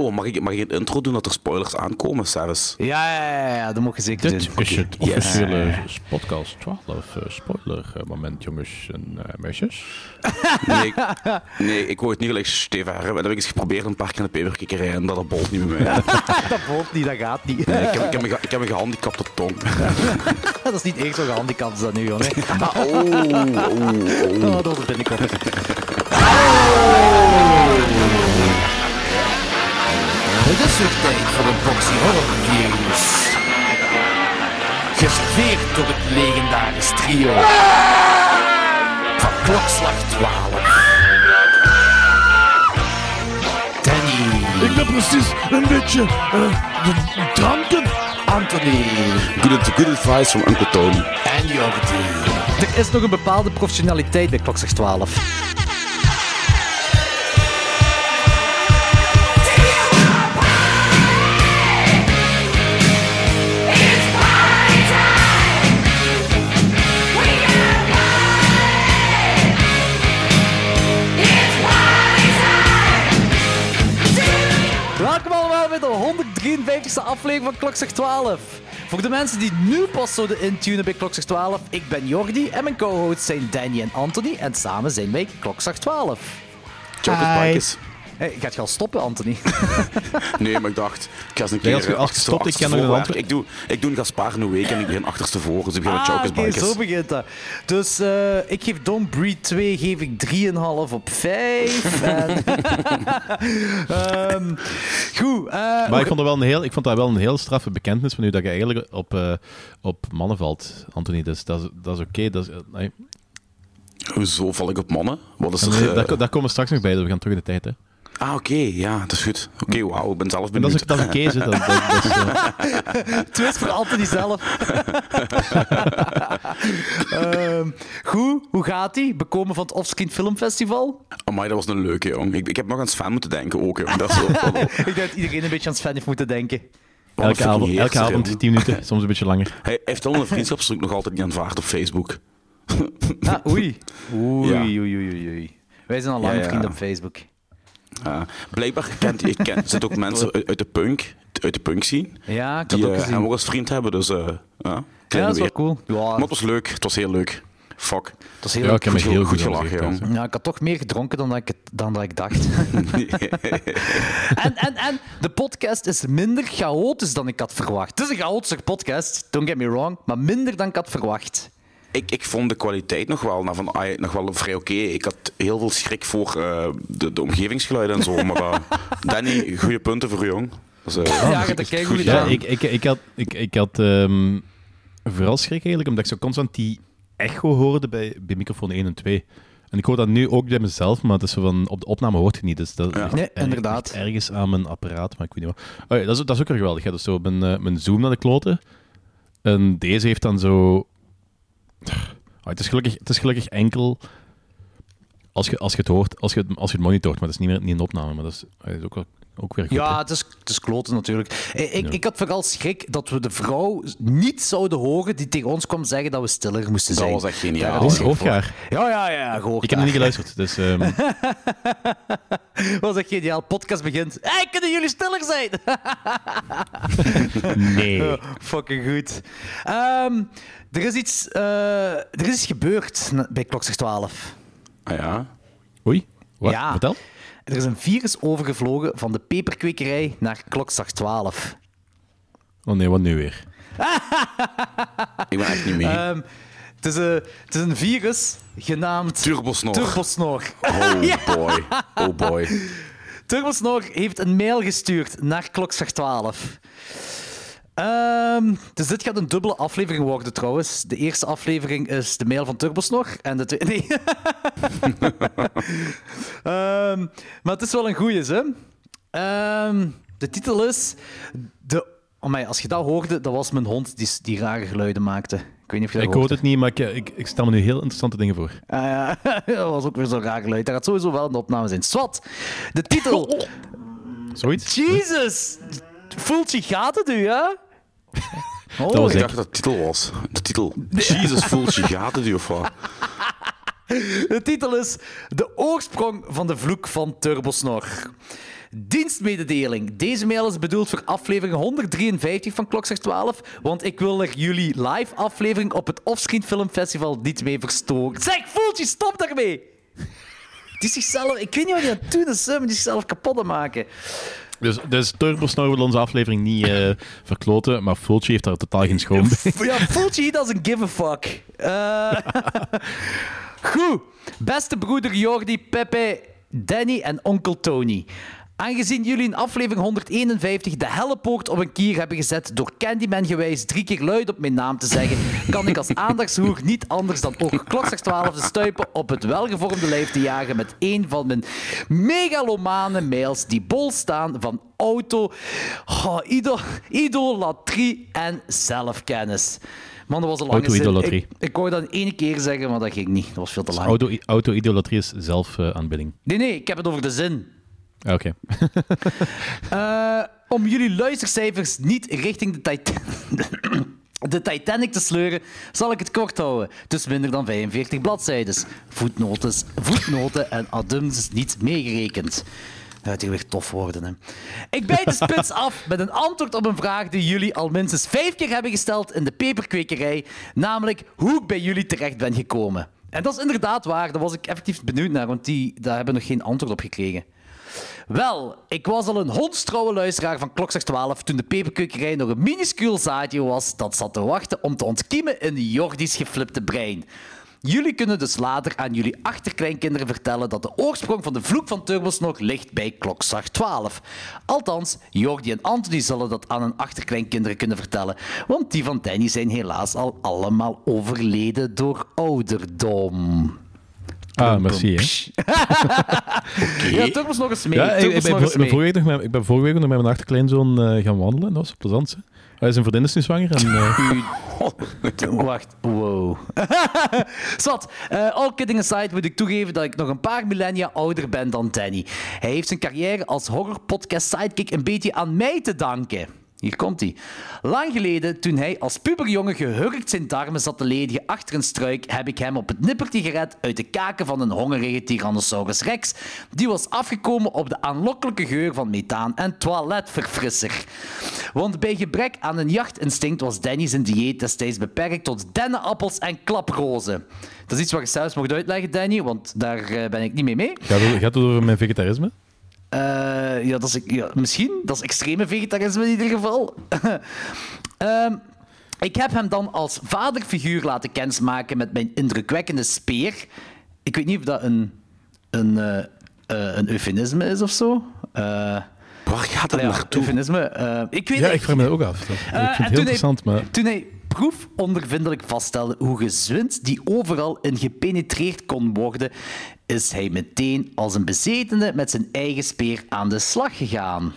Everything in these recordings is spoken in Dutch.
Oh, mag ik, mag ik een intro doen dat er spoilers aankomen, zelfs? Ja, ja, ja, ja, dat mag je zeker Dit doen. is het Yes. officiële podcast 12 eh, spoiler eh, moment, jongens en eh, meisjes. Nee, ik, nee, ik wou het niet gelijk stevig hebben. Dat heb ik eens geprobeerd een paar keer in de peperkikkerij en dat dat bolt niet bij mij. Dat bolt niet, dat gaat niet. Nee, ik, heb, ik, heb een, ik heb een gehandicapte tong. dat is niet echt zo gehandicapt als dat nu, jongen. Ah, oh, oh, oh. Oh, dat was het binnenkop. Het is weer tijd voor een boxy horror reviews. Geserveerd door het legendarisch trio van klokslag 12. Danny, Ik ben precies een beetje uh, dranken. Anthony Good, good advice from Uncle Tony. en Jordi. Er is nog een bepaalde professionaliteit bij Klokslag 12. 153e aflevering van Klokslag 12. Voor de mensen die nu pas zouden intunen bij Klokslag 12, ik ben Jordi en mijn co-hosts zijn Danny en Anthony en samen zijn wij Klokslag 12. Jokers Hey, gaat je al stoppen, Anthony? Nee, maar ik dacht, ik ga eens een Nee, keer als je- als je achterste- stopt, ik ken nog. Ik doe, ik doe een Gaspar een week en ik begin achterstevoor, dus ik begin met Ah, oké, Bikers. zo begint dat. Dus eh, ik geef Don't Breed 2 geef ik 3,5 op 5. en... Ehm, goed. eh, Maar ik vond, dat wel een heel, ik vond dat wel een heel straffe bekentenis van u dat je eigenlijk op, eh, op mannen valt, Anthony. Dus dat is, dat is oké. dat is, eh, nee. Hoezo val ik op mannen? Wat is er... eh, eh, daar, daar komen we straks nog bij, dus we gaan terug in de tijd. Hè. Ah, oké, ja, dat is goed. Oké, wauw, ik ben zelf benieuwd. is, dat is oké, hè. dat, dat, dat is, eh, Twist voor Anthony zelf. Ehm, goed, hoe gaat ie? Bekomen van het Offscreen Filmfestival? Amai, dat was een leuke, jong. Ik, ik heb nog aan Sven moeten denken ook, jong. Dat is zo... Ik denk dat iedereen een beetje aan Sven heeft moeten denken. Een elke, avond, elke avond jong. 10 minuten, soms een beetje langer. Hij heeft wel een vriendschapsdruk nog altijd niet aanvaard op Facebook. Ah, oei. Oei, Ja. oei, oei, oei, oei. Wij zijn al lang Ja, ja. vrienden op Facebook. Ah, blijkbaar kent, ik ken, zitten ook mensen uit, uit de punk, uit de punk scene, Ja, ik had die ook eh, gezien. hem ook als vriend hebben, dus eh ja, Ja, dat is wel cool. Ja, Maar het was leuk, het was heel leuk. Fuck. dat is heel Ja, ik heb me goed- heel goed gelachen, jong. Ja, ik had toch meer gedronken dan dat ik, het, dan dat ik dacht. en, en, en de podcast is minder chaotisch dan ik had verwacht. Het is een chaotische podcast, don't get me wrong, maar minder dan ik had verwacht. Ik, ik vond de kwaliteit nog wel, nou, van, ah, nog wel vrij oké. Ik had heel veel schrik voor eh, de, de omgevingsgeluiden en zo. Maar eh, Danny, goede punten voor jong. Dus, eh, Ja, er keigoed goed Ja, ik, ik, ik had, ik, ik had ehm, vooral schrik eigenlijk, omdat ik zo constant die echo hoorde bij, bij microfoon 1 en 2. En ik hoor dat nu ook bij mezelf, maar het is zo van, op de opname hoort je niet. Dus dat Ja. ligt Nee, er- inderdaad. ligt ergens aan mijn apparaat, maar ik weet niet wat. Oh ja, dat, is, dat is ook weer geweldig. hè. Dus zo mijn, mijn zoom naar de kloten. En deze heeft dan zo... Oh, het, is gelukkig, het is gelukkig enkel als je, als je het hoort, als je, als je het monitort, maar dat is niet meer niet een opname. Maar dat is, dat is ook, wel, ook weer goed. Ja, hè. het is, het is kloten natuurlijk. Ik, ik, ik had vooral schrik dat we de vrouw niet zouden horen die tegen ons kwam zeggen dat we stiller moesten dat zijn. was echt geniaal. Ja, Oh, dat is- hoogjaar. Ja, ja, ja, gehoord. Ik heb nog niet geluisterd, dus... ehm, was echt geniaal. Podcast begint. Hey, kunnen jullie stiller zijn? nee. Fucking goed. Ehm, er, is iets, eh, er is iets gebeurd bij Klokslag 12. Ah, ja. Oei, wat? Ja. Vertel. Er is een virus overgevlogen van de peperkwekerij naar Klokslag 12. Oh nee, wat nu weer? Ik ben echt niet mee. Ehm, het, is een, het is een virus genaamd Turbosnor. Turbosnor. Oh boy. Oh boy. Turbosnor heeft een mail gestuurd naar Klokslag 12. Ehm, dus dit gaat een dubbele aflevering worden trouwens. De eerste aflevering is de mail van Turbosnor. En de tweede... Nee. Ehm, maar het is wel een goeie, hè? Ehm, de titel is... De... Oh, als je dat hoorde, dat was mijn hond die, die rare geluiden maakte. Ik weet niet of je dat Ik hoorde. hoor het niet, maar ik, ik, ik stel me nu heel interessante dingen voor. Ah, ja. dat was ook weer zo'n raar geluid. Dat gaat sowieso wel de opname zijn. Swat, de titel. Zoiets? Jesus! Voelt je gaten nu, ja? Oh, was Ik dacht dat het titel was. De titel. Jesus voelt je gaten die of wat? De titel is De oorsprong van de vloek van Turbosnor. Dienstmededeling. Deze mail is bedoeld voor aflevering 153 van Klokslag 12, want ik wil er jullie live aflevering op het Offscreen Filmfestival niet mee verstoren. Zeg, Voeltje, stop daarmee! Die zichzelf, ik weet niet wat hij aan het doen is, maar die zichzelf kapot te maken. Dus, dus Turbo Snor wil onze aflevering niet eh, verkloten, maar Fulci heeft daar totaal geen schoon bij. Ja, Fulci doesn't give a fuck. Eh, Goed. Beste broeder Jordi, Pepe, Danny en onkel Tony. Aangezien jullie in aflevering 151 de hellepoort op een kier hebben gezet door Candyman gewijs drie keer luid op mijn naam te zeggen, kan ik als aandachtshoer niet anders dan ook klokslag 12 te stuipen op het welgevormde lijf te jagen met een van mijn megalomane mails die bol staan van auto, oh, ido, idolatrie en zelfkennis. Man, dat was een lange. Auto-idolatrie. Ik, ik wou dat één keer zeggen, maar dat ging niet. Dat was veel te lang. Auto- Auto-idolatrie is zelfaanbidding. Nee, nee, ik heb het over de zin. Oké. Eh, om jullie luistercijfers niet richting de, Tit- de Titanic te sleuren, zal ik het kort houden. Dus minder dan 45 bladzijden. Voetnotes, voetnoten en addendums niet meegerekend. Dat gaat hier weer tof worden, hè. Ik bijt de spits af met een antwoord op een vraag die jullie al minstens vijf keer hebben gesteld in de peperkwekerij. Namelijk hoe ik bij jullie terecht ben gekomen. En dat is inderdaad waar. Daar was ik effectief benieuwd naar, want die, daar hebben we nog geen antwoord op gekregen. Wel, ik was al een hondstrouwe luisteraar van Klokslag 12 toen de peperkeukerij nog een minuscuul zaadje was dat zat te wachten om te ontkiemen in Jordi's geflipte brein. Jullie kunnen dus later aan jullie achterkleinkinderen vertellen dat de oorsprong van de vloek van Turbos nog ligt bij Klokslag 12. Althans, Jordi en Anthony zullen dat aan hun achterkleinkinderen kunnen vertellen, want die van Danny zijn helaas al allemaal overleden door ouderdom. Ah, merci. Hè. Ja, Turbos nog eens mee. Ja, ik, ben, nog eens mee. vorige week nog met, ik ben vorige week nog met mijn achterkleinzoon eh, gaan wandelen. Dat was plezant. hè. Hij zijn vriendin is nu zwanger. En, eh, Wacht, wow. Zat, eh all kidding aside moet ik toegeven dat ik nog een paar millennia ouder ben dan Danny. Hij heeft zijn carrière als horror-podcast sidekick een beetje aan mij te danken. Hier komt hij. Lang geleden, toen hij als puberjongen gehurkt zijn darmen zat te ledigen achter een struik, heb ik hem op het nippertje gered uit de kaken van een hongerige Tyrannosaurus rex. Die was afgekomen op de aanlokkelijke geur van methaan en toiletverfrisser. Want bij gebrek aan een jachtinstinct was Danny zijn dieet destijds beperkt tot dennenappels en klaprozen. Dat is iets wat je zelfs mocht uitleggen, Danny, want daar eh, ben ik niet mee mee. gaat, het, gaat het over mijn vegetarisme? Eh, ja, dat is, ja, misschien. Dat is extreme vegetarisme in ieder geval. Ehm, ik heb hem dan als vaderfiguur laten kennismaken met mijn indrukwekkende speer. Ik weet niet of dat een, een, eh, eh, een eufemisme is of zo. Eh, Waar gaat het ja, naartoe? eufemisme. ik weet Ja, ik vraag me dat ook af. Dat- ik vind het heel interessant, hij, maar... Toen hij proefondervindelijk vaststelde hoe gezwind die overal in gepenetreerd kon worden, is hij meteen als een bezetene met zijn eigen speer aan de slag gegaan.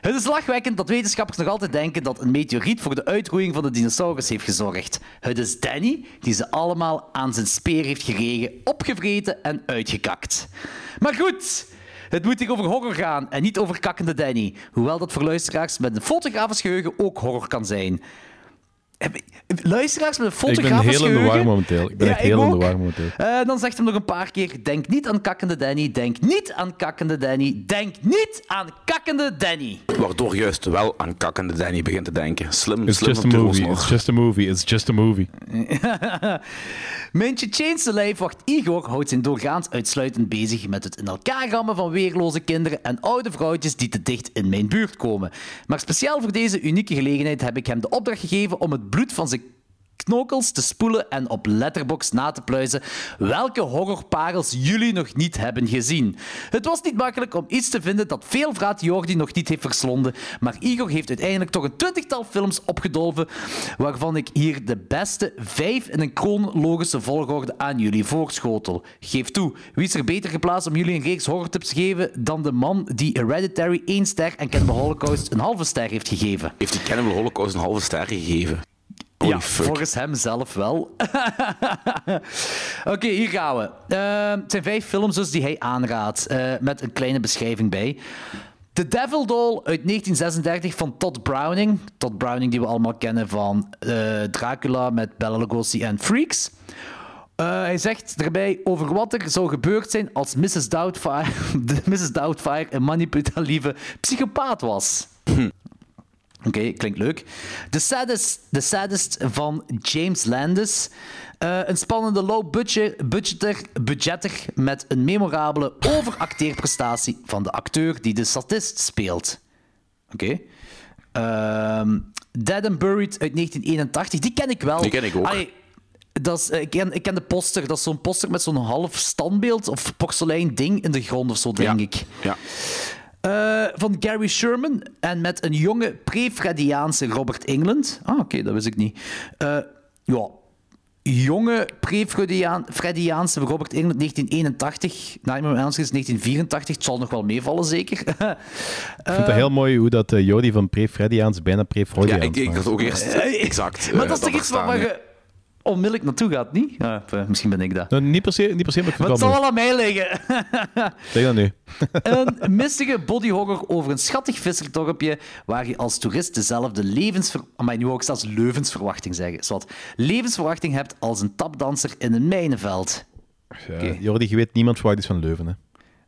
Het is lachwekkend dat wetenschappers nog altijd denken dat een meteoriet voor de uitroeiing van de dinosaurus heeft gezorgd. Het is Danny die ze allemaal aan zijn speer heeft geregen, opgevreten en uitgekakt. Maar goed, het moet hier over horror gaan en niet over kakkende Danny. Hoewel dat voor luisteraars met een fotografisch geheugen ook horror kan zijn. Luisteraars met een Ik fotografisch ben heel in de war momenteel. Ik ben Ja, echt heel ik in de ook. war momenteel. Eh, dan zegt hem nog een paar keer: Denk niet aan kakkende Danny. Denk niet aan kakkende Danny. Denk niet aan kakkende Danny. Waardoor juist wel aan kakkende Danny begint te denken. Slim, It's slim just a movie. nog. It's just a movie. It's just a movie. Mijn Tsjetsjeense lijfwacht Igor houdt zijn doorgaans uitsluitend bezig met het in elkaar rammen van weerloze kinderen en oude vrouwtjes die te dicht in mijn buurt komen. Maar speciaal voor deze unieke gelegenheid heb ik hem de opdracht gegeven om het bloed van zijn knokels te spoelen en op Letterbox na te pluizen welke horrorparels jullie nog niet hebben gezien. Het was niet makkelijk om iets te vinden dat veel vraat Jordi nog niet heeft verslonden, maar Igor heeft uiteindelijk toch een twintigtal films opgedolven, waarvan ik hier de beste vijf in een chronologische volgorde aan jullie voorschotel. Geef toe, wie is er beter geplaatst om jullie een reeks horrortips te geven dan de man die Hereditary één ster en Cannibal Holocaust een halve ster heeft gegeven? Heeft die Cannibal Holocaust een halve ster gegeven? Holy ja, fuck. volgens hem zelf wel. Oké, hier gaan we. Eh, het zijn vijf films dus die hij aanraadt, eh, met een kleine beschrijving bij. The Devil Doll uit 1936 van Todd Browning. Todd Browning die we allemaal kennen van eh, Dracula met Bela Lugosi en Freaks. Hij zegt erbij over wat er zou gebeurd zijn als Mrs. Doubtfire, de Mrs. Doubtfire een manipulatieve psychopaat was. Oké, klinkt leuk. The Saddest, the saddest van James Landis. Eh, een spannende low-budget budgeter, budgetter met een memorabele overacteerprestatie van de acteur die de statist speelt. Oké. Ehm, Dead and Buried uit 1981, die ken ik wel. Die ken ik ook. Allee, dat is, ik, ken, ik ken de poster. Dat is zo'n poster met zo'n half standbeeld of porselein ding in de grond of zo, denk ja. ik. Ja. Eh, van Gary Sherman en met een jonge pre-Freudiaanse Robert England. Ah, oké, dat wist ik niet. Eh, ja, jonge pre-Freudiaanse Robert England 1981. Nightmare on Elm Street is 1984. Het zal nog wel meevallen, zeker. Ik vind het heel mooi hoe dat uh, Jody van pre-Freudiaans bijna ja, pre-Freudiaans ik, ik maakt. had ook eerst exact. maar eh, dat is toch iets waar je onmiddellijk naartoe gaat, niet? Ja, eh, misschien ben ik dat. Nou, niet per se, niet per se, maar ik vind Maar het zal wel aan mij liggen. Zeg dat nu. Een mistige bodyhorror over een schattig visserdorpje waar je als toerist dezelfde levensver... Maar nu ook zelfs levensverwachting zeggen. Zowat levensverwachting hebt als een tapdanser in een mijnenveld. Ja. Jordi, je weet niemand verwacht iets van Leuven. Hè.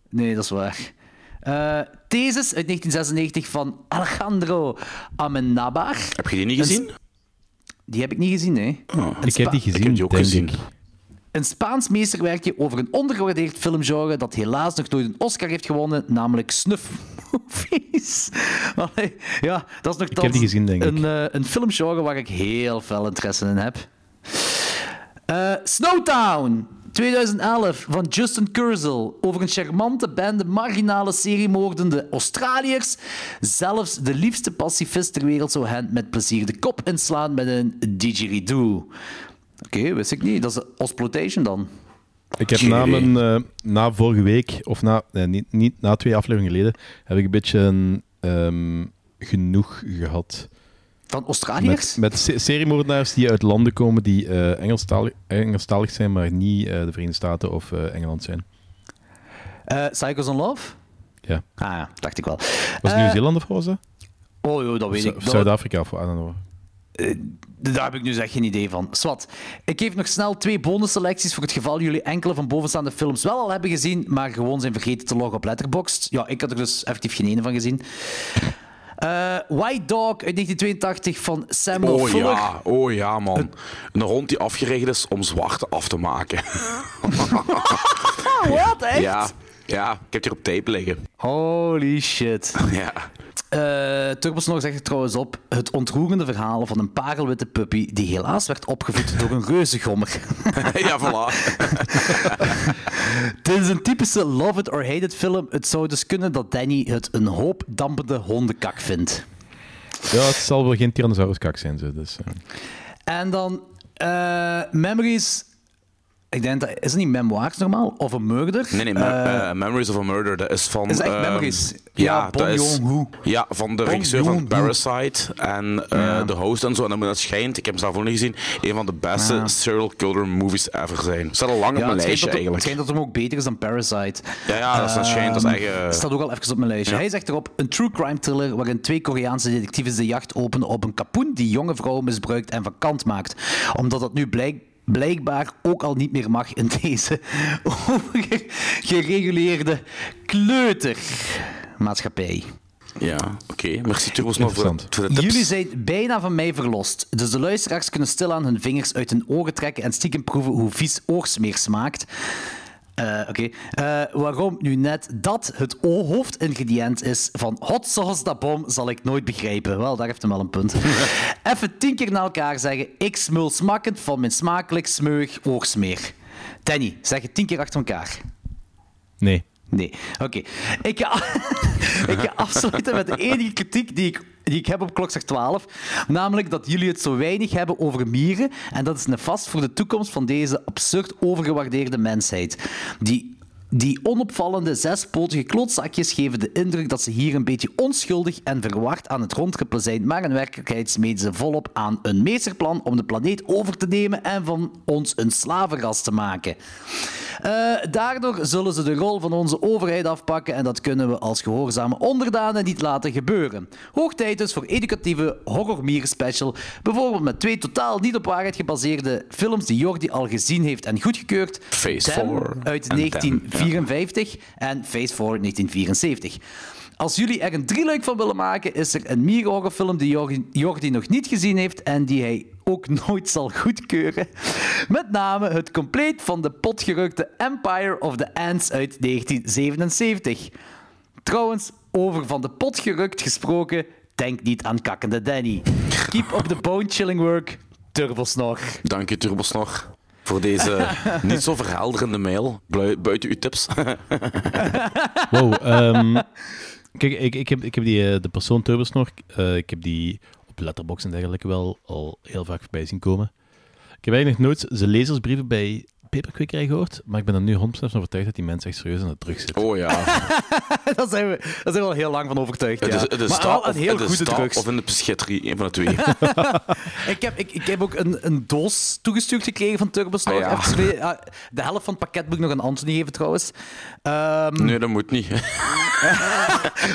Nee, dat is waar. Eh, Thesis uit 1996 van Alejandro Amenabar. Heb je die niet Een gezien? Die heb ik niet gezien, hè. Een Ik heb die gezien, heb die ook denk gezien. ik. Een Spaans meesterwerkje over een ondergewaardeerd filmgenre dat helaas nog nooit een Oscar heeft gewonnen, namelijk snuff movies. Allee, ja, dat is nog heb die gezien, denk een, ik. eh, een filmgenre waar ik heel veel interesse in heb. Eh, Snowtown, 2011, van Justin Kurzel. Over een charmante bende marginale seriemoordende Australiërs. Zelfs de liefste pacifist ter wereld zou hen met plezier de kop inslaan met een didgeridoo. Oké, wist ik niet. Dat is Osploitation dan. Ik heb na, mijn, eh, na vorige week, of na, nee, niet, niet na twee afleveringen geleden, heb ik een beetje een, ehm, genoeg gehad. Van Australiërs? Met, met se- seriemoordenaars die uit landen komen die eh Engelstalig, Engelstalig zijn, maar niet eh, de Verenigde Staten of eh, Engeland zijn. Psychos on Love? Ja. Ah ja, dacht ik wel. Was het Nieuw-Zeeland of wat was dat? Oh joh, dat weet ik. Zuid-Afrika of I don't know. Daar heb ik nu echt geen idee van. Swat. Ik geef nog snel twee bonusselecties voor het geval jullie enkele van bovenstaande films wel al hebben gezien, maar gewoon zijn vergeten te loggen op Letterboxd. Ja, ik had er dus effectief geen ene van gezien. Eh, White Dog uit 1982 van Samuel Oh Fuller. ja, oh ja, man. Een hond die afgericht is om zwarte af te maken. Ah, wat, echt? Ja, ja, ik heb die op tape liggen. Holy shit. Ja. Eh Turbosnor zegt er trouwens op het ontroerende verhaal van een parelwitte puppy die helaas werd opgevoed door een reuzegommer. ja, voilà. Dit is een typische love it or hate it film. Het zou dus kunnen dat Danny het een hoop dampende hondenkak vindt. Ja, het zal wel geen Tyrannosaurus kak zijn. Zo, dus, eh. En dan eh, Memories. Ik denk dat is het niet memoirs normaal of een murder? Nee, nee, me- Eh, eh, Memories of a Murder, dat is van... is echt ehm, Memories. Ja, Ja, is... Ja, van de Bong regisseur van. Parasite en eh, de host en zo. En dat schijnt, ik heb hem zelf ook nog gezien, een van de beste Ja. serial killer movies ever zijn. Staat al lang op mijn het lijstje dat, het eigenlijk. schijnt dat hem ook beter is dan Parasite. Ja, ja, dat schijnt, dat is Ehm, echt... eh, staat ook al even op mijn lijstje. Hij zegt erop: een true crime thriller waarin twee Koreaanse detectives de jacht openen op een kapoen die jonge vrouwen misbruikt en van kant maakt. Omdat dat nu blijk- blijkbaar ook al niet meer mag in deze gereguleerde kleutermaatschappij. Ja, oké. Merci Turbos nog voor voor de tips. Jullie zijn bijna van mij verlost. Dus de luisteraars kunnen stilaan hun vingers uit hun ogen trekken en stiekem proeven hoe vies oorsmeer smaakt. Eh, Oké. Eh, waarom nu net dat het hoofdingrediënt is van hot sauce da bom, zal ik nooit begrijpen. Wel, daar heeft hem wel een punt. Even tien keer naar elkaar zeggen. Ik smul smakkend van mijn smakelijk smeug oorsmeer. Danny, zeg het tien keer achter elkaar. Nee. Nee, oké. Ik, ga, afsluiten met de enige kritiek die ik, die ik heb op klokslag 12. Namelijk dat jullie het zo weinig hebben over mieren. En dat is nefast voor de toekomst van deze absurd overgewaardeerde mensheid. Die Die onopvallende zespotige klootzakjes geven de indruk dat ze hier een beetje onschuldig en verward aan het rondrippelen zijn, maar in werkelijkheid smeden ze volop aan een meesterplan om de planeet over te nemen en van ons een slavenras te maken. Eh, daardoor zullen ze de rol van onze overheid afpakken en dat kunnen we als gehoorzame onderdanen niet laten gebeuren. Hoog tijd dus voor educatieve horrormier special, bijvoorbeeld met twee totaal niet op waarheid gebaseerde films die Jordi al gezien heeft en goedgekeurd. Them 4 uit en 1954 en Phase 4 1974. Als jullie er een drieluik van willen maken, is er een mierhorrorfilm die Jordi, nog niet gezien heeft en die hij ook nooit zal goedkeuren. Met name het compleet van de potgerukte Empire of the Ants uit 1977. Trouwens, over van de pot gerukt gesproken, denk niet aan kakkende Danny. Keep up the bone-chilling work, Turbosnor. Dank je, Turbosnor, voor deze niet zo verhelderende mail. Buiten uw tips. Wow. ehm, kijk, ik, ik, heb, ik heb die, eh, de persoon Turbosnor, eh ik heb die op Letterboxd en dergelijke wel al heel vaak voorbij zien komen. Ik heb eigenlijk nog nooit zijn lezersbrieven bij Paperquickerij gehoord, maar ik ben er nu 100% van overtuigd dat die mensen echt serieus aan de drugs zitten. Oh ja. Daar zijn, we, daar zijn we al heel lang van overtuigd. Het Ja. is, het is maar sta- wel een of- heel het is goede drugs. Of in de psychiatrie, een van de twee. Ik heb, ik, ik heb ook een, een doos toegestuurd gekregen van Turbosnor. Ah, ja. Ah, de helft van het pakket moet ik nog aan Anthony geven trouwens. Ehm, Nee, dat moet niet.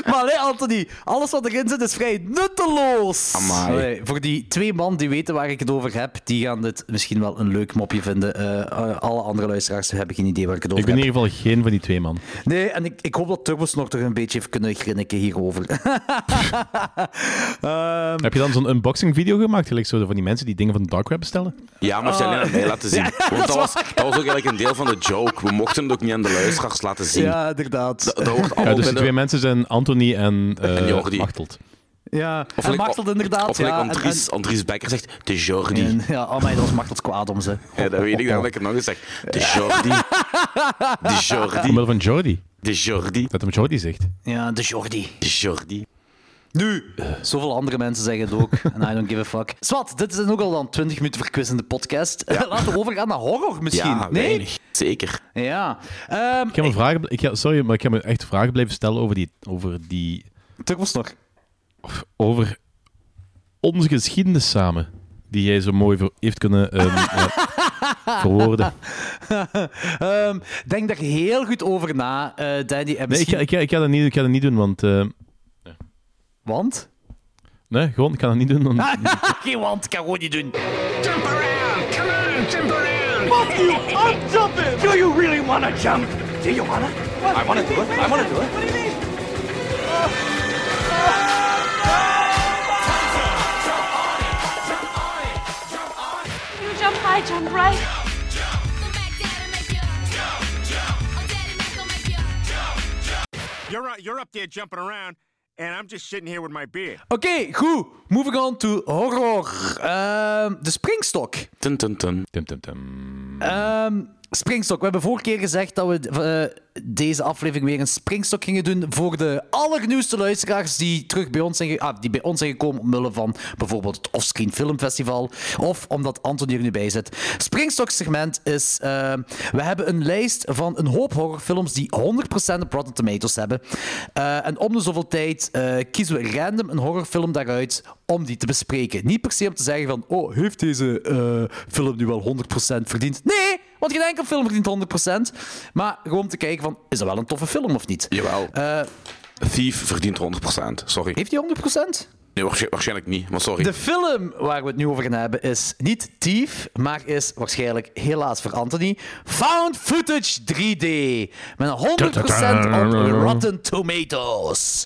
Maar nee, Anthony, alles wat erin zit is vrij nutteloos. Amai. Allee, voor die twee man die weten waar ik het over heb, die gaan dit misschien wel een leuk mopje vinden. Eh, alle andere luisteraars hebben geen idee waar ik het over Ik ben in heb. ieder geval geen van die twee man. Nee, en ik, ik hoop dat Turbos nog toch een beetje heeft kunnen grinniken hierover. Ehm, Heb je dan zo'n unboxing video gemaakt? Gelijk zo van die mensen die dingen van de dark web bestellen? Ja, maar ze alleen aan mij laten zien. Want dat was, dat was ook eigenlijk een deel van de joke. We mochten het ook niet aan de luisteraars laten zien. ja, inderdaad. Dat, dat hoort Ja, allemaal dus de- twee mensen zijn Anthony en, eh En Jordi. Machteld. Ja, Of en Machteld inderdaad. Of ja, like en- Andries, Andries Becker zegt, de Jordi. en- ja, oh my, dat was kwaad om ze. Ja, dat weet ik, daarom dat ik het nog eens zeg. De Jordi. De Jordi. Omwille van Jordi. De Jordi. Dat hem Jordi zegt. Ja, de Jordi. De Jordi. Nu, zoveel andere mensen zeggen het ook. En I don't give a fuck. Swat, dit is ook al dan 20 minuten verkwissende podcast. Laten we overgaan naar horror misschien. Ja, nee? weinig. Zeker. Ja. Ik ga me vragen, ik ga, sorry, maar ik ga me echt vragen blijven stellen over die, over die, Turbos nog. Over onze geschiedenis samen, die jij zo mooi heeft kunnen ehm, eh, verwoorden. Ehm, denk daar heel goed over na, eh Danny. En Nee, ik misschien- ga, ik, ga, ik, ga dat niet, ik ga dat niet doen, want... eh, Want? nee, gewoon, ik ga dat niet doen. Want, Geen want, kan gewoon niet doen. Jump around! Come on, jump around! Fuck you! I'm jumping! Do you really want to jump? Do you want to? I want to do it. I want to do it. Jump high, jump right. You're, you're up there jumping around, and I'm just sitting here with my beer. Oké, goed. Moving on to horror. Um, ehm, de springstok. Tun, tun, tun. tum, tum, tum. Ehm, springstok. We hebben vorige keer gezegd dat we eh, deze aflevering weer een springstok gingen doen voor de allernieuwste luisteraars die terug bij ons zijn, ah, die bij ons zijn gekomen omwille van bijvoorbeeld het Offscreen Filmfestival of omdat Anton er nu bij zit. Springstok segment is, eh, we hebben een lijst van een hoop horrorfilms die 100% op Rotten Tomatoes hebben. Eh, en om de zoveel tijd kiezen we random een horrorfilm daaruit om die te bespreken. Niet per se om te zeggen van, oh, heeft deze film nu wel 100% verdiend? Nee! Want geen enkel film verdient 100%. Maar gewoon te kijken van, is dat wel een toffe film of niet? Jawel. Eh, Thief verdient 100%. Sorry. heeft hij 100%? Nee, waarsch- waarschijnlijk niet, maar sorry. De film waar we het nu over gaan hebben is niet Thief, maar is waarschijnlijk, helaas voor Anthony, Found Footage 3D. Met een 100% op Rotten Tomatoes.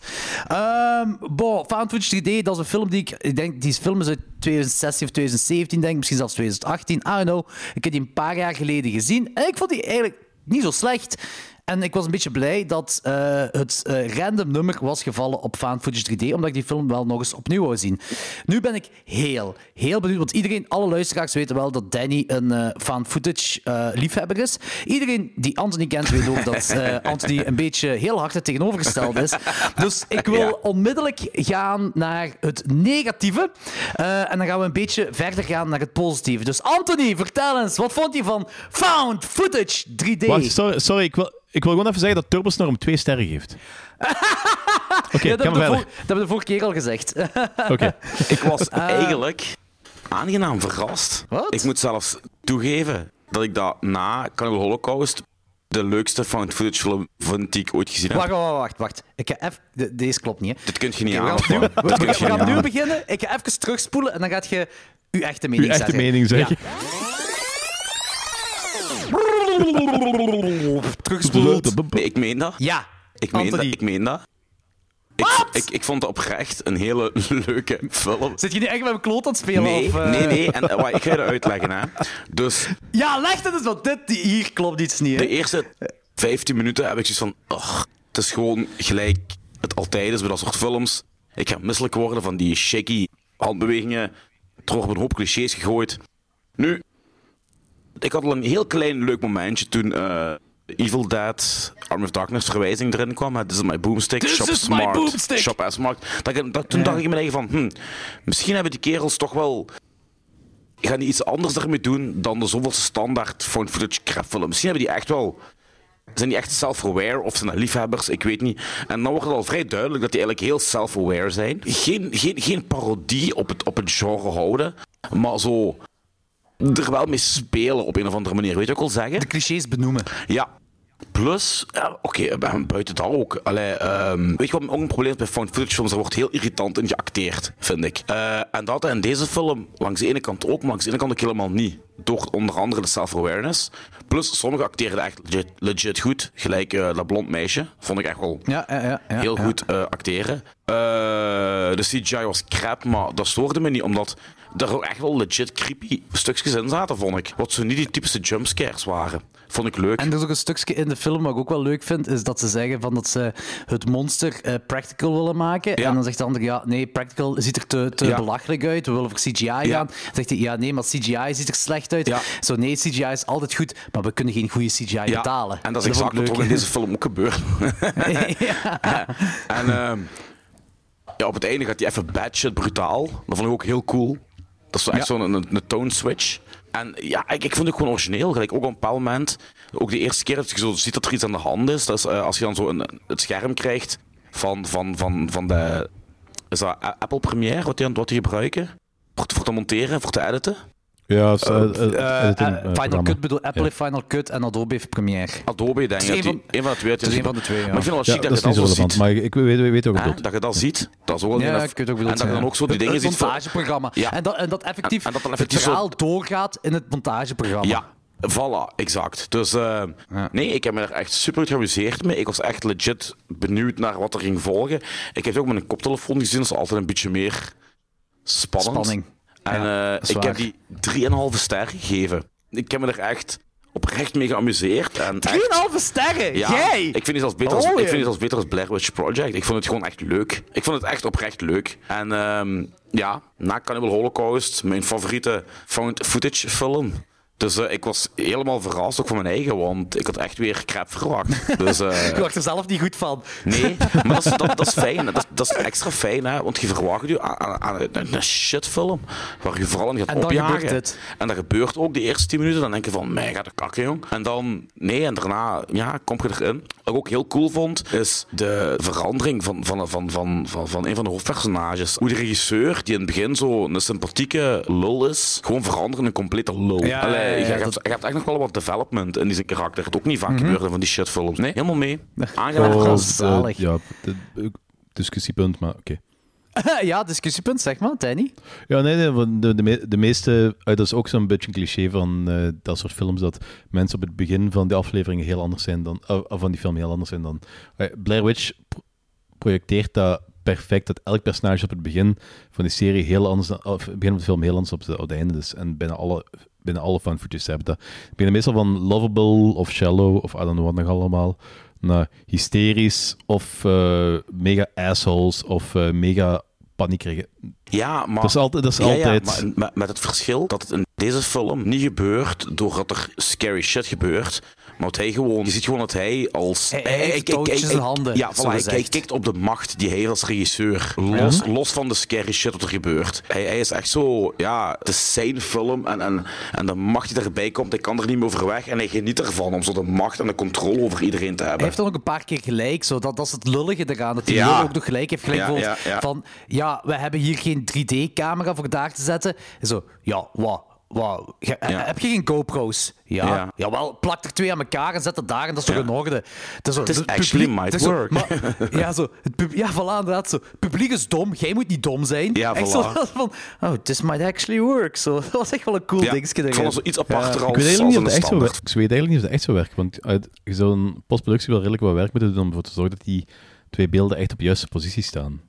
Bon, Found Footage 3D, dat is een film die ik, ik denk, die film is uit 2016 of 2017, denk ik, misschien zelfs 2018, I don't know. Ik heb die een paar jaar geleden gezien en ik vond die eigenlijk niet zo slecht. En ik was een beetje blij dat eh, het eh, random nummer was gevallen op Found Footage 3D, omdat ik die film wel nog eens opnieuw wou zien. Nu ben ik heel, heel benieuwd, want iedereen, alle luisteraars weten wel dat Danny een eh Found Footage eh, liefhebber is. Iedereen die Anthony kent weet ook dat eh, Anthony een beetje heel hard het tegenovergestelde is. Dus ik wil Ja. onmiddellijk gaan naar het negatieve. eh, en dan gaan we een beetje verder gaan naar het positieve. Dus Anthony, vertel eens, wat vond je van Found Footage 3D? Wacht, sorry, sorry ik, wil, ik wil gewoon even zeggen dat Turbostorm twee sterren geeft. Oké, Ja, dat, hebben dat hebben we de vorige keer al gezegd. Oké. Ik was eigenlijk aangenaam verrast. Wat? Ik moet zelfs toegeven dat ik dat na Cannibal Holocaust de leukste found footage film vind die ik ooit gezien heb. wacht, wacht, wacht, wacht. Ik ga even... de- deze klopt niet, hè. Dit kun je niet we aan. we, gaan nu beginnen. Ik ga even terugspoelen en dan gaat je uw echte mening Uw echte zeggen. mening zeggen. Ja. Terugspoeld. Nee, ik meen dat. Ja. Ik meen dat. Ik meen dat. Ik, ik, ik vond het oprecht een hele leuke film. Zit je nu echt met mijn kloot aan het spelen? Nee, of, eh? nee, nee. En, eh, wacht, ik ga je dat uitleggen. Hè. Dus Ja, leg het eens, want dit, die- hier klopt iets niet. de eerste 15 minuten heb ik zoiets van... "Ugh, het is gewoon gelijk het altijd is bij dat soort films. Ik ga misselijk worden van die shaky handbewegingen. Er wordt een hoop clichés gegooid. Nu, ik had al een heel klein leuk momentje toen eh, Evil Dead Arm of Darkness verwijzing erin kwam. This is my boomstick, This shop is my smart, boomstick. shop as smart. Dat, ik- dat- toen dacht ik in mijn eigen van, hm, misschien hebben die kerels toch wel gaan die iets anders ermee doen dan de zoveel standaard found footage crap film. Misschien hebben die echt wel... Zijn die echt self-aware of zijn dat liefhebbers? Ik weet niet. En dan wordt het al vrij duidelijk dat die eigenlijk heel self-aware zijn. Geen, geen, geen parodie op het, op het genre houden, maar zo er wel mee spelen op een of andere manier. Weet je wat ik wil zeggen? De clichés benoemen. Ja. Plus, ja, oké, eh, buiten dat ook. Allee, ehm, weet je wat ook een probleem is bij found footage films? Er wordt heel irritant in geacteerd, vind ik. Eh, en dat in deze film langs de ene kant ook, maar langs de ene kant ook helemaal niet. Door onder andere de self-awareness. Plus, sommigen acteren echt legit, legit goed. Gelijk eh, dat blond meisje. Vond ik echt wel Ja, ja, heel goed acteren. De CGI was crap, maar dat stoorde me niet, omdat er ook echt wel legit creepy stukjes in zaten, vond ik. Wat zo niet die typische jumpscares waren. Vond ik leuk. En er is ook een stukje in de film wat ik ook wel leuk vind, is dat ze zeggen van dat ze het monster eh, practical willen maken. Ja. En dan zegt de ander, ja, nee, practical ziet er te, te Ja. belachelijk uit, we willen voor CGI gaan. Dan zegt hij, ja, nee, maar CGI ziet er slecht uit. Zo, nee, CGI is altijd goed, maar we kunnen geen goede CGI betalen. En dat is vond exact wat er in deze film ook gebeurt. ja. en ehm, ja, op het einde gaat hij even bad shit brutaal. Dat vond ik ook heel cool. Dat is echt Ja. zo'n een, een tone switch. En ja, ik, ik vond het gewoon origineel. Gelijk ook op een bepaald moment, ook de eerste keer dat je zo ziet dat er iets aan de hand is, dat is eh, als je dan zo een, het scherm krijgt van, van, van, van de... Is dat Apple Premiere wat die, wat die gebruiken? Voor, te- voor te monteren, voor te editen? Ja, het is, eh, Final. Cut bedoel, Apple heeft Final Cut en Adobe heeft Premiere. Adobe, denk ik. een van- Een van de twee. Het is een van de twee, ja. Maar ik vind het wel Ja, chic dat je dat zo ziet. maar ik, weet, weet ook wat Hè, je bedoelt. dat je dat ziet, dat is ook wel Ja, ik weet ook En dat je dan ook zo die Het- dingen het ziet van... montageprogramma. Ja. En, dat, en dat effectief En- en dat dan effectief het zo- verhaal doorgaat in het montageprogramma. Ja, voilà, exact. Dus eh, nee, ik heb me er echt super geamuseerd mee. Ik was echt legit benieuwd naar wat er ging volgen. Ik heb het ook met een koptelefoon gezien, dat is altijd een beetje meer spannend. Spanning. En Ja, eh, ik heb die 3,5 ster gegeven. Ik heb me er echt oprecht mee geamuseerd. En echt- 3,5 sterren! ja, Jij! Ik vind, het zelfs beter als, Oh, ik vind het zelfs beter als Blair Witch Project. Ik vond het gewoon echt leuk. Ik vond het echt oprecht leuk. En ehm, ja, na Cannibal Holocaust, mijn favoriete found footage film. Dus eh, ik was helemaal verrast, ook van mijn eigen, want ik had echt weer crap verwacht. Dus, eh, Ik wacht er zelf niet goed van. Nee, maar dat is, dat, dat is fijn. Dat, is- dat is extra fijn, hè? want je verwacht je aan, aan, aan een shitfilm waar je vooral in gaat En dan opjagen. gebeurt dit. En dat gebeurt ook de eerste 10 minuten. Dan denk je van, mij gaat de kakken, jong. En dan, nee, en daarna, ja, kom je erin. Wat ik ook heel cool vond, is de verandering van, van, van, van, van, van een van de hoofdpersonages. Hoe de regisseur, die in het begin zo een sympathieke lul is, gewoon verandert in een complete lul. Ja, Allee, ja, je, hebt, dat- je hebt echt nog wel wat development in die zijn karakter. Het ook niet vaak gebeurt in van die shitfilms. Nee, helemaal mee. Oh, Aangenaam verrast. is zalig. eh, ja, discussiepunt, maar oké. ja, discussiepunt, zeg maar, Danny. Ja, nee, de, de, me- de meeste... eh, dat is ook zo'n beetje een cliché van eh, dat soort films, dat mensen op het begin van de aflevering heel anders zijn dan... eh, van die film heel anders zijn dan... Eh, Blair Witch pro- projecteert dat perfect, dat elk personage op het begin van die serie heel anders... dan- Of het begin van de film heel anders op, de, op het einde is. En bijna alle, bijna alle fan footage hebben dat. Het beginnen meestal van lovable of shallow of I don't know wat nog allemaal naar hysterisch of eh, mega assholes of eh, mega paniekerige. Ja, maar... Dat is altijd... Dat is Ja, ja, altijd maar met het verschil dat het in deze film niet gebeurt doordat er scary shit gebeurt, Maar wat hij gewoon, je ziet gewoon dat hij als... Hij- hij handen, Ja, voilà, hij, hij kijkt op de macht die hij als regisseur, los, los van de scary shit wat er gebeurt. Hij, hij is echt zo, ja, het is zijn film en, en, en de macht die erbij komt, hij kan er niet meer over weg en hij geniet ervan om zo de macht en de controle over iedereen te Hij hebben. heeft dan ook een paar keer gelijk. Zo. Dat, dat is het lullige eraan. Dat hij Ja. ook nog gelijk heeft. Gelijk Ja, bijvoorbeeld ja, ja. van... Ja, we hebben hier geen 3D-camera voor daar te zetten. En zo, ja, wat? Ja. Heb je geen GoPro's? Ja. Ja. Jawel, plak er twee aan elkaar en zet het daar en dat is toch Ja. in orde. Het is, zo, Het is het actually publiek- might het is zo, work. maar- ja, zo, het pub- ja, voilà, inderdaad. Zo. Het publiek is dom, jij moet niet dom zijn. Ja, Echt voilà. zo van, oh, this might actually work. Zo. Dat was echt wel een cool Ja, dingetje. ik vond het zo iets aparter Ik als, weet, als eigenlijk niet een of dat echt zo werkt. ik weet eigenlijk niet of dat echt zo werkt. Want uit, je zou een postproductie wel redelijk wat werk moeten doen om ervoor te zorgen dat die twee beelden echt op de juiste positie staan.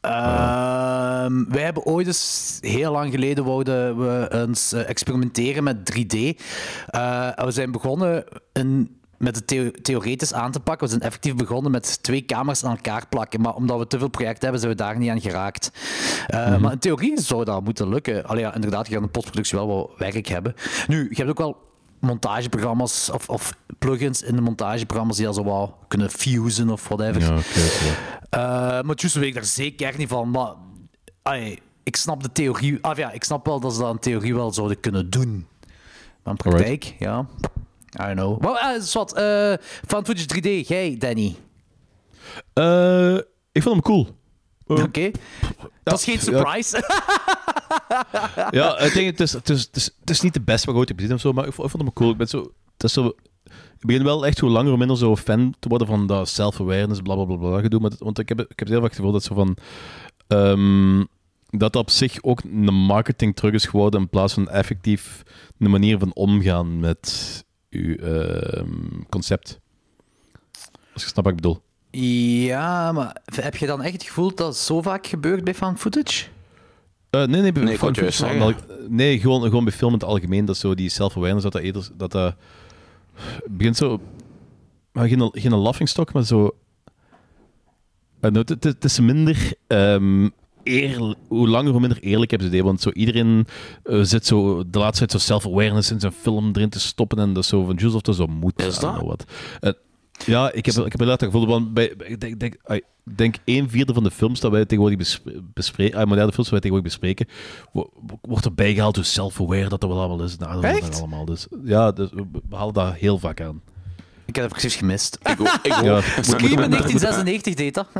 Ehm, wij hebben ooit eens, heel lang geleden, wouden we eens eh, experimenteren met 3D. Eh, en we zijn begonnen in, met het theo- theoretisch aan te pakken. We zijn effectief begonnen met twee camera's aan elkaar plakken. Maar omdat we te veel projecten hebben, zijn we daar niet aan geraakt. Eh, Maar in theorie zou dat moeten lukken. Allee, ja, inderdaad, je gaat in productie wel wat werk hebben. Nu, je hebt ook wel montageprogramma's of, of plugins in de montageprogramma's die dat zo wat kunnen fusen of whatever. Ja, oké. Eh, maar juist weet ik daar zeker niet van. Maar ik snap de theorie. Ah, ja, ik snap wel dat ze dat in theorie wel zouden kunnen doen. Maar in praktijk, ja. I don't know. Well, uh, wat, eh Found Footage 3D, jij, Danny. Eh, ik vond hem cool. Eh, Oké. Dat is geen surprise. ja, ik denk, het, is, het, is, het, is, het is niet de beste wat ik ooit heb gezien of zo, maar ik vond, ik vond hem cool. Ik, ben zo, het is zo, ik begin wel echt hoe langer hoe minder zo fan te worden van dat self-awareness, bla bla bla bla gedoe. Maar het- want ik heb, ik heb heel vaak het gevoel dat zo van. ehm, dat op zich ook een marketing terug is geworden in plaats van effectief een manier van omgaan met uw ehm, concept. Als je snapt wat ik bedoel. Ja, maar heb je dan echt het gevoel dat dat zo vaak gebeurt bij Found Footage? Eh, nee, nee, bij- Nee, het zeggen. van- nee gewoon, gewoon bij film in het algemeen. Dat zo die self-awareness, dat dat eerder... Dat dat begint zo... Maar geen, geen laughingstock, maar zo... Eh, nou, het, het, het is minder... ehm eerl- hoe langer, hoe minder eerlijk hebben ze het. Want zo iedereen eh, zit zo de laatste tijd zo self-awareness in zijn film erin te stoppen. En dat is zo van, of dat zo moet. Is dat? what. Ja, ik heb, ik heb inderdaad dat gevoel. Want bij, ik denk, denk, ik denk een vierde van de films dat wij tegenwoordig bespre- bespreken, ah, moderne films die wij tegenwoordig bespreken, wo- wo- wordt erbij gehaald hoe self-aware dat dat wel allemaal is. Nou, Echt? allemaal. Dus, ja, dus we halen dat heel vaak aan. Ik heb het precies gemist. Ik ook, ik ook. Ja, Scream in 1996 deed dat.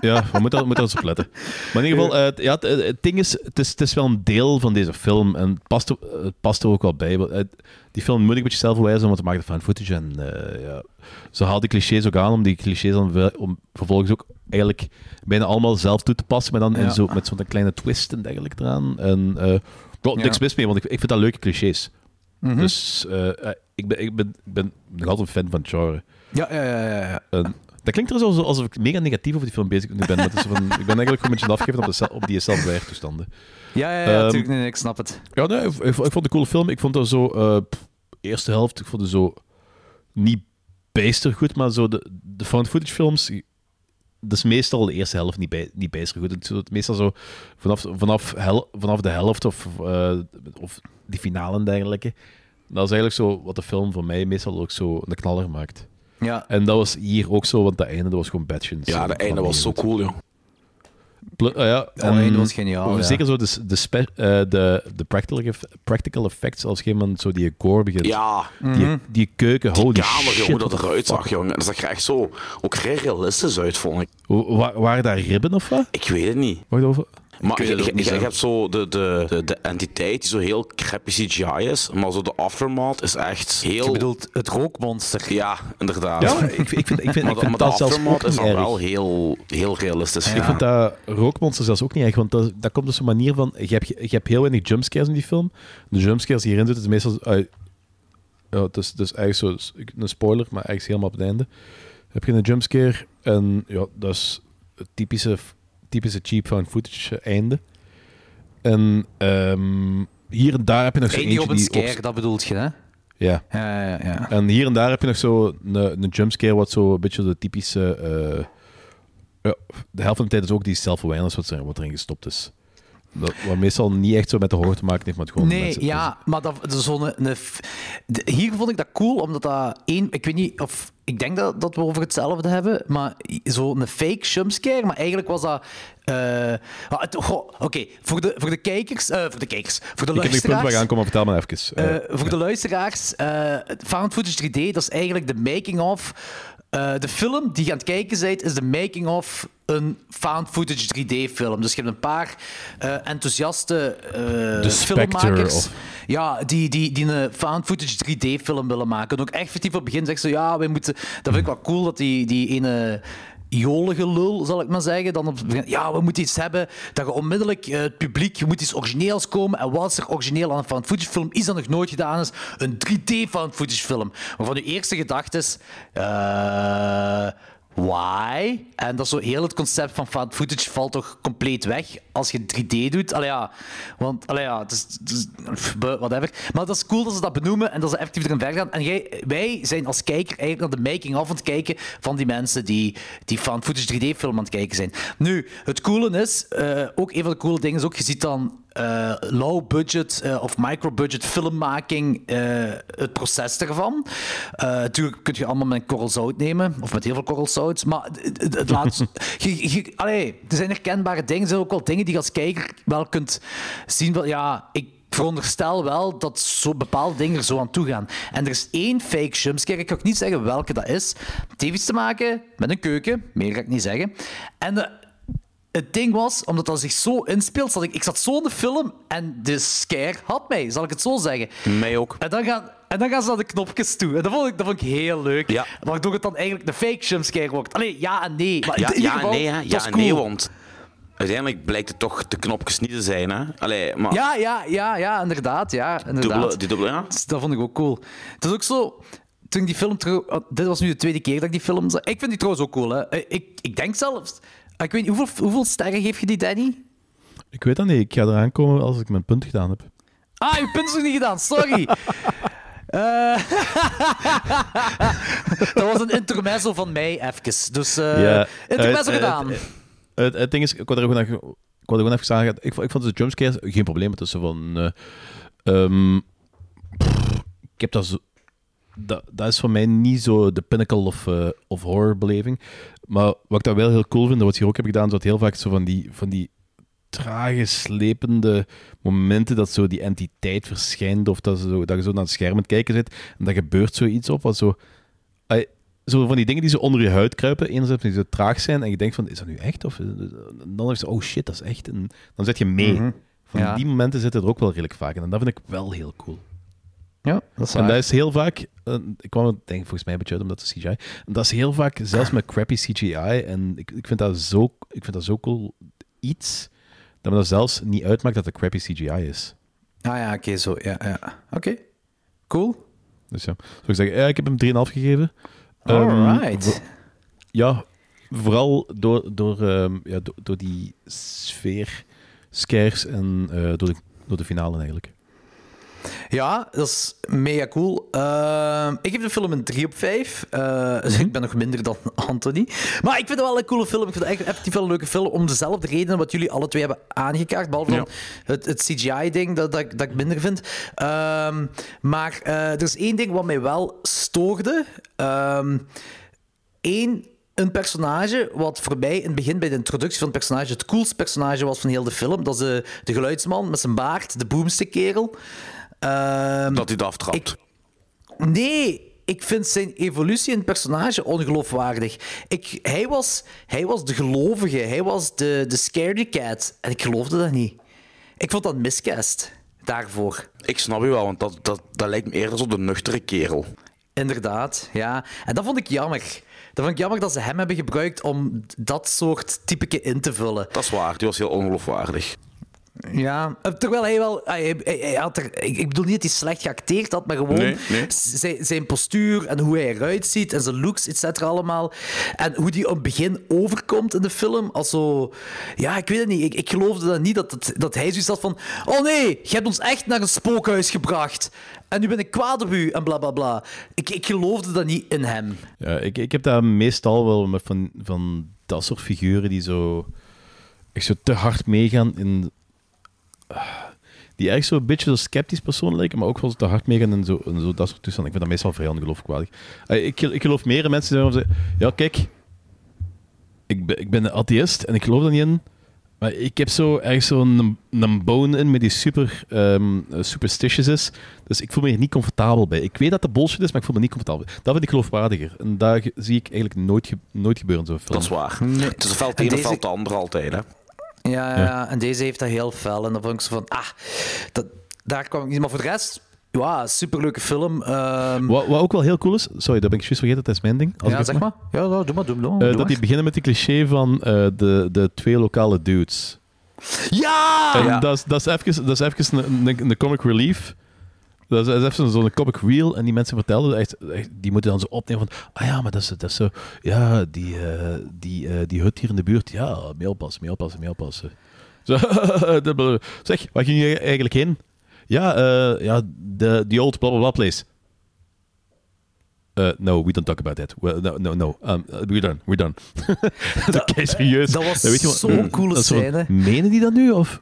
Ja, we moeten, we moeten eens op letten. Maar in ieder geval, eh, het- ja, het, het ding is het, is, het is wel een deel van deze film en het past er, het past er ook wel bij. eh, die film moet ik een beetje zelf wijzen, want het maakt fan footage en eh, ja, ze haalt die clichés ook aan om die clichés dan om vervolgens ook eigenlijk bijna allemaal zelf toe te passen, maar dan in Ja. zo, met zo'n kleine twist en dergelijke eraan. En eh niks mis mee, want ik, ik vind dat leuke clichés. Mhm. Dus eh, eh, ik, ben, ik, ben, ik ben nog altijd een fan van het genre. Ja, ja, ja. ja, ja. En dat klinkt er zo alsof ik mega negatief over die film bezig ben. Maar het is zo van, ik ben eigenlijk gewoon een beetje afgegeven op, de, op die self-aware-toestanden. Ja, ja, ja, Ehm, natuurlijk. Nee, nee, ik snap het. Ja, nee, ik, ik, vond het een coole film. Ik vond dat zo... pff, eerste helft, ik vond het zo... Niet bijster goed, maar zo de, de found footage films... Dat is meestal de eerste helft niet, bij, niet bijster goed. Het is meestal zo vanaf, vanaf, hel- vanaf de helft of, eh, of die finale en dergelijke. Dat is eigenlijk zo wat de film voor mij meestal ook zo een knaller maakt. Ja. En dat was hier ook zo, want dat einde dat was gewoon badshins. Ja, de einde was zo cool, joh. Pl- ah ja, dat was geniaal. ja. Zeker zo de, de, spe- eh, de, de practical, eff- practical effects, als je man zo die gore begint. Ja, Die, die keuken, die holy kamer, shit. joh, hoe dat eruit zag, jongen. Dat zag er echt zo ook realistisch uit, vond ik. Wa- wa- waren daar ribben of wat? Ik weet het niet. Wacht over. Maar je, hebt zo de, de, de, de entiteit die zo heel crappy CGI is, maar zo de aftermath is echt heel... Je bedoelt het rookmonster. Ja, inderdaad. Ja, ik, ik vind, ik vind, maar ik de, vind maar de dat zelfs aftermath ook is dan wel heel, heel realistisch. Ja. Ik vind dat rookmonster zelfs ook niet erg, want dat, dat komt dus een manier van... Je hebt, je hebt heel weinig jumpscares in die film. De jumpscares die hierin zitten, is meestal... eh, ja, het is, het is eigenlijk zo... Een spoiler, maar eigenlijk helemaal op het einde. Heb je een jumpscare en ja, dat is het typische, typische cheap found footage eh, einde. En ehm, hier en daar heb je nog zo eentje op een die... op- scare, dat bedoelt je, hè? ja. Ja, ja, ja. En hier en daar heb je nog zo een, een jumpscare, wat zo een beetje de typische. eh, ja, de helft van de tijd is ook die self-awareness wat, er- wat erin gestopt is. Dat, wat meestal niet echt zo met de horror te maken heeft, maar het gewoon Nee, mensen- ja, maar dat, is zo'n... Een, de- hier vond ik dat cool, omdat dat één... Ik weet niet of... Ik denk dat, dat we over hetzelfde hebben, maar zo'n fake jumpscare, maar eigenlijk was dat... het- goh, Oké, voor, de, voor de kijkers... eh, voor de kijkers. Voor de Ik heb nu punt waar luisteraars... ik aankom, maar vertel maar even. Eh, voor de luisteraars, found footage 3D, dat is eigenlijk de making-of. Eh, de film die je aan het kijken bent, is de making-of een found footage 3D-film. Dus je hebt een paar eh, enthousiaste eh filmmakers. of- Ja, die, die, die een found footage 3D-film willen maken. En ook effectief op het begin zeggen ze, ja, wij moeten... Dat vind ik wel cool, dat die, die ene jolige lul, zal ik maar zeggen. Dan op ja, we moeten iets hebben dat je onmiddellijk eh, het publiek, je moet iets origineels komen. En wat is er origineel aan een found footage film? Iets dat nog nooit gedaan is, een 3D found footage film. Waarvan je eerste gedachte is, eh, why? En dat is zo heel het concept van found footage valt toch compleet weg als je 3D doet. Allee ja, want allee ja, het is, whatever. Maar dat is cool dat ze dat benoemen en dat ze effectief erin verder gaan. En jij, wij zijn als kijker eigenlijk naar de making-of aan het kijken van die mensen die die found footage 3D-film aan het kijken zijn. Nu, het coole is, eh, ook een van de coole dingen is ook, je ziet dan eh, low-budget eh, of micro-budget filmmaking, eh, het proces ervan. Eh, natuurlijk kun je allemaal met een korrel zout nemen, of met heel veel korrel zout, maar het, het, het laat... je, je- allee, er zijn herkenbare dingen, er zijn ook wel dingen die je als kijker wel kunt zien. Wel, ja, ik veronderstel wel dat zo bepaalde dingen er zo aan toe gaan. En er is één fake jumpscare, ik kan ook niet zeggen welke dat is. Het heeft iets te maken met een keuken, meer ga ik niet zeggen. En de, het ding was, omdat dat zich zo inspeelt, zat ik, ik zat zo in de film en de scare had mij, zal ik het zo zeggen. Mij ook. En dan gaan, en dan gaan ze naar de knopjes toe. En dat vond ik, dat vond ik heel leuk. Ja. Waardoor het dan eigenlijk de fake jumpscare wordt. Allee, ja en nee. Maar Ja, ja en nee, hè. Ja en cool. nee, want uiteindelijk blijkt het toch de knopjes niet te zijn, hè. Allee, maar... Ja, ja, ja, ja, inderdaad. Ja, inderdaad. dubbele, die dubbele, ja. Dus dat vond ik ook cool. Het is ook zo... Toen ik die film terug... oh, Dit was nu de tweede keer dat ik die film zag. Ik vind die trouwens ook cool, hè. Ik, ik denk zelfs... Ik weet niet, hoeveel, hoeveel sterren geef je die, Danny? Ik weet dat niet. Ik ga eraan komen als ik mijn punt gedaan heb. Ah, je punt is nog niet gedaan, sorry. Eh, dat was een intermezzo van mij, even. Dus eh Ja, intermezzo gedaan. het- Het, het ding is, ik wou er gewoon, even- ik wou er gewoon even zeggen, ik, vond- ik vond de jumpscares geen probleem tussen van... eh, ehm, pff, ik heb dat zo... Dat, dat is voor mij niet zo de pinnacle of, of horrorbeleving. Maar wat ik dat wel heel cool vind, wat ik hier ook heb gedaan, is dat heel vaak zo van die, van die trage, slepende momenten dat zo die entiteit verschijnt, of dat, zo, dat je zo naar het scherm aan het kijken zit, en dat gebeurt zoiets op, wat zo... Zo van die dingen die zo onder je huid kruipen, enerzijds die zo traag zijn, en je denkt van, is dat nu echt? Of dan is het, oh shit, dat is echt. En dan zet je mee. Van Ja. die momenten zitten er ook wel redelijk vaak in, en dat vind ik wel heel cool. Ja, dat is En dat is heel vaak, eh, ik kwam denk ik volgens mij een beetje uit omdat het CGI. En dat is heel vaak, zelfs met crappy CGI, en ik, ik, vind dat zo, ik vind dat zo cool iets, dat me dat zelfs niet uitmaakt dat het crappy CGI is. Ah ja, oké, zo. Ja, ja. Oké, cool. Dus ja, zou ik zeggen, ja, ik heb hem 3,5 gegeven. Ehm, Alright. ja, vooral door, door, ehm, ja, door, door die sfeer, scares en eh, door, de, door de finale eigenlijk. Ja, dat is mega cool. Ehm, ik geef de film een 3 op 5. Eh, dus ik ben nog minder dan Anthony. Maar ik vind het wel een coole film. Ik vind het echt effectief wel een leuke film. Om dezelfde redenen wat jullie alle twee hebben aangekaart. Behalve het, het CGI-ding dat, dat, ik- dat ik minder vind. Ehm, maar eh, er is één ding wat mij wel stoorde. Ehm Eén, een personage wat voor mij in het begin bij de introductie van het personage het coolste personage was van heel de film. Dat is de, de geluidsman met zijn baard, de boomstick kerel. Ehm, Dat hij het aftrapt. ik- Nee, ik vind zijn evolutie in het personage ongeloofwaardig. Ik, hij, was, hij was de gelovige, hij was de, de scaredy cat. En ik geloofde dat niet. Ik vond dat miscast daarvoor. Ik snap je wel, want dat, dat, dat lijkt me eerder zo de nuchtere kerel. Inderdaad, ja. En dat vond ik jammer. Dat vond ik jammer dat ze hem hebben gebruikt om dat soort typeke in te vullen. Dat is waar, die was heel ongeloofwaardig. Ja, eh, terwijl hij wel... Hij, hij- hij had er, ik, ik bedoel niet dat hij slecht geacteerd had, maar gewoon Nee, nee. Zijn, zijn postuur en hoe hij eruit ziet en zijn looks, et cetera, allemaal. En hoe die op het begin overkomt in de film. Als zo... Ja, ik weet het niet. Ik, ik geloofde dat niet, dat, het, dat hij zoiets had van... Oh nee, je hebt ons echt naar een spookhuis gebracht. En nu ben ik kwaad op u en bla bla bla. Ik, ik geloofde dat niet in hem. Ja, ik, ik heb dat meestal wel met van, van dat soort figuren die zo echt zo te hard meegaan in die erg zo'n beetje zo sceptisch persoon lijken, maar ook wel zo te hard meegaan en zo, en zo dat soort toestanden. Ik vind dat meestal vrij ongeloofwaardig. Uh, ik, ik geloof meer in mensen die zeggen, ja kijk, ik ben, ik ben een atheïst en ik geloof er niet in, maar ik heb zo ergens zo'n een bone in met die super um, superstitious is. Dus ik voel me hier niet comfortabel bij. Ik weet dat het bullshit is, maar ik voel me niet comfortabel. Dat vind ik geloofwaardiger. En daar zie ik eigenlijk nooit, ge nooit gebeuren film. Dat is waar. Nee. Het is ofwel het ene deze... ofwel het andere altijd, hè? Ja, ja, ja, en deze heeft dat heel fel. En dan vond ik zo van, ah, dat, daar kwam ik niet. Maar voor de rest, ja, superleuke film. Um... Wat, wat, ook wel heel cool is, sorry, dat ben ik juist vergeten, dat is mijn ding. Als ja, zeg maar. Ja, doe maar, doe uh, dat die beginnen met die cliché van uh, de, de twee lokale dudes. Ja! En ja. Dat, is, dat is even, dat is even een, een, een comic relief. Dat is, dat is even zo'n comic reel en die mensen vertelden, echt, echt, die moeten dan zo opnemen van, ah ja, maar dat is, dat is zo, ja, die, uh, die, uh, die hut hier in de buurt, ja, mee oppassen, mee oppassen, mee oppassen. Zo, zeg, waar ging je eigenlijk heen? Ja, uh, ja, the, the old blah blah blah place. Uh, no, we don't talk about that. Well, no, no, no. Um, we're done. We're done. dat, is serieus. Dat was zo'n coole scène. Menen die dat nu? Of?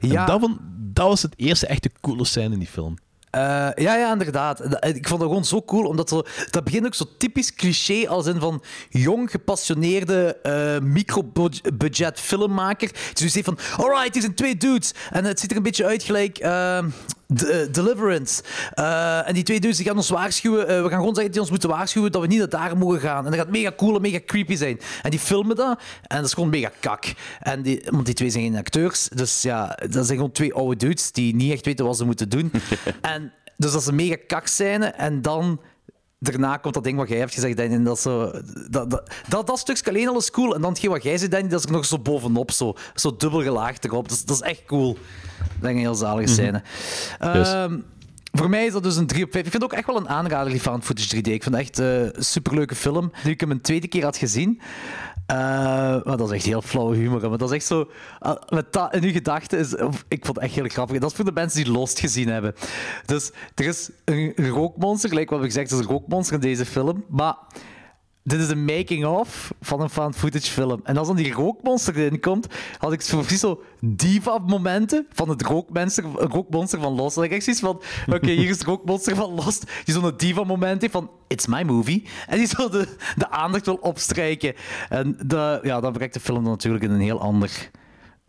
Ja. Dat, van, dat was het eerste echte coole scène in die film. Uh, ja, ja, inderdaad. Ik vond dat gewoon zo cool, omdat dat begint ook zo typisch cliché als in van jong, gepassioneerde uh, micro-budget filmmaker. Dus je van, alright, hier zijn twee dudes. En het ziet er een beetje uit gelijk... Uh, de, Deliverance. Uh, en die twee dudes die gaan ons waarschuwen. Uh, we gaan gewoon zeggen dat die ons moeten waarschuwen dat we niet naar daar mogen gaan. En dat gaat mega cool en mega creepy zijn. En die filmen dat. En dat is gewoon mega kak. En die, want die twee zijn geen acteurs. Dus ja, dat zijn gewoon twee oude dudes die niet echt weten wat ze moeten doen. en dus dat is een mega kak scène. En dan daarna komt dat ding wat jij hebt gezegd. Dat, zo, dat, dat, dat, dat stukje alleen al is cool. En dan hetgeen wat jij zei, Danny, dat is nog zo bovenop. Zo, zo dubbel gelaagd erop. Dat is echt cool. Dat is een heel zalige scène. Mm -hmm. yes. um, voor mij is dat dus een 3 op 5. Ik vind het ook echt wel een aanrader, die found footage 3D. Ik vind het echt een uh, superleuke film. Nu ik hem een tweede keer had gezien. Uh, maar dat is echt heel flauwe humor. Maar dat is echt zo. Uh, met dat in uw gedachten is. Ik vond het echt heel grappig. Dat is voor de mensen die Lost gezien hebben. Dus er is een rookmonster, gelijk wat we gezegd, er is een rookmonster in deze film. Maar dit is een making-of van een found footage film. En als dan die rookmonster erin komt, had ik precies zo diva-momenten van het rookmonster, rookmonster van Lost. Dat ik echt zoiets van, oké, hier is het rookmonster van Lost, die zo'n diva-moment heeft van, it's my movie. En die zo de, aandacht wil opstrijken. En de, ja, dan de film dan natuurlijk in een heel ander...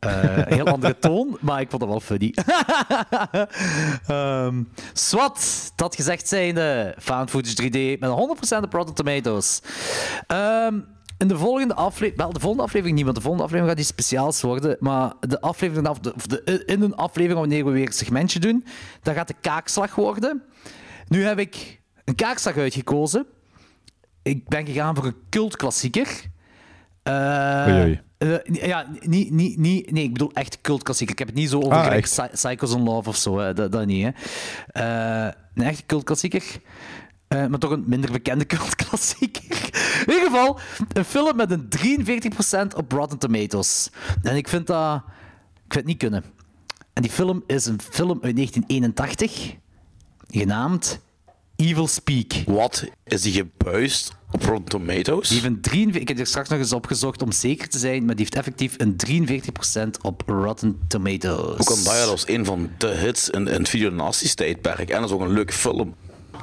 Uh, heel andere toon, maar ik vond het wel funny. um, Swat, dat gezegd zijnde, found footage 3D met 100% op Rotten Tomatoes. Um, in de volgende aflevering, wel de volgende aflevering niet, want de volgende aflevering gaat iets speciaals worden. Maar de aflevering, of de, in een aflevering, wanneer we weer een segmentje doen, dat gaat de kaakslag worden. Nu heb ik een kaakslag uitgekozen. Ik ben gegaan voor een cultklassieker. Uh, oei, oei. Uh, ja, niet, niet, niet, nee, ik bedoel echt cultklassieker. Ik heb het niet zo over ah, gelijk Psychos in Love of zo. Hè. Dat, dat niet. Hè. Uh, een echte cultklassieker. Uh, maar toch een minder bekende cultklassieker. In ieder geval, een film met een 43% op Rotten Tomatoes. En ik vind dat... Ik vind het niet kunnen. En die film is een film uit 1981, genaamd Evil Speak. Wat? Is die gebuist op Rotten Tomatoes? Die heeft een 43, ik heb er straks nog eens opgezocht om zeker te zijn, maar die heeft effectief een 43% op Rotten Tomatoes. Ook omdat dat was een van de hits in, in het videonastisch-tijdperk. En dat is ook een leuke film.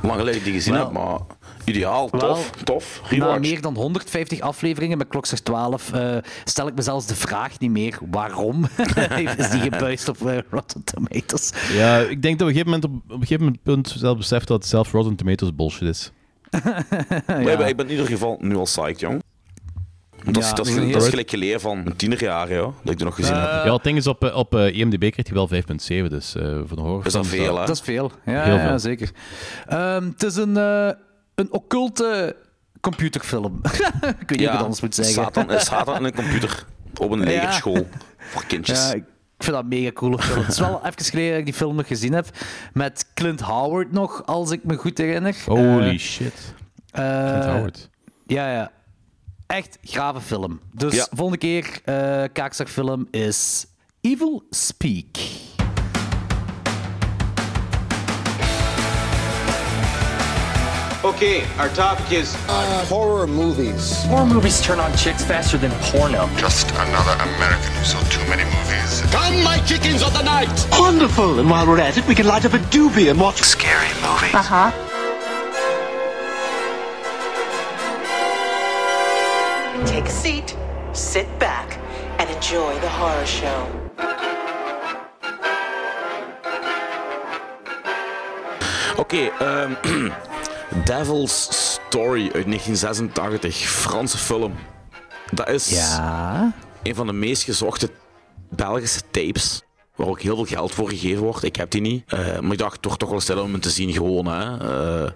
Lang geleden die gezien well, heb, maar ideaal, tof, well, tof. Rewatch. Na meer dan 150 afleveringen met Klokslag 12 uh, stel ik me zelfs de vraag niet meer waarom is die gebuist op uh, Rotten Tomatoes. Ja, ik denk dat we op een gegeven moment op, op een gegeven moment punt zelf beseft dat zelf Rotten Tomatoes bullshit is. Ja. maar ik ben in ieder geval nu al psyched, jong. Dat, ja, is, dat, is, dat is gelijk geleden van tienerjaren, ja, dat ik er nog gezien uh, heb. Ja, het ding is, op, op uh, IMDb krijgt hij wel 5,7, dus uh, voor de horror Is dat veel, hè? Dat is veel, ja, Heel veel. ja zeker. Um, het is een, een occulte computerfilm. ik weet niet ja, hoe ik het anders moet zeggen. Satan, Satan in een computer op een legerschool ja. voor kindjes. Ja, ik vind dat een mega coole film. Het is wel even geleden dat ik die film nog gezien heb. Met Clint Howard nog, als ik me goed herinner. Holy shit. Clint Howard. Ja, ja echt grave film. Dus ja. volgende keer uh, kaakzakfilm is Evil Speak. Okay, our topic is uh, horror movies. Horror movies turn on chicks faster than porno. Just another American who saw too many movies. Come, my chickens of the night. Wonderful. And while we're at it, we can light up a doobie and watch scary movies. Uh huh. Take a seat, sit back, and enjoy the horror show. Okay, ehm, Devil's Story uit 1986, Franse film. Dat is Ja. een van de meest gezochte Belgische tapes. Waar ook heel veel geld voor gegeven wordt. Ik heb die niet. Eh, maar ik dacht toch, toch wel stellen om hem te zien gewoon. Hè. Eh,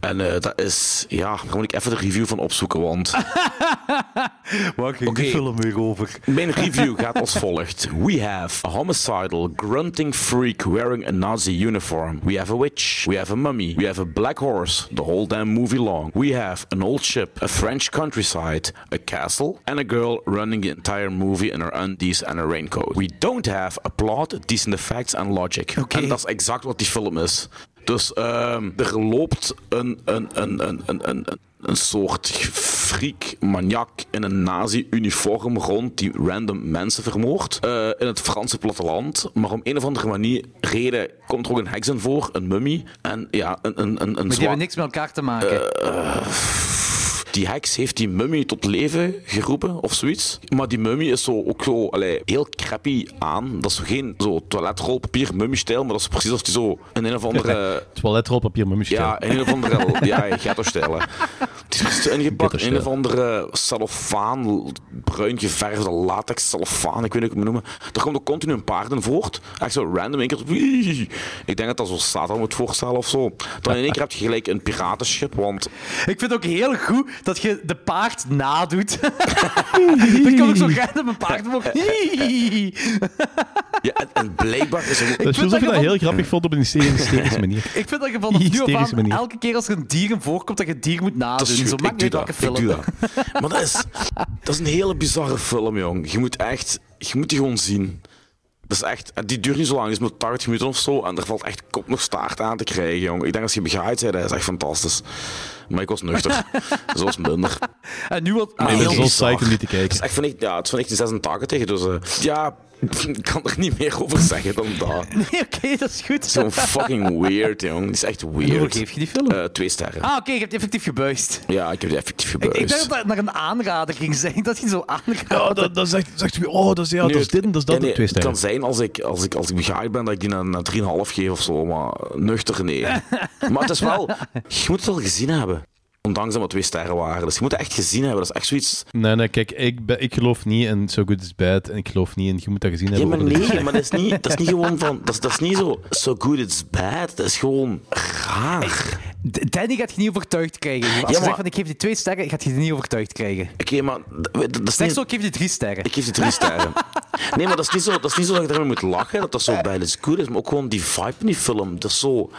en eh, dat is... Ja, daar moet ik even de review van opzoeken, want... Waar ging Oké. die film weer over? Mijn review gaat als volgt. We have a homicidal, grunting freak wearing a Nazi uniform. We have a witch. We have a mummy. We have a black horse the whole damn movie long. We have an old ship, a French countryside, a castle, and a girl running the entire movie in her undies and a raincoat. We don't have a plot, decent effects and logic. Oké. En dat is exact wat die film is. Dus ehm, er loopt een, een, een, een, een, een, een- soort freak, maniak in een nazi-uniform rond die random mensen vermoordt eh, in het Franse platteland. Maar om een of andere manier, reden komt er ook een heks in voor, een mummie. En ja, een, een, een, een Maar die hebben niks met elkaar te maken. Die heks heeft die mummie tot leven geroepen of zoiets. Maar die mummie is zo, ook zo allee, heel crappy aan. Dat is zo geen zo toiletrolpapier mummie-stijl, maar dat is precies alsof die zo in een of andere... Toiletrolpapier, mummies. Ja, in een of andere ja, ghetto-stijl. Het is precies ingepakt in een of andere cellofaan, bruin geverfde latex cellofaan, ik weet niet hoe ik het moet noemen. Er komt ook continu een paard in voort. Echt zo random, één keer... Wii. Ik denk dat dat zo Satan moet voorstellen of zo. Dan in één keer heb je gelijk een piratenschip, want Ik vind het ook heel goed dat je de paard nadoet. Dan kan ook zo random een paard omhoog. Ja, en, blijkbaar is er... Dat is vind alsof dat je dat heel grappig vond op een hysterische manier. Ik vind dat je vanaf nu af aan, elke keer als er een dier in voorkomt, dat je het dier moet nadoen. Dat is Zo ik maakt niet welke ik film. doe dat. Maar dat is, dat is een hele bizarre film, jong. Je moet echt... Je moet die gewoon zien. Dat is echt... Die duurt niet zo lang, die is maar 80 minuten of zo. En er valt echt kop nog staart aan te krijgen, jong. Ik denk als je begaaid bent, dat is echt fantastisch. Maar ik was nuchter. Zo is minder. En nu wat... Ik ben zo psyched om die te Het is kijken. echt van, ja, het is van 1986, dus eh, ja, ik kan er niet meer over zeggen dan dat. Nee, oké, dat is goed. Zo'n fucking weird, jong. Die is echt Hoeveel weird. geef je die film? Eh, twee sterren. ah, oké, je hebt die effectief gebuist. Ja, ik heb die effectief Ik, gebuist. ik dacht dat dat naar een aanrader ging zijn. Dat je zo aanraadt. Ja, dat, dat zegt, zegt je, oh, dat is, ja, dat is dit en dat is dat. Ja, nee, twee het sterren. kan zijn als ik, als ik, als ik begaaid ben dat ik die naar, naar 3,5 geef of zo, maar nuchter nee. maar het is wel, je moet het wel gezien hebben. Ondanks dat maar twee sterren waren. Dus je moet het echt gezien hebben. Dat is echt zoiets. Nee, nee, kijk, ik, ben, ik geloof niet in So Good Is Bad en ik geloof niet in, je moet dat gezien Ja, hebben. maar om dat- nee, maar dat is niet, dat is niet gewoon van. Dat is, dat is niet zo. So good it's bad. Dat is gewoon raar. Danny gaat je niet overtuigd krijgen. Als je maar- zegt van ik geef die twee sterren, gaat je die niet overtuigd krijgen. Oké, maar. Dat, is Zeg niet, zo, ik geef die drie sterren. Ik geef die drie sterren. Nee, maar dat is niet zo dat, is niet zo dat je ermee moet lachen. Dat dat zo bij is good is. Maar ook gewoon die vibe in die film. Dat is zo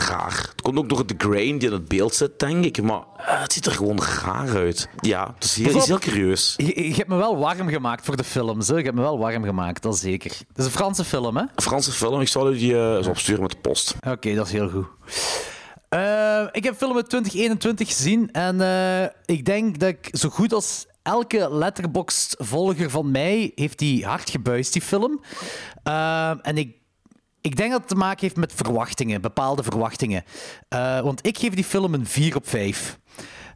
raar. Het komt ook door de grain die in het beeld zit, denk ik. Maar eh, het ziet er gewoon raar uit. Ja, het is heel, is curieus. Je, je hebt me wel warm gemaakt voor de films. Hè. Je hebt me wel warm gemaakt, dat zeker. Het is een Franse film, hè? Een Franse film, ik zal u die eens opsturen met de post. Oké, dat is heel goed. Eh, ik heb film uit 2021 gezien en ik denk dat ik zo goed als elke letterboxd-volger van mij heeft die hard gebuist, die film. En ik, ik denk dat het te maken heeft met verwachtingen, bepaalde verwachtingen. Eh, want ik geef die film een 4 op 5.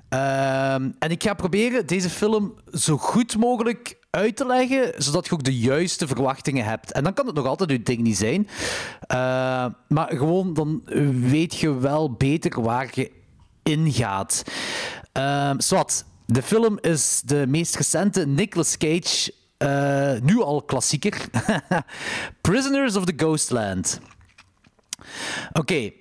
Ehm, en ik ga proberen deze film zo goed mogelijk uit te leggen, zodat je ook de juiste verwachtingen hebt. En dan kan het nog altijd uw ding niet zijn. Eh, maar gewoon, dan weet je wel beter waar je ingaat. Ehm zwat, de film is de meest recente Nicolas Cage, eh, nu al klassieker. Prisoners of the Ghostland. Oké,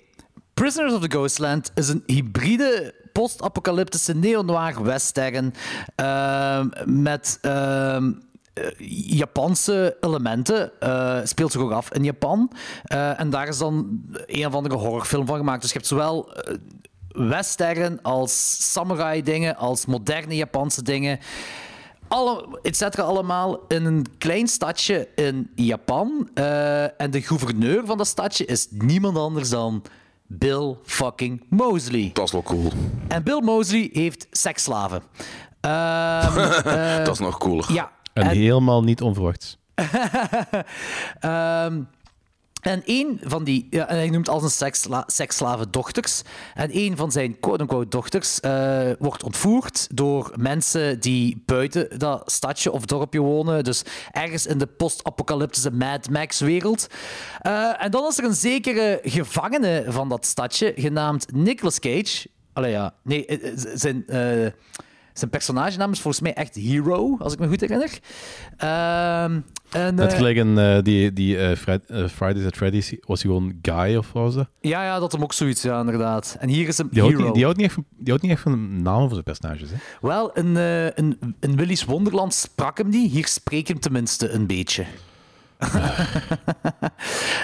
Prisoners of the Ghostland is een hybride post-apocalyptische neo-noir western ehm, met ehm, eh, Japanse elementen. eh, speelt zich ook af in Japan. En daar is dan een of andere horrorfilm van gemaakt. Dus je hebt zowel western als samurai dingen, als moderne Japanse dingen. Alle, et cetera, allemaal in een klein stadje in Japan. Eh, en de gouverneur van dat stadje is niemand anders dan Bill fucking Mosley. Dat is wel cool. En Bill Mosley heeft seksslaven. Ehm, eh, dat is nog cooler. ja. En en- helemaal niet onverwachts. Ehm, en een van die, ja, hij noemt als een seksla, seksslave dochters. En een van zijn quote-unquote dochters eh, wordt ontvoerd door mensen die buiten dat stadje of dorpje wonen. Dus ergens in de post-apocalyptische Mad Max-wereld. Eh, en dan is er een zekere gevangene van dat stadje, genaamd Nicolas Cage. Allee ja, nee, eh, zijn. Zijn personagenaam is volgens mij echt Hero, als ik me goed herinner. Ehm, en, Net eh, gelijk in eh, die, die Fri- eh, Fridays at Freddy's was hij gewoon Guy of was dat? Ja, ja, dat hem ook zoiets, ja, inderdaad. En hier is een Die houdt, hero. niet, die, houdt niet echt van, die houdt niet echt van namen voor zijn personages. Hè? Wel, in, in, in Willy's Wonderland sprak hem die. Hier spreek hem tenminste een beetje.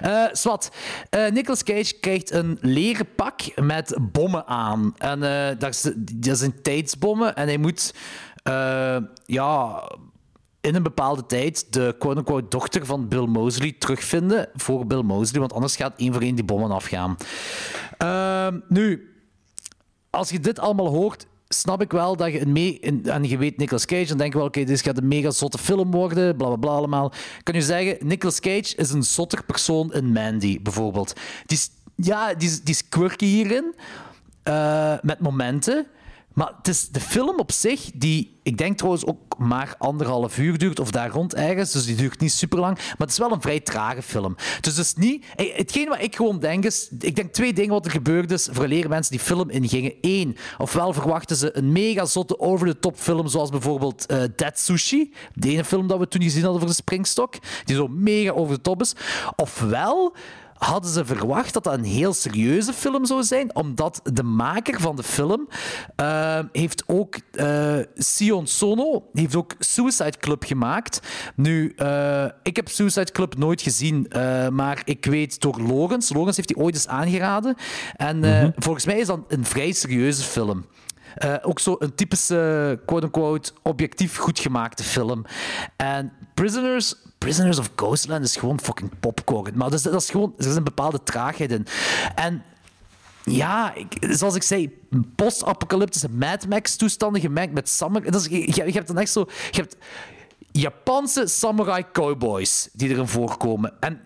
Eh Swat, eh, Nicolas Cage krijgt een leren pak met bommen aan. En eh dat, dat zijn tijdsbommen. En hij moet ja, in een bepaalde tijd de quote-unquote dochter van Bill Mosley terugvinden voor Bill Mosley, want anders gaat één voor één die bommen afgaan. Nu, als je dit allemaal hoort, snap ik wel dat je een mee... en je weet Nicolas Cage, dan denk je wel, oké, dit gaat een mega zotte film worden, bla bla bla allemaal. Kan je zeggen, Nicolas Cage is een zotter persoon in Mandy, bijvoorbeeld. Die is, ja, die is, die is quirky hierin, eh, met momenten. Maar het is de film op zich, die ik denk trouwens ook maar anderhalf uur duurt, of daar rond ergens, dus die duurt niet super lang. Maar het is wel een vrij trage film. Dus het is niet... eh, Hetgeen wat ik gewoon denk is... Ik denk twee dingen wat er gebeurd is voor leren mensen die film ingingen. Eén, ofwel verwachten ze een mega zotte over-the-top film, zoals bijvoorbeeld eh Dead Sushi, de ene film dat we toen gezien hadden voor de Springstok, die zo mega over de top is. Ofwel hadden ze verwacht dat dat een heel serieuze film zou zijn, omdat de maker van de film eh, heeft ook eh, Sion Sono heeft ook Suicide Club gemaakt. Nu, eh, ik heb Suicide Club nooit gezien, maar ik weet door Logans. Logans heeft die ooit eens aangeraden. En eh, volgens mij is dat een vrij serieuze film. Ook zo een typische, quote-unquote, objectief goed gemaakte film. En Prisoners, Prisoners of Ghostland is gewoon fucking popcorn. Maar dat dat is gewoon, er is een bepaalde traagheid in. En ja, ik, zoals ik zei, post-apocalyptische Mad Max-toestanden gemengd met samurai. Dat je, je hebt dan echt zo... Je hebt Japanse samurai cowboys die erin voorkomen. En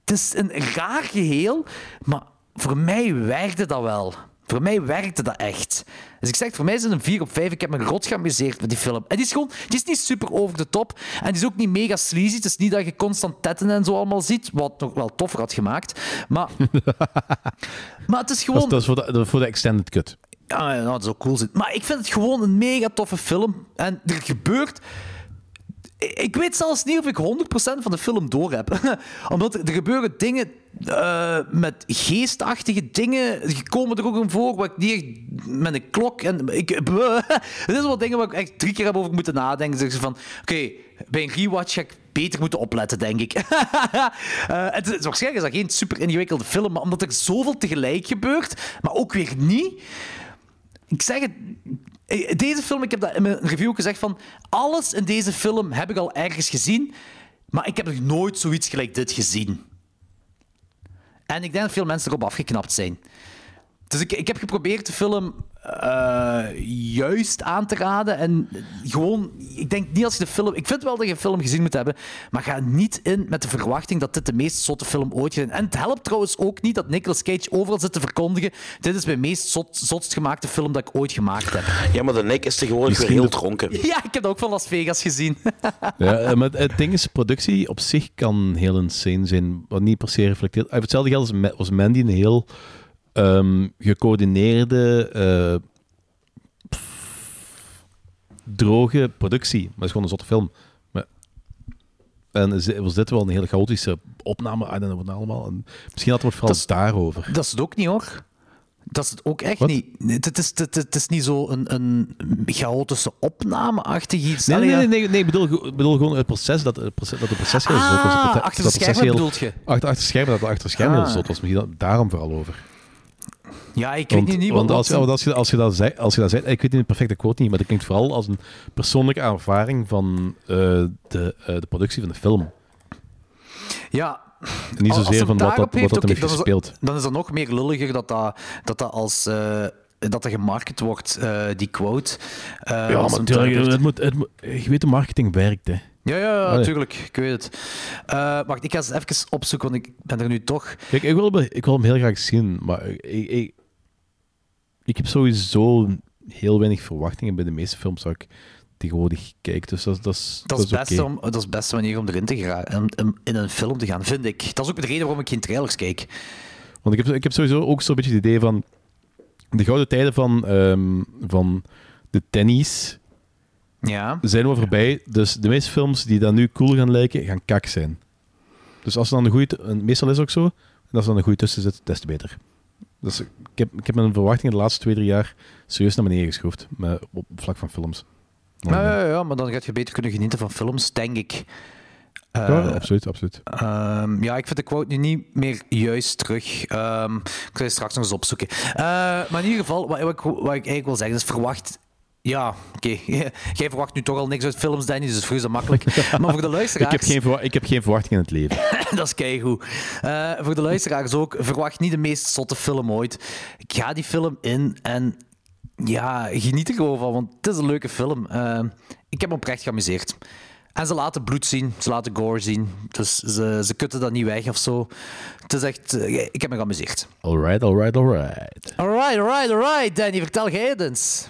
het is een raar geheel, maar voor mij werkte dat wel. Voor mij werkte dat echt. Dus ik zeg, voor mij is het een 4 op 5. Ik heb me rot geamuseerd met die film. En die is gewoon, die is niet super over de top. En die is ook niet mega sleazy. Het is niet dat je constant tetten en zo allemaal ziet, wat nog wel toffer had gemaakt. Maar, maar het is Dat, gewoon... is, dat is voor de, voor de extended cut. Ja, ja, dat zou cool zijn. Maar ik vind het gewoon een mega toffe film. En er gebeurt... Ik weet zelfs niet of ik 100% van de film door heb. Omdat er, gebeuren dingen eh, met geestachtige dingen. Komen er ook in voor waar ik niet echt met een klok... En ik, het is wel dingen waar ik echt drie keer heb over moeten nadenken. Ze van, oké, bij een rewatch ga ik beter moeten opletten, denk ik. Eh, het is, waarschijnlijk is dat geen super ingewikkelde film, maar omdat er zoveel tegelijk gebeurt, maar ook weer niet... Ik zeg het, deze film, ik heb in mijn review gezegd van, alles in deze film heb ik al ergens gezien, maar ik heb nog nooit zoiets gelijk dit gezien. En ik denk dat veel mensen erop afgeknapt zijn. Dus ik, ik heb geprobeerd de film eh, juist aan te raden. En gewoon, ik denk niet als je de film. Ik vind wel dat je een film gezien moet hebben. Maar ga niet in met de verwachting dat dit de meest zotte film ooit is. En het helpt trouwens ook niet dat Nicolas Cage overal zit te verkondigen. Dit is mijn meest zot, zotst gemaakte film dat ik ooit gemaakt heb. Ja, maar de Nick is tegenwoordig weer heel de- dronken. Ja, ik heb dat ook van Las Vegas gezien. Ja, eh, maar het ding is, productie op zich kan heel insane zijn, wat niet per se reflecteert. Ah, Hetzelfde geldt als Mandy een heel ehm, gecoördineerde, eh, pff, droge productie. Maar het is gewoon een zotte film. Maar, en was dit wel een hele chaotische opname? I don't know allemaal. En misschien had het vooral Dat daarover. Dat is het ook niet hoor. Dat is het ook echt Wat? niet. Het is, het, het is niet zo een, een chaotische opname-achtig iets. Nee, nee, nee, nee, nee, ik bedoel, bedoel gewoon het proces dat het proces, dat het proces heel zot was. Ah, het- achter de schermen bedoelt je? Achter, achter de schermen, dat het achter de schermen Ah. heel zot was. Misschien daarom vooral over. Ja, ik weet Want, niet want wat... als, je- want als, je, als, je dat zei, als je dat zei, ik weet niet de perfecte quote niet, maar dat klinkt vooral als een persoonlijke ervaring van eh, de, eh, de productie van de film. Ja, En niet zozeer het van wat dat, wat heeft, dat heeft dan is- gespeeld. Dan is dat nog meer lulliger dat dat, dat, dat als... eh, dat er gemarket wordt, die quote. Ja, maar tuurlijk, tuinbeurt. het moet, het moet, je weet hoe marketing werkt, hè. Ja, ja, natuurlijk. Ik weet het. Eh, wacht, ik ga eens even opzoeken, want ik ben er nu toch... Kijk, ik wil, hem- ik wil hem heel graag zien, maar ik, ik, ik heb sowieso heel weinig verwachtingen bij de meeste films dat ik tegenwoordig kijk. Dus dat, dat is Dat is, het oké. beste om, dat is de beste manier om erin te gaan, om- in een film te gaan, vind ik. Dat is ook de reden waarom ik geen trailers kijk. Want ik heb, ik heb sowieso ook zo'n beetje het idee van de gouden tijden van, ehm, van de tennis Ja. zijn wel voorbij. Dus de meeste films die dan nu cool gaan lijken, gaan kak zijn. Dus als er dan een goede... Meestal is het ook zo. En als er dan een goede tussen zit, des te beter. Dus ik heb, ik heb mijn verwachtingen de laatste twee, drie jaar serieus naar beneden geschroefd. Met, op vlak van films. Ja, ja, ja, maar dan gaat je beter kunnen genieten van films, denk ik. Eh, Ja, absoluut, absoluut. Ehm, ja, ik vind de quote nu niet meer juist terug. Ehm, ik zal je straks nog eens opzoeken. Eh, maar in ieder geval, wat, wat, ik, wat ik eigenlijk wil zeggen is verwacht... Ja, oké. Jij verwacht nu toch al niks uit films, Danny, dus is dat makkelijk. Maar voor de Ik luisteraars... heb, geen ik heb geen verwachtingen in het leven. dat is keigoed. Eh voor de luisteraars ook, verwacht niet de meest zotte film ooit. Ga die film in en ja, geniet er gewoon van, want het is een leuke film. Eh, ik heb me oprecht geamuseerd. En ze laten bloed zien, ze laten gore zien. Dus ze, ze kutten dat niet weg of zo. Het is echt... eh, ik heb me geamuseerd. Alright, alright, alright. Alright, alright, alright. Danny, vertel jij het eens.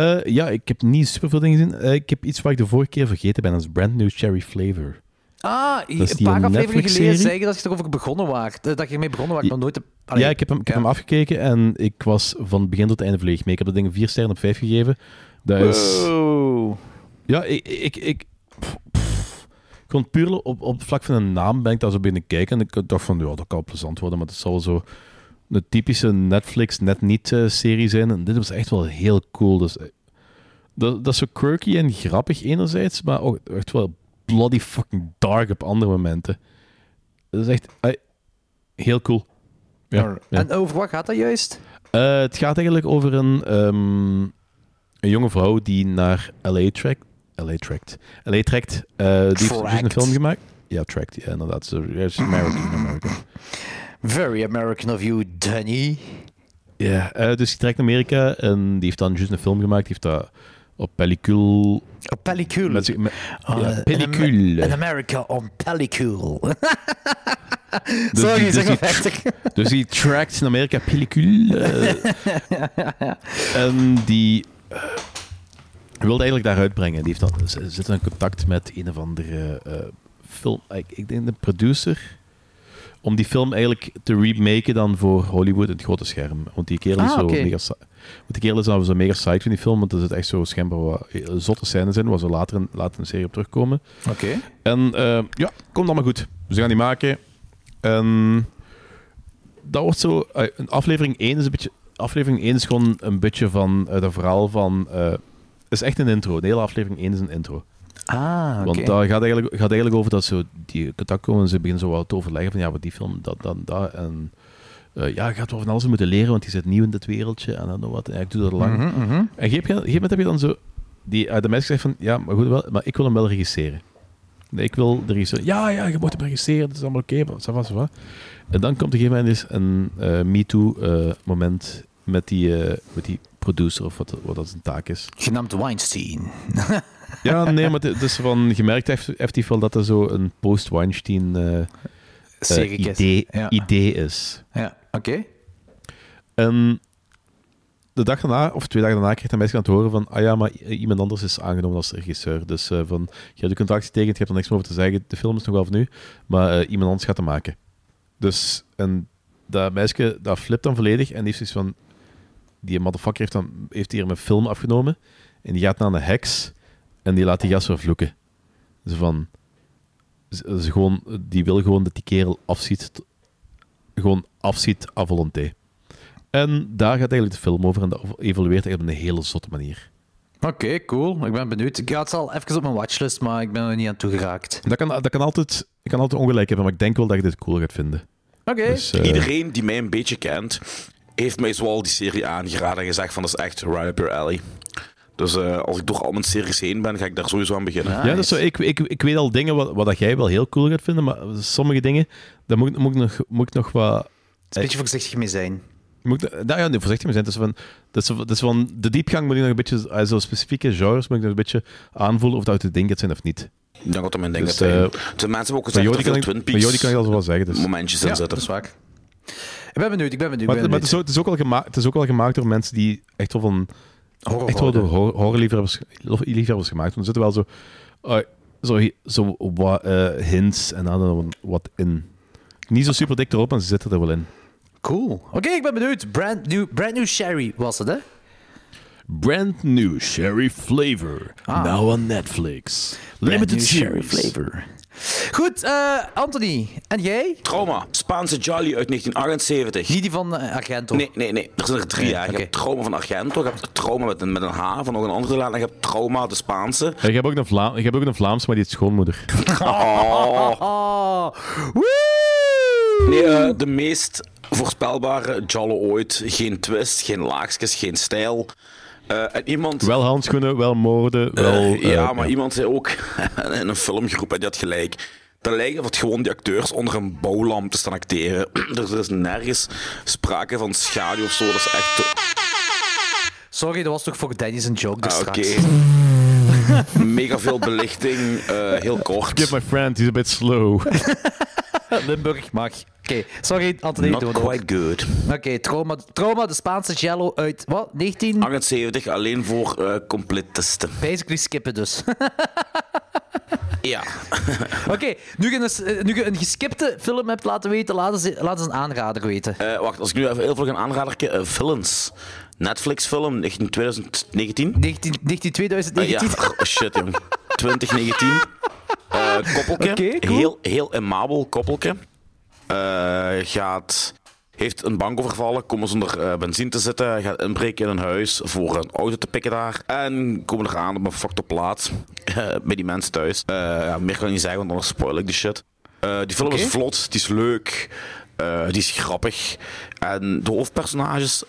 Eh, ja, ik heb niet superveel dingen gezien. Eh, ik heb iets wat ik de vorige keer vergeten ben. Dat is Brand New Cherry Flavor. Ah, een paar afleveringen geleden je dat je erover begonnen waart. eh, Dat je ermee begonnen waart, maar nooit... heb- Allee, ja, ik heb, hem, ik heb ja. hem afgekeken en ik was van het begin tot het einde volledig mee. Ik heb dat ding vier sterren op vijf gegeven. Dat is... Wow. Ja, ik... ik, ik pff, pff. gewoon puur op, op het vlak van een naam ben ik daar zo binnen kijken. En ik dacht van, ja, dat kan wel plezant worden, maar het zal wel zo een typische Netflix net niet eh, serie zijn. En dit was echt wel heel cool. Dus, eh, dat, dat is zo quirky en grappig enerzijds, maar ook echt wel bloody fucking dark op andere momenten. Dat is echt eh, heel cool. Ja. En over wat gaat dat juist? Het gaat eigenlijk over een, ehm, een jonge vrouw die naar LA trekt. LA trekt. LA trekt. Die heeft dus een film gemaakt. Ja, tracked. Ja, inderdaad. Is American. American. Very American of you, Danny. Ja, eh, dus die trekt naar Amerika en die heeft dan juist een film gemaakt. Die heeft dat op pellicule... Op pellicule. Met, Oh, ja, pellicule. In America on pellicule. Dus Sorry, die- zeg dus maar die- verder. Dus die trackt in Amerika pellicule. en die eh, wilde eigenlijk daar uitbrengen. Die heeft dan, zit in contact met een of andere eh, film. Ik, ik denk de producer. Om die film eigenlijk te remaken dan voor Hollywood, het grote scherm. Want die kerel is Ah, zo mega... Want die kerel is dan zo mega psyched van die film, want er zit echt zo schijnbaar wat eh, zotte scènes in, waar ze later in, later de serie op terugkomen. Oké. En eh, ja, komt allemaal goed. Ze gaan die maken. En dat wordt zo... eh, een aflevering 1 is een beetje... Aflevering 1 is gewoon een beetje van het verhaal van... eh, het is echt een intro. De hele aflevering 1 is een intro. Ah, oké. Want dat gaat eigenlijk, gaat eigenlijk over dat zo die contact komen en ze beginnen zo wat te overleggen van ja, wat die film, dat, dat, dat. En eh, ja, je gaat wel van alles moeten leren, want die zit nieuw in dit wereldje en dan nog wat. En ja, ik doe dat lang. Mhm, mhm. En op een gegeven moment heb je dan zo... Die, uh, de meisje zegt van, ja, maar goed, wel, maar ik wil hem wel regisseren. Nee, ik wil de regisseur... Ja, ja, je moet hem regisseren, dat is allemaal oké. maar va, ça va. En dan komt op een gegeven moment eens een eh MeToo-moment met, die, eh, met die producer, of wat, wat dat zijn taak is. Genaamd Weinstein. Ja, nee, maar het is van... Gemerkt heeft, heeft hij wel dat er zo een post-Weinstein eh, eh, idee, Ja, idee is. ja. oké. En de dag daarna, of twee dagen daarna, kreeg de meisje aan het horen van ah ja, maar iemand anders is aangenomen als regisseur. Dus eh, van, je hebt de contract getekend, je hebt er niks meer over te zeggen. De film is nog wel van nu, maar iemand anders gaat hem maken. Dus, en dat meisje, dat flipt dan volledig en die heeft zoiets van... Die motherfucker heeft, dan, heeft hier mijn film afgenomen en die gaat naar een heks en die laat die gast weer vloeken. Zo van... Ze, ze gewoon, die wil gewoon dat die kerel afziet. Gewoon afziet à volonté. En daar gaat eigenlijk de film over en dat evolueert eigenlijk op een hele zotte manier. Oké, cool. Ik ben benieuwd. Ik had het al even op mijn watchlist, maar ik ben er niet aan toegeraakt. Dat kan, dat kan altijd, ik kan altijd ongelijk hebben, maar ik denk wel dat je dit cool gaat vinden. Oké. Dus, eh, Iedereen die mij een beetje kent, heeft mij zoal die serie aangeraden en gezegd van dat is echt right up your alley. Dus eh, als ik door al mijn series heen ben, ga ik daar sowieso aan beginnen. Ja. ja, dat is zo, ik, ik, ik weet al dingen wat, wat dat jij wel heel cool gaat vinden, maar sommige dingen, daar moet, ik- moet, ik, nog, moet ik nog wat... een beetje voorzichtig mee zijn. Je moet, daar ja, nee, voorzichtig mee zijn. Is van, is van, de diepgang moet je nog een beetje, uh, zo specifieke genres moet je nog een beetje aanvoelen of dat uit de dingen zijn of niet. Ik denk dat mijn ding Dus, eh, De mensen hebben ook gezegd dat kan, ik, Twin bij Jody Peaks kan ik al zo wel zeggen. Dus. momentjes in Ja, zitten. dat is waar. Ik ben benieuwd, ik ben benieuwd. Maar, ik het, is ook, het, is ook wel gemaakt, het is ook wel gemaakt door mensen die echt wel van Horror echt wel door horrorliefhebbers liefhebbers gemaakt. Want er zitten wel zo, eh, zo, zo wat eh, hints en dan wat in. Niet zo super dik erop, maar ze zitten er wel in. Cool. Oké, ik ben benieuwd. Brand new, brand new Sherry was het, hè? Brand new sherry flavor. Now on Netflix. Limited Sherry flavor. Goed, eh, Anthony. En jij? Trauma. Spaanse Jolly uit 1978. Niet die van eh, Argento. Nee, nee, nee. Er zijn er drie. Nee, ja. Je oké. hebt Trauma van Argento, je hebt Trauma met een, met een H van nog een andere land en je hebt Trauma, de Spaanse. Ik, heb ook een Vlaam, ik heb ook een Vlaams, maar die is schoonmoeder. Oh. Oh. Woo! Nee, eh, de meest voorspelbare Jollo ooit. Geen twist, geen laagjes, geen stijl. Eh, en iemand... Wel handschoenen, wel moorden, wel... Eh, ja, eh, maar iemand zei ook in een filmgroep, en die had gelijk. Dat lijkt of het gewoon die acteurs onder een bouwlamp te staan acteren. Dus er is nergens sprake van schaduw of zo. Dat is echt. Sorry, dat was toch voor Dennis een joke dus Ah, Oké. Mega veel belichting, eh, heel kort. Give my friend, he's a bit slow. Limburg mag. Oké, sorry Anthony. Not ook. quite good. Oké, trauma, trauma, de Spaanse jello uit, wat, 19? 78 alleen voor completisten. Basically skippen dus. Ja. Oké, nu, je een, eh, een geskipte film hebt laten weten, laten ze, laten ze een aanrader weten. Eh, wacht, als ik nu even heel veel ga aanraden. eh Villains. Netflix-film, 19 2019. 19, 19 2019. Eh, ja, oh, shit, jong. 2019. Eh koppelke. Cool. heel, heel amabel koppelke. Eh, gaat, heeft een bank overvallen, komen zonder eh, benzine te zitten, gaat inbreken in een huis voor een auto te pikken daar. En komen er aan op een fucked up plaats eh, bij die mensen thuis. Ja, meer kan ik niet zeggen, want anders spoil ik die shit. Die film is vlot, die is leuk, die is grappig. En de hoofdpersonages,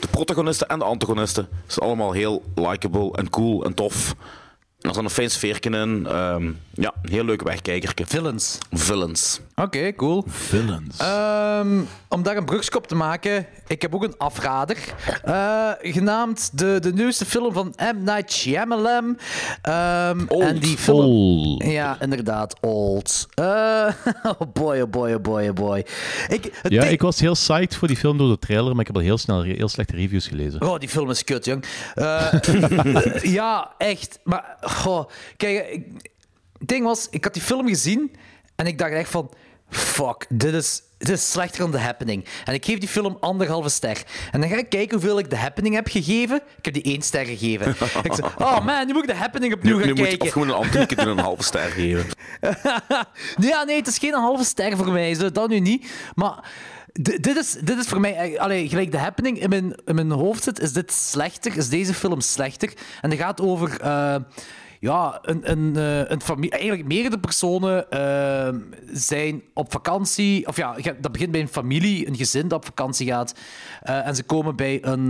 de protagonisten en de antagonisten, zijn allemaal heel likable en cool en tof. En er zit een fijn sfeertje in. Ehm, ja, een heel leuk wegkijkertje. Villains. Villains. Oké, cool. Villains. Ehm, om daar een brugskop te maken, ik heb ook een afrader. Eh, genaamd de, de nieuwste film van M. Night Shyamalan. Ehm, Old. En die film... Old. Ja, inderdaad, old. Eh, oh boy, oh boy, oh boy, oh boy. Ik, Ja, ik was heel psyched voor die film door de trailer, maar ik heb al heel snel heel slechte reviews gelezen. Oh, die film is kut, jong. Eh, ja, echt. Maar, goh, kijk, ik, het ding was, ik had die film gezien en ik dacht echt van, fuck, dit is, dit is slechter dan The Happening. En ik geef die film anderhalve ster. En dan ga ik kijken hoeveel ik The Happening heb gegeven. Ik heb die één ster gegeven. ik zei, oh man, nu moet ik The Happening opnieuw Nu, gaan nu moet je of gewoon een doen een halve ster geven. Ja, nee, het is geen halve ster voor mij. Zo, dat nu niet. Maar d- dit is, dit is voor mij... eh, Allee, gelijk de happening in mijn, in mijn hoofd zit, is dit slechter. Is deze film slechter. En het gaat over... eh, ja, een, een, eh, een familie... Eigenlijk meerdere personen eh, zijn op vakantie... Of ja, dat begint bij een familie, een gezin dat op vakantie gaat. Eh, en ze komen bij een...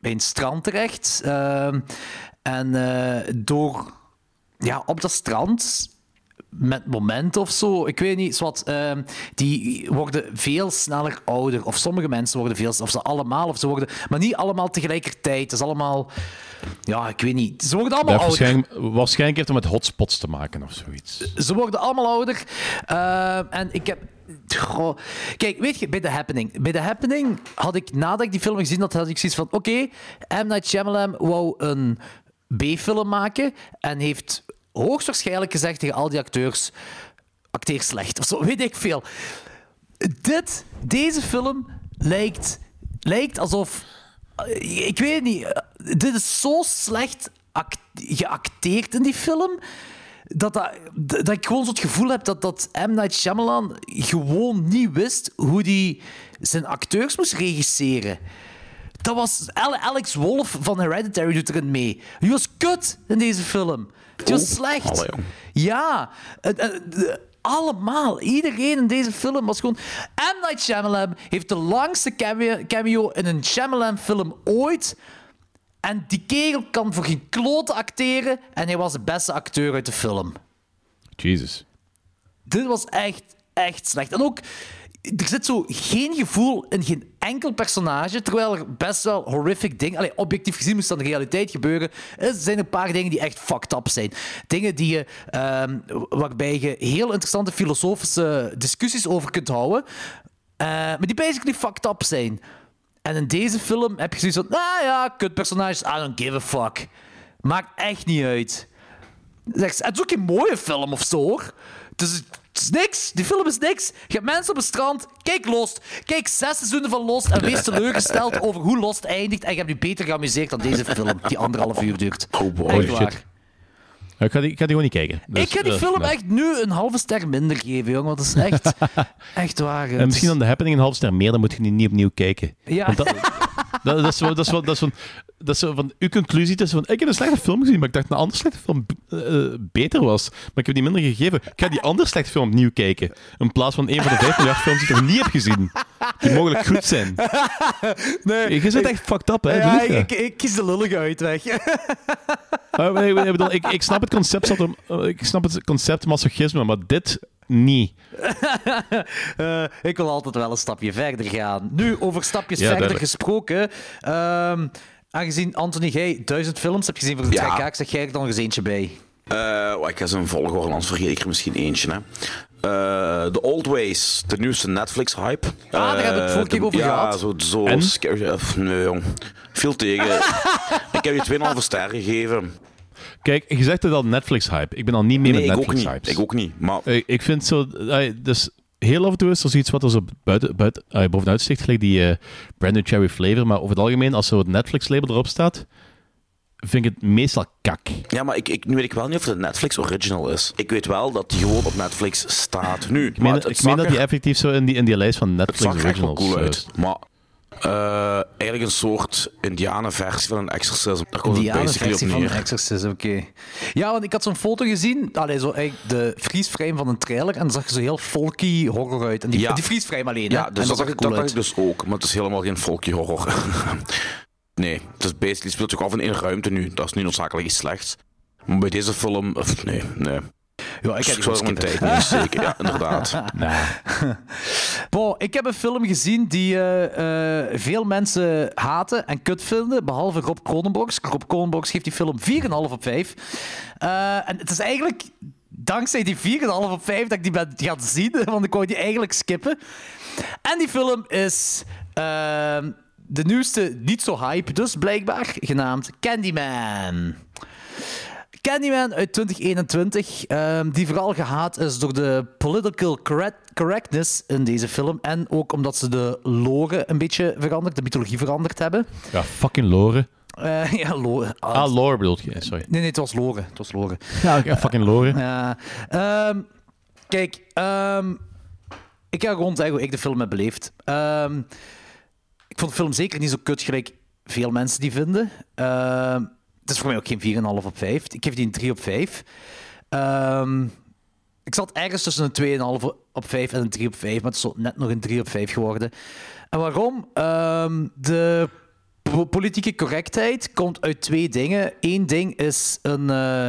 bij een strand terecht. En door ja, op dat strand met moment of zo, ik weet niet, wat, ehm, die worden veel sneller ouder. Of sommige mensen worden veel, of ze allemaal, of ze worden, maar niet allemaal tegelijkertijd. Het is allemaal, ja, ik weet niet. Ze worden allemaal ouder. waarschijnlijk, waarschijnlijk heeft het met hotspots te maken of zoiets. Ze worden allemaal ouder. Ehm, en ik heb. Goh. Kijk, weet je, bij The Happening. Bij The Happening had ik, nadat ik die film gezien had, had ik zoiets van: oké, M. Night Shyamalan wou een B-film maken en heeft hoogstwaarschijnlijk gezegd tegen al die acteurs: acteer slecht of zo, weet ik veel. Dit, deze film lijkt, lijkt alsof. eh, Ik weet het niet. eh, Dit is zo slecht act- geacteerd in die film. Dat, dat, dat ik gewoon zo het gevoel heb dat, dat M. Night Shyamalan gewoon niet wist hoe hij zijn acteurs moest regisseren. Dat was Ale- Alex Wolff van Hereditary doet erin mee. Die was kut in deze film. Die was slecht. allee. Ja, allemaal. Iedereen in deze film was gewoon... M. Night Shyamalan heeft de langste cameo, cameo in een Shyamalan-film ooit. En die kerel kan voor geen klote acteren. En hij was de beste acteur uit de film. Jesus. Dit was echt, echt slecht. En ook, er zit zo geen gevoel in geen enkel personage, terwijl er best wel horrific dingen... Allee, objectief gezien moest dat de realiteit gebeuren. Er zijn een paar dingen die echt fucked up zijn. Dingen die je, ehm, waarbij je heel interessante filosofische discussies over kunt houden, eh, maar die basically fucked up zijn. En in deze film heb je zoiets van, nou ja, kutpersonages, I don't give a fuck. Maakt echt niet uit. Het is ook geen mooie film of zo, hoor. Het is, het is niks. Die film is niks. Je hebt mensen op het strand. Kijk Lost. Kijk zes seizoenen van Lost en wees teleurgesteld over hoe Lost eindigt. En je hebt je beter geamuseerd dan deze film, die anderhalf uur duurt. Oh boy. Echt Holy waar. shit. Ik ga die, ik ga die gewoon niet kijken. Dus, ik ga die eh, film nee. echt nu een halve ster minder geven, jongen. Want dat is echt, echt waar. En misschien aan de Happening een half ster meer, dan moet je die niet opnieuw kijken. Ja. Want dat, dat, dat is wel, dat is wel, dat is van, dat is zo van uw conclusie. Is van, ik heb een slechte film gezien, maar ik dacht dat een andere slechte film eh, beter was. Maar ik heb die minder gegeven. Ik ga die andere slechte film opnieuw kijken. In plaats van een van de vijf miljard films die ik nog niet heb gezien. Die mogelijk goed zijn. Nee, Je zit echt fucked up, hè? ja, ik, ik, ik kies de lullige uit weg. Maar, nee, ik, bedoel, ik, ik snap het concept, eh, ik snap het concept masochisme, maar dit niet. Eh, ik wil altijd wel een stapje verder gaan. Nu, over stapjes Ja, verder duidelijk. gesproken. ehm, aangezien, Anthony, jij duizend films hebt gezien voor de Ja. trekhaak, zeg jij er nog eens eentje bij. Eh, oh, ik ga zijn volgorde, anders vergeet ik er misschien eentje. Hè. Eh, The Old Ways, de nieuwste Netflix-hype. Ah, daar hebben we het vorige keer over ja, gehad. Zo, zo En? scary. eh, Nee, jong. Veel tegen. ik heb je 2,5 ster gegeven. Kijk, je zegt het al Netflix-hype. Ik ben al niet meer Nee, met ik ook niet. Netflix-hypes. Ik ook niet. Maar Ik, ik vind zo... eh, dus heel af en toe is er zoiets wat er zo buiten, buiten, eh, bovenuit sticht, gelijk die eh Brand New Cherry Flavor. Maar over het algemeen, als zo het Netflix-label erop staat, vind ik het meestal kak. Ja, maar ik, ik, nu weet ik wel niet of het een Netflix original is. Ik weet wel dat die gewoon op Netflix staat. Nu, Ik maar meen, het, het ik meen dat die effectief zo in die, in die lijst van het Netflix wel originals... cool eh, uit. Maar eh, eigenlijk een soort indianenversie van een exorcism. Daar komt het basically op van neer. Exorcism, oké. Ja, want ik had zo'n foto gezien, allee, zo eigenlijk de freeze-frame van een trailer, en dan zag je zo heel folky horror uit. En die, Ja. die freeze-frame alleen, hè? Ja, En dus dat, zag cool dat ik dus ook. Maar het is helemaal geen folky horror. nee, het is basically, speelt zich af in één ruimte nu. Dat is niet noodzakelijk iets slechts. Maar bij deze film, nee, nee. Ja, ik heb skippen. tijd steken. Ja, inderdaad. nah. Bon, ik heb een film gezien die eh, eh, veel mensen haten en kut vinden, behalve Rob Cronenbox. Rob Cronenbox geeft die film 4,5 op 5. Eh, en het is eigenlijk dankzij die 4,5 op 5 dat ik die ben gaan zien, want ik wou die eigenlijk skippen. En die film is ehm, de nieuwste, niet zo hype dus blijkbaar, genaamd Candyman. Candyman uit 2021, ehm, die vooral gehaat is door de political correct- correctness in deze film. En ook omdat ze de lore een beetje veranderd, de mythologie veranderd hebben. Ja, fucking Lore. Eh, ja, lore. Ah, Ah, Lore bedoel je. Sorry. Nee, nee, het was lore. Het was lore. Ja, fucking Lore. Ja. Ehm, kijk, ehm, ik ga gewoon zeggen hoe ik de film heb beleefd. Ehm, ik vond de film zeker niet zo kut gelijk veel mensen die vinden. Het is voor mij ook geen 4,5 op 5. Ik geef die een 3 op 5. Ehm, ik zat ergens tussen een 2,5 op 5 en een 3 op 5, maar het is net nog een 3 op 5 geworden. En waarom? Ehm, de po- politieke correctheid komt uit twee dingen. Eén ding is een, eh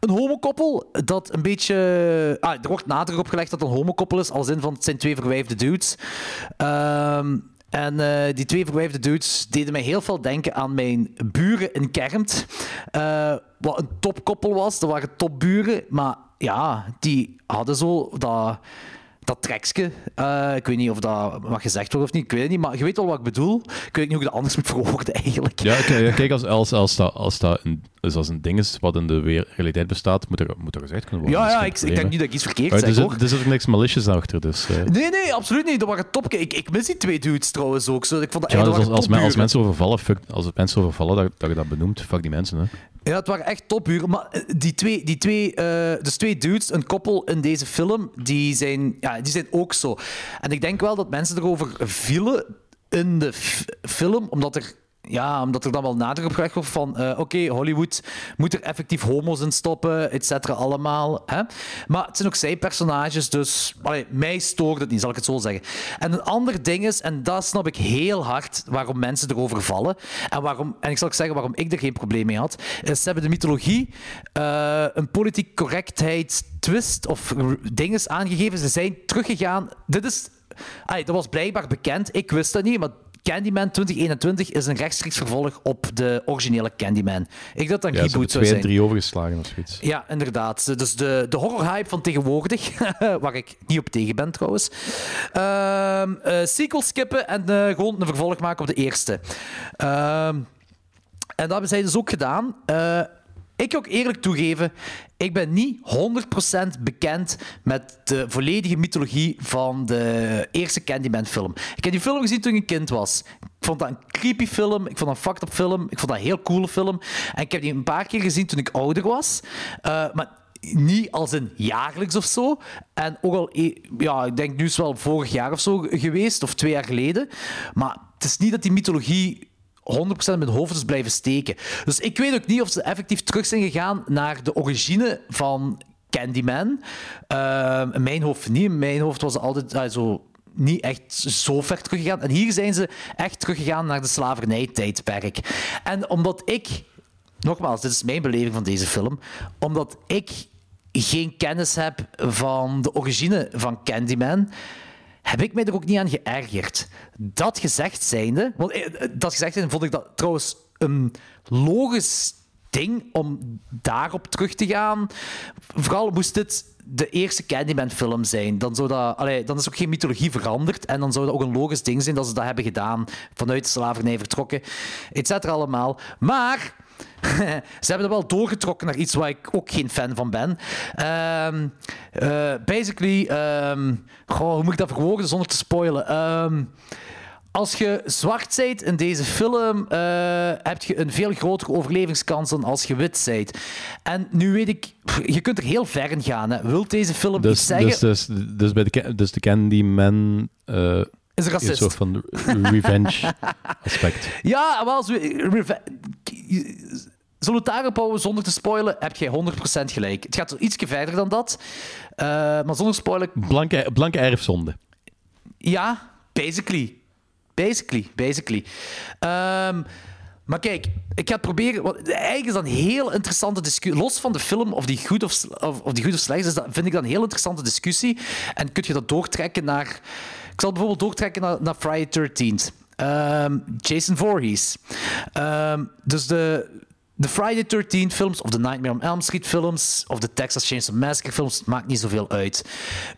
een homokoppel dat een beetje... Ah, er wordt nadruk op gelegd dat het een homokoppel is, als in van het zijn twee verwijfde dudes. Ehm, en eh, die twee verwijfde dudes deden mij heel veel denken aan mijn buren in Kermt. eh, wat een topkoppel was. Dat waren topburen. Maar ja, die hadden zo dat, dat trekske. Eh, ik weet niet of dat mag gezegd wordt of niet. Ik weet het niet. Maar je weet wel wat ik bedoel. Ik weet niet hoe ik dat anders moet verwoorden eigenlijk. Ja, kijk, ja, kijk als, als, als dat, als dat een, dus als een ding is wat in de realiteit bestaat, moet er, moet er gezegd kunnen worden. Ja, ja ik, ik denk niet dat ik iets verkeerd zeg, er, zit, er zit niks malicious achter, dus... eh, Nee, nee, absoluut niet. Dat waren top. Ik, ik mis die twee dudes trouwens ook. Zo. Ik vond dat ja, dus als, als, men- mensen overvallen, fuck, als mensen overvallen, dat, dat je dat benoemt, fuck die mensen, hè. Ja, het waren echt topburen. Maar eh, die twee, die twee, eh, dus twee dudes, een koppel in deze film, die zijn, ja, die zijn ook zo. En ik denk wel dat mensen erover vielen in de film, omdat er. Ja, omdat er dan wel nadruk op gelegd wordt van... eh, Oké, Hollywood moet er effectief homo's in stoppen, et cetera, allemaal. Hè? Maar het zijn ook zijpersonages, dus... Allee, mij stoort het niet, zal ik het zo zeggen. En een ander ding is, en dat snap ik heel hard, waarom mensen erover vallen. En, waarom, en ik zal ook zeggen waarom ik er geen probleem mee had. Is, ze hebben de mythologie eh, een politiek correctheid twist of r- ding is aangegeven. Ze zijn teruggegaan... Dit is dat was blijkbaar bekend. Ik wist dat niet, maar Candyman 2021 is een rechtstreeks vervolg op de originele Candyman. Ik dacht dat een Ja, reboot zou twee en zijn. drie overgeslagen of zoiets. Ja, inderdaad. Dus de, de horrorhype van tegenwoordig, waar ik niet op tegen ben trouwens. Ehm eh, sequel skippen en eh, gewoon een vervolg maken op de eerste. Ehm, en dat hebben zij dus ook gedaan. Eh, ik ook eerlijk toegeven, ik ben niet 100% bekend met de volledige mythologie van de eerste Candyman-film. Ik heb die film gezien toen ik een kind was. Ik vond dat een creepy film, ik vond dat een fucked up film, ik vond dat een heel coole film. En ik heb die een paar keer gezien toen ik ouder was. Eh, maar niet als een jaarlijks of zo. En ook al, eh, ja, ik denk nu is het wel vorig jaar of zo geweest, of twee jaar geleden. Maar het is niet dat die mythologie 100% in mijn hoofd is blijven steken. Dus ik weet ook niet of ze effectief terug zijn gegaan naar de origine van Candyman. Ehm, in mijn hoofd niet. In mijn hoofd was altijd eh, zo niet echt zo ver teruggegaan. En hier zijn ze echt teruggegaan naar de slavernijtijdperk. En omdat ik, nogmaals, dit is mijn beleving van deze film, omdat ik geen kennis heb van de origine van Candyman, heb ik mij er ook niet aan geërgerd. Dat gezegd zijnde, want eh, dat gezegd zijnde vond ik dat trouwens een logisch ding om daarop terug te gaan. Vooral moest dit de eerste Candyman-film zijn. Dan, zou dat, dan is ook geen mythologie veranderd. En dan zou dat ook een logisch ding zijn dat ze dat hebben gedaan. Vanuit de slavernij vertrokken, et cetera allemaal. Maar ze hebben er wel doorgetrokken naar iets waar ik ook geen fan van ben. Ehm, eh, basically, ehm, goh, hoe moet ik dat verwoorden zonder te spoilen? Ehm, als je zwart bent in deze film, eh, heb je een veel grotere overlevingskans dan als je wit bent. En nu weet ik, je kunt er heel ver in gaan. Hè. Wilt deze film iets Dus, zeggen? dus, dus, dus, bij de, dus de Candyman eh is een een racist. soort van revenge aspect. Ja, wel, Zullen we het daarop houden zonder te spoilen? Heb jij 100% gelijk. Het gaat iets verder dan dat. Eh, maar zonder spoilen, Blanke, blanke erfzonde. ja, basically. Basically, basically. Ehm, maar kijk, ik ga het proberen. Want eigenlijk is dat een heel interessante discussie. Los van de film, of die goed of, of, of die goed of slecht is, dat vind ik dat een heel interessante discussie. En kun je dat doortrekken naar. Ik zal bijvoorbeeld doortrekken naar, naar Friday 13th. Ehm, Jason Voorhees. Ehm, dus de, de Friday 13 films, of de Nightmare on Elm Street films, of de Texas Chainsaw Massacre films, het maakt niet zoveel uit.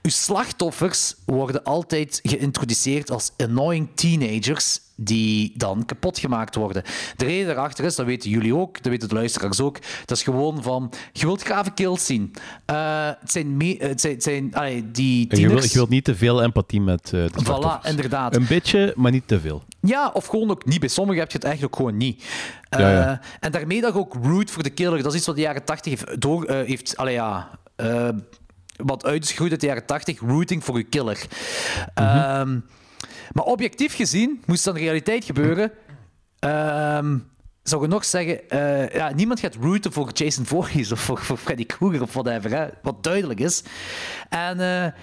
Uw slachtoffers worden altijd geïntroduceerd als annoying teenagers die dan kapot gemaakt worden. De reden daarachter is, dat weten jullie ook, dat weten de luisteraars ook, dat is gewoon van, je wilt grave kills zien. Eh, het zijn, me- het zijn, het zijn allee, die En je, wil, tieners... je wilt niet te veel empathie met eh de Voilà, slachtoffers. inderdaad. Een beetje, maar niet te veel. Ja, of gewoon ook niet. Bij sommigen heb je het eigenlijk ook gewoon niet. Ja, ja. Eh, en daarmee dat je ook root voor de killer. Dat is iets wat de jaren 80 heeft door... eh, heeft allee, ja... eh, wat uit is gegroeid uit de jaren 80, rooting voor je killer. Ehm, maar objectief gezien, moest dat in realiteit gebeuren, ehm, zou je nog zeggen, ja, niemand gaat rooten voor Jason Voorhees of voor, voor Freddy Krueger of whatever, hè, wat duidelijk is. En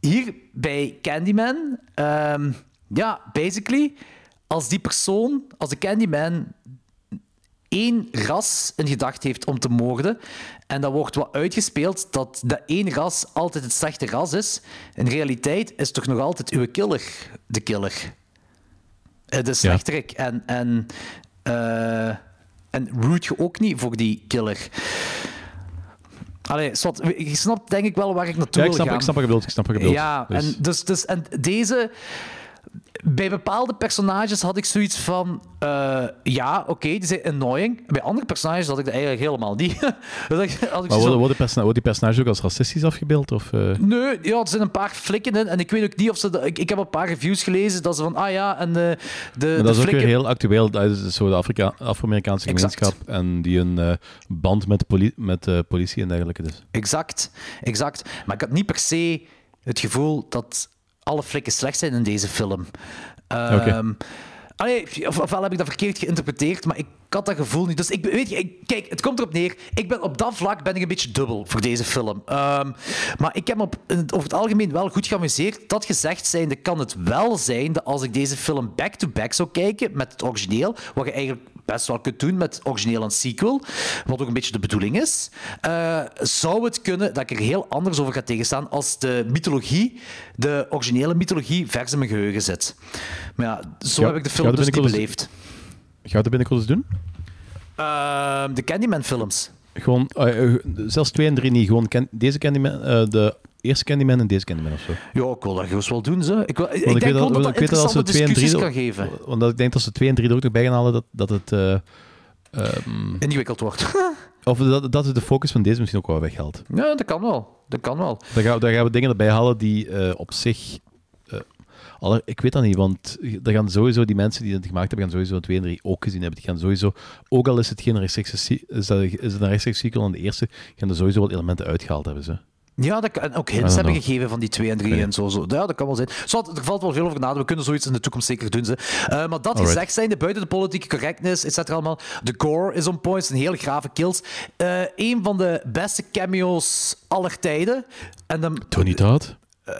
hier bij Candyman, ehm, ja, basically, als die persoon, als de Candyman één ras in gedacht heeft om te moorden. En dat wordt wat uitgespeeld dat dat één ras altijd het slechte ras is. In realiteit is toch nog altijd uw killer de killer. De slechterik. En, en, eh, en root je ook niet voor die killer. Allee, je snapt denk ik wel waar ik naartoe Ja, ik wil snap, gaan. ik snap wat je bedoelt. Ik snap wat je bedoelt. Ja, Dus- en, dus, dus, en deze... Bij bepaalde personages had ik zoiets van... eh, ja, oké, die zijn annoying. Bij andere personages had ik dat eigenlijk helemaal niet. Ik- als ik Maar worden, worden, persona- worden die personages ook als racistisch afgebeeld? Of, eh? Nee, ja, er zijn een paar flikken in. En ik weet ook niet of ze... de- ik, ik heb een paar reviews gelezen dat ze van... Ah ja, en de, de, Maar de dat is ook weer heel actueel. Dat is zo de Afro-Amerikaanse gemeenschap. En die een eh, band met, poli- met eh, politie en dergelijke. Dus. Exact, exact. Maar ik had niet per se het gevoel dat alle flikken slecht zijn in deze film. Ehm allee, of, ofwel heb ik dat verkeerd geïnterpreteerd, maar ik had dat gevoel niet. Dus ik, weet je, ik, kijk, het komt erop neer. Ik ben, op dat vlak ben ik een beetje dubbel voor deze film. Ehm, maar ik heb me op, over het algemeen wel goed geamuseerd. Dat gezegd zijnde kan het wel zijn dat als ik deze film back-to-back zou kijken met het origineel, wat je eigenlijk best wel kunt doen met origineel en sequel, wat ook een beetje de bedoeling is, eh, zou het kunnen dat ik er heel anders over ga tegenstaan als de mythologie, de originele mythologie, vers in mijn geheugen zit. Maar ja, zo Ja, heb ik de film dus niet beleefd. Ga je dat binnenkort eens doen? Ehm, de Candyman-films. Gewoon, eh, eh, zelfs 2 en 3 niet. Gewoon deze Candyman, de eerste Candyman en deze Candyman of zo. Ja, ik wil dat gerust wel doen, ze. Ik, wil, ik denk dat dat ik weet dat als ze 2 en 3 discussies kan geven. Want ik denk dat ze 2 en 3 er ook nog bij gaan halen dat, dat het. eh, ehm, Ingewikkeld wordt. of dat, dat is de focus van deze misschien ook wel weghaalt. ja, dat kan wel. Dat kan wel. Dan gaan, dan gaan we dingen erbij halen die eh, op zich. eh, ik weet dat niet, want er gaan sowieso die mensen die het gemaakt hebben, gaan sowieso 2 en 3 ook gezien hebben. Die gaan sowieso, ook al is het geen rechtstreekse, se- is, dat, is het een rechtstreekse sequel aan de eerste, gaan er sowieso wat elementen uitgehaald hebben. Ze. Ja, dat en ook hints hebben gegeven van die 2 en 3 Oké. en zo, zo. Ja, dat kan wel zijn. Zo, er valt wel veel over na. We kunnen zoiets in de toekomst zeker doen. Ze. Eh, maar dat Alright. gezegd zijnde, buiten de politieke correctness, et cetera allemaal, de gore is on point, het zijn heel grave kills. Eh een van de beste cameo's aller tijden. En dan, Tony Todd?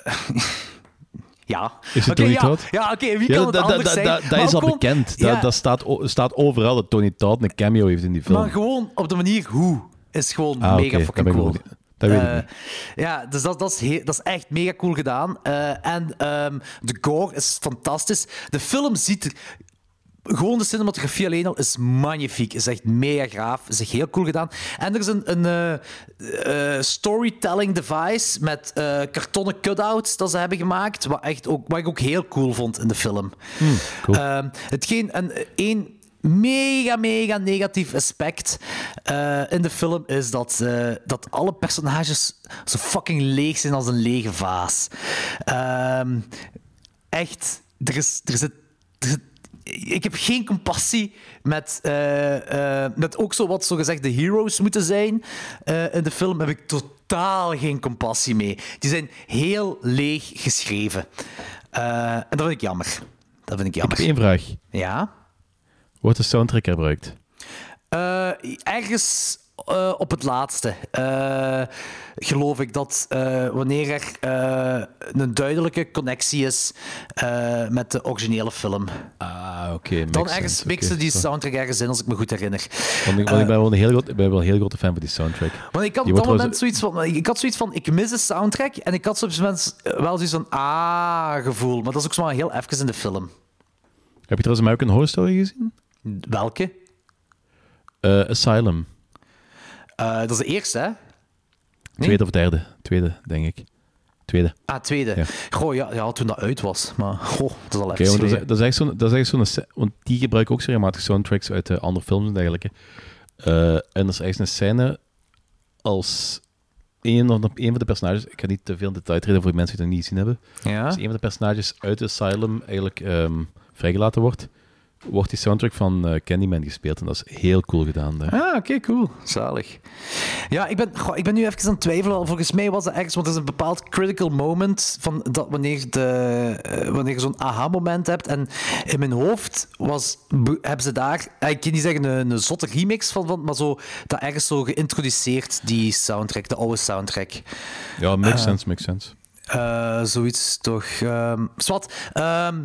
ja. Is het Tony ja. Todd? Ja, oké, wie Ja, kan het dat- dat- anders dat- zijn? is al gewoon- bekend. Ja, Dat, dat staat, staat overal dat Tony Todd een cameo heeft in die film. Maar gewoon op de manier hoe is gewoon Ah, mega fucking cool. Dat weet ik Eh, niet. Ja, dus dat, dat, is dat is echt mega cool gedaan. Eh, en ehm, de gore is fantastisch. De film ziet er... Gewoon de cinematografie alleen al is magnifiek. Is echt mega gaaf. Is echt heel cool gedaan. En er is een, een eh, storytelling device met eh, kartonnen cutouts dat ze hebben gemaakt. Wat, echt ook, wat ik ook heel cool vond in de film. cool. Ehm, hetgeen, en één mega, mega negatief aspect eh, in de film is dat, eh, dat alle personages zo fucking leeg zijn als een lege vaas. Ehm, echt, er is, er zit, er zit- ik heb geen compassie met, eh, met ook zo wat zogezegd de heroes moeten zijn. in de film heb ik totaal geen compassie mee. Die zijn heel leeg geschreven. En dat vind ik jammer. Dat vind ik Ik jammer. heb één vraag. Ja? Wordt de soundtrack gebruikt? Eh, ergens eh, op het laatste eh, geloof ik dat eh, wanneer er eh, een duidelijke connectie is eh, met de originele film, Ah, oké. dan ergens mixen die soundtrack ergens in, als ik me goed herinner. Want ik, want ik ben wel een heel, groot, ik ben wel een heel grote fan van die soundtrack. Want ik had Die op dat moment trouwens- zoiets van, ik had zoiets van, ik mis de soundtrack en ik had soms wel zoiets van, ah, gevoel. Maar dat is ook zo maar heel even in de film. Heb je trouwens American Horror Story gezien? Welke? Eh, Asylum. Eh, dat is de eerste, hè? Tweede of derde? Tweede, denk ik. Tweede. Ah, tweede. Ja. Goh, ja, ja, toen dat uit was. Maar goh, dat is al even want dat, is, dat echt zo'n... Dat is echt zo'n want die gebruiken ook zo regelmatig soundtracks uit eh, andere films en dergelijke. En er is echt een scène als een, of de- een van de personages... Ik ga niet te veel in detail treden voor de mensen die het nog niet gezien hebben. Ja? Als een van de personages uit Asylum eigenlijk ehm, vrijgelaten wordt, wordt die soundtrack van eh, Candyman gespeeld. En dat is heel cool gedaan daar. Ah, oké, cool. Zalig. Ja, ik ben, goh, ik ben nu even aan het twijfelen. Volgens mij was dat ergens, want er is een bepaald critical moment van dat wanneer, de, eh, wanneer je zo'n aha-moment hebt. En in mijn hoofd was, be- hebben ze daar, eh, ik kan niet zeggen een, een zotte remix van, van, maar zo, dat ergens zo geïntroduceerd, die soundtrack, de oude soundtrack. Ja, makes sense, makes sense. Eh, zoiets toch. ehm zwart. Ehm,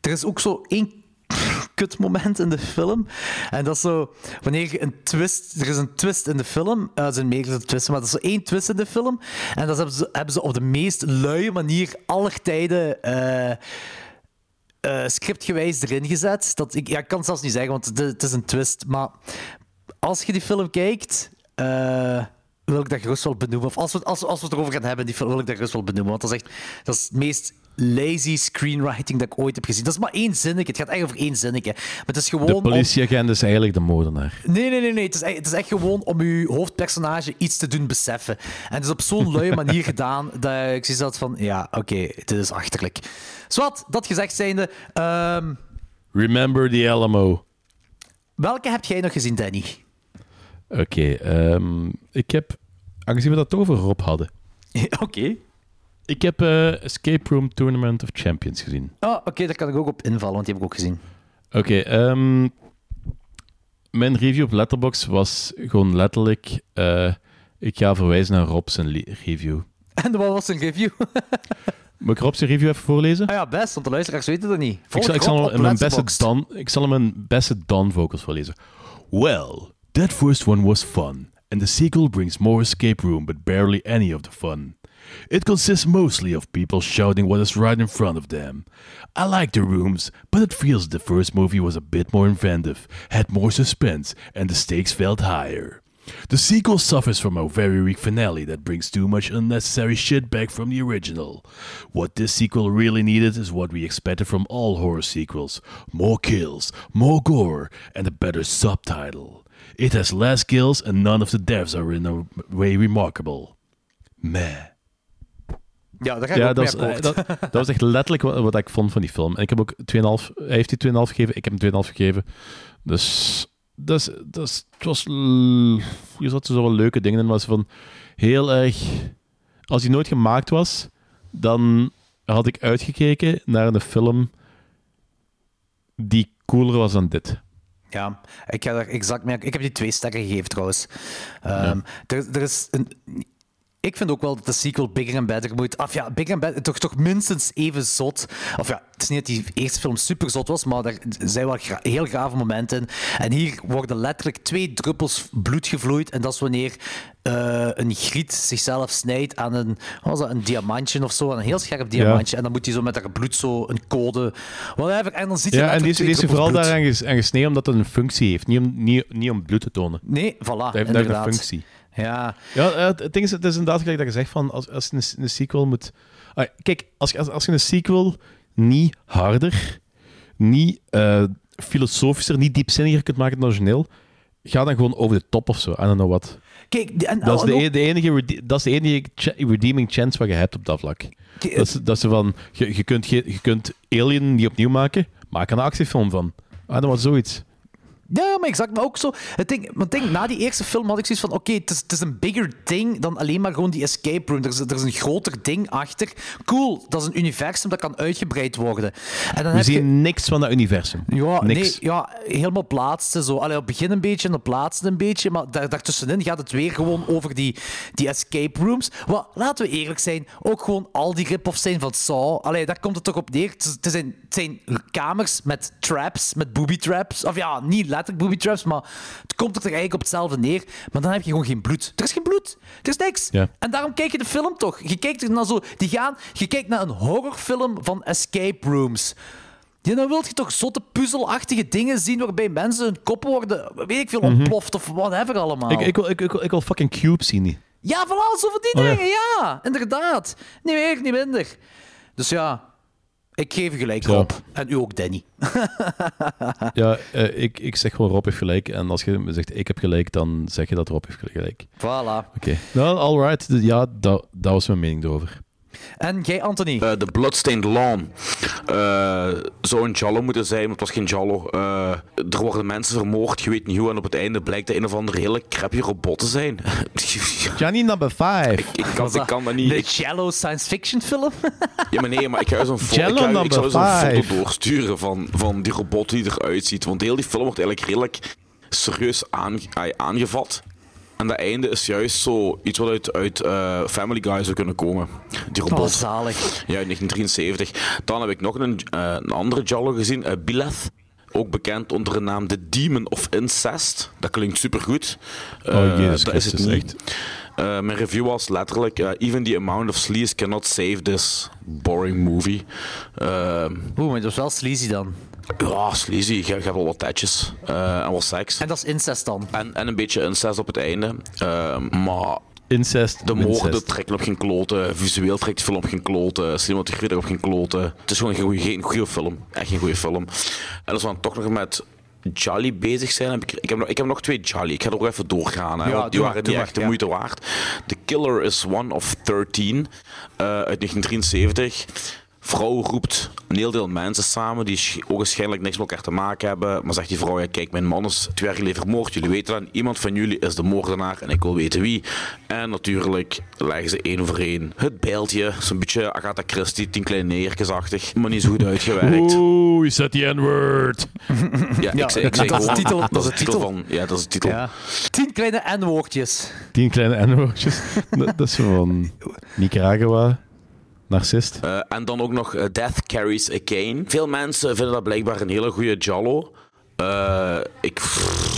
er is ook zo één kutmoment in de film. En dat is zo, wanneer je een twist... Er is een twist in de film. eh, er zijn meerdere twisten, maar er is zo één twist in de film. En dat hebben ze, hebben ze op de meest luie manier aller tijden... eh, eh, scriptgewijs erin gezet. Dat ik, ja, kan het zelfs niet zeggen, want het, is een twist. Maar als je die film kijkt, wil ik dat gerust wel benoemen. Of als we, als, als we het erover gaan hebben, die wil ik dat gerust wel benoemen. Want dat is echt dat is het meest lazy screenwriting dat ik ooit heb gezien. Dat is maar één zinnetje. Het gaat echt over één zinnetje. Maar het is gewoon... De om- politieagent is eigenlijk de moordenaar. Nee, nee, nee. nee. Het, is echt, het is echt gewoon om uw hoofdpersonage iets te doen beseffen. En het is op zo'n luie manier gedaan dat ik zie dat van... Ja, oké, dit is achterlijk. Zwat, dat gezegd zijnde... ehm, Remember the Alamo. welke heb jij nog gezien, Danny? Oké, ehm, ik heb, aangezien we dat over Rob hadden, oké. Ik heb eh, Escape Room Tournament of Champions gezien. Oh, oké, daar kan ik ook op invallen, want die heb ik ook gezien. Oké, ehm, mijn review op Letterboxd was gewoon letterlijk, eh, ik ga verwijzen naar Rob zijn li- review. En wat was een review? Moet ik Rob zijn review even voorlezen? Ah ja, best, want de luisteraars weten dat niet. Ik zal, ik, zal hem mijn beste. Dan, ik zal hem mijn beste Dan vocals voorlezen. Well, that first one was fun, and the sequel brings more escape room, but barely any of the fun. It consists mostly of people shouting what is right in front of them. I like the rooms, but it feels the first movie was a bit more inventive, had more suspense, and the stakes felt higher. The sequel suffers from a very weak finale that brings too much unnecessary shit back from the original. What this sequel really needed is what we expected from all horror sequels more kills, more gore, and a better subtitle. It has less kills, and none of the deaths are in a way remarkable. Meh. Ja, daar ga ik Ja, dat was, eh, dat, dat was echt letterlijk wat, wat ik vond van die film. En ik heb ook 2,5... Hij heeft die 2,5 gegeven, ik heb hem 2,5 gegeven. Dus... Dus, dus het was... Hier zaten zo wel leuke dingen in, maar van heel erg... Als die nooit gemaakt was, dan had ik uitgekeken naar een film die cooler was dan dit. Ja, ik ga daar exact mee. Ik heb die twee sterren gegeven trouwens. Ehm, er, er is een. Ik vind ook wel dat de sequel Bigger and Better moet. Of ja, Bigger and Better toch, toch minstens even zot. Of ja, het is niet dat die eerste film super zot was, maar er zijn wel gra- heel grave momenten in. En hier worden letterlijk twee druppels bloed gevloeid. En dat is wanneer eh, een griet zichzelf snijdt aan een, wat was dat, een diamantje of zo. Een heel scherp diamantje. En dan moet hij zo met haar bloed zo een code. Whatever. En dan ziet je Ja, en die is, vooral bloed. daaraan ges- aan gesneden omdat het een functie heeft. Niet om, niet, niet om bloed te tonen. Nee, voilà. Dat heeft, dat heeft een inderdaad. functie. Ja, Ja, eh, het het ding is, het is inderdaad gelijk dat je zegt van als, als je een, een sequel moet. Ah, kijk, als, je- als, als je een sequel niet harder, niet eh, filosofischer, niet diepzinniger kunt maken dan origineel, ga dan gewoon over de top of zo. I don't know what. Kijk, die- en, Dat is de, enige, dat is de enige redeeming chance wat je hebt op dat vlak. Kijk, Dat is, dat is van, je, je, kunt, ge- je kunt Alien niet opnieuw maken, maak een actiefilm van. I don't know what, zoiets. Ja, maar exact. Maar ook zo. Het ding, want denk, na die eerste film had ik zoiets van: oké, het, is, het is een bigger ding dan alleen maar gewoon die escape room. Er is, er is een groter ding achter. Cool, dat is een universum dat kan uitgebreid worden. En dan We heb je. zien niks van dat universum. Ja, niks. nee, ja, helemaal plaatsen. Zo. Allee, op het begin een beetje en op laatste een beetje. Maar daar, daartussenin gaat het weer gewoon over die, die escape rooms. Wat, laten we eerlijk zijn, ook gewoon al die rip-offs zijn van Saw. Allee, daar komt het toch op neer. Het, zijn, het zijn kamers met traps, met booby traps. Of ja, niet letterlijk booby traps, maar het komt er eigenlijk op hetzelfde neer. Maar dan heb je gewoon geen bloed. Er is geen bloed. Er is niks. Ja. En daarom kijk je de film toch. Je kijkt er naar zo... Die gaan... Je kijkt naar een horrorfilm van escape rooms. Ja, dan wil je toch zotte puzzelachtige dingen zien waarbij mensen hun koppen worden, weet ik veel, ontploft of whatever allemaal. Ik, ik, wil, ik, ik, wil- ik wil fucking Cube zien. Ja, voilà, zo van die Oh, ja. dingen, ja. Inderdaad. Niet meer, niet minder. Dus ja, ik geef gelijk. Rob. En u ook, Danny. Ja, eh, ik, ik zeg gewoon Rob heeft gelijk. En als je me zegt ik heb gelijk, dan zeg je dat Rob heeft gelijk. Voilà. Oké. Nou, alright. Ja, dat, dat was mijn mening erover. En jij, Anthony? Eh, De Bloodstained Lawn eh, zou een Jallo moeten zijn, maar het was geen Jallo. Eh, er worden mensen vermoord, je weet niet hoe, en op het einde blijkt dat een of andere hele crappy robot te zijn. Johnny number 5. ik, kan, Was ik kan dat niet. De Jello science fiction film? ja, maar nee, maar ik ga ik ik five. foto doorsturen van, van die robot die eruit ziet. Want heel die film wordt eigenlijk redelijk serieus aange- aangevat. En dat einde is juist zo iets wat uit, uit eh, Family Guy zou kunnen komen. Die robot. Oh, zalig. Ja, in 1973. Dan heb ik nog een, eh, een andere Jallo gezien, eh Bileth. Ook bekend onder de naam The Demon of Incest. Dat klinkt supergoed. Oh, Eh, Jezus dat is het niet. Eh, mijn review was letterlijk: Even the amount of sleaze cannot save this boring movie. Eh, Oeh, maar dat is wel sleazy dan. Ja, sleazy. Je, je hebt wel wat tetjes eh, en wat seks. En dat is incest dan. En, en een beetje incest op het einde. Eh, maar Incest. de moorden trekken op geen kloten. Visueel trekt de film op geen kloten. Cinematografie trekt op geen kloten. Het is gewoon geen goede, geen goede film. Echt geen goede film. En als we dan toch nog met Jolly bezig zijn, heb ik, ik, heb nog, ik heb nog twee Jolly. Ik ga er ook even doorgaan. Hè, Ja, die waren niet echt de ja. moeite waard. The Killer is One of 13 eh, uit 1973. Vrouw roept een heel deel mensen samen die sch- ogenschijnlijk niks met elkaar te maken hebben. Maar zegt die vrouw, ja, kijk, mijn man is twee jaar geleden vermoord. Jullie weten dat. Iemand van jullie is de moordenaar en ik wil weten wie. En natuurlijk leggen ze één voor één het beeldje. Zo'n beetje Agatha Christie, tien kleine negertjesachtig. Maar niet zo goed uitgewerkt. Oeh, je zet die N-word. Ja, Ja, ik zei, ik zei dat is titel, Dat dat is is de titel van... Ja, dat is de titel. Ja. Tien kleine N-woordjes. Tien kleine N-woordjes. dat, dat is van Nicaragua. Narcist. Eh, en dan ook nog eh, Death Carries a. Veel mensen vinden dat blijkbaar een hele goede Jallo. Eh, ik,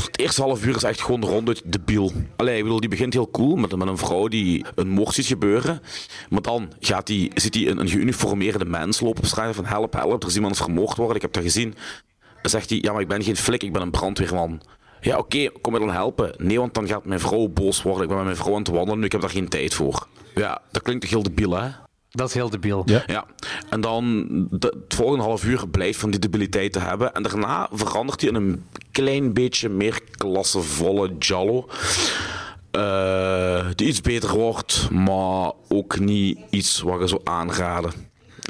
het eerste half uur is echt gewoon ronduit debiel. Allee, ik bedoel, die begint heel cool met, met een vrouw die een moord ziet gebeuren. Maar dan gaat die, ziet hij een, geuniformeerde mens lopen op straat van help, help, er is iemand vermoord worden, ik heb dat gezien. Dan zegt hij, ja, maar ik ben geen flik, ik ben een brandweerman. Ja, oké, kom me dan helpen? Nee, want dan gaat mijn vrouw boos worden. Ik ben met mijn vrouw aan het wandelen nu, ik heb daar geen tijd voor. Ja, dat klinkt toch heel debiel, hè? Dat is heel debiel. Ja. Ja, en dan de, het volgende half uur blijft van die debiliteit te hebben. En daarna verandert hij in een klein beetje meer klassevolle Jallo. Eh, die iets beter wordt, maar ook niet iets wat je zou aanraden.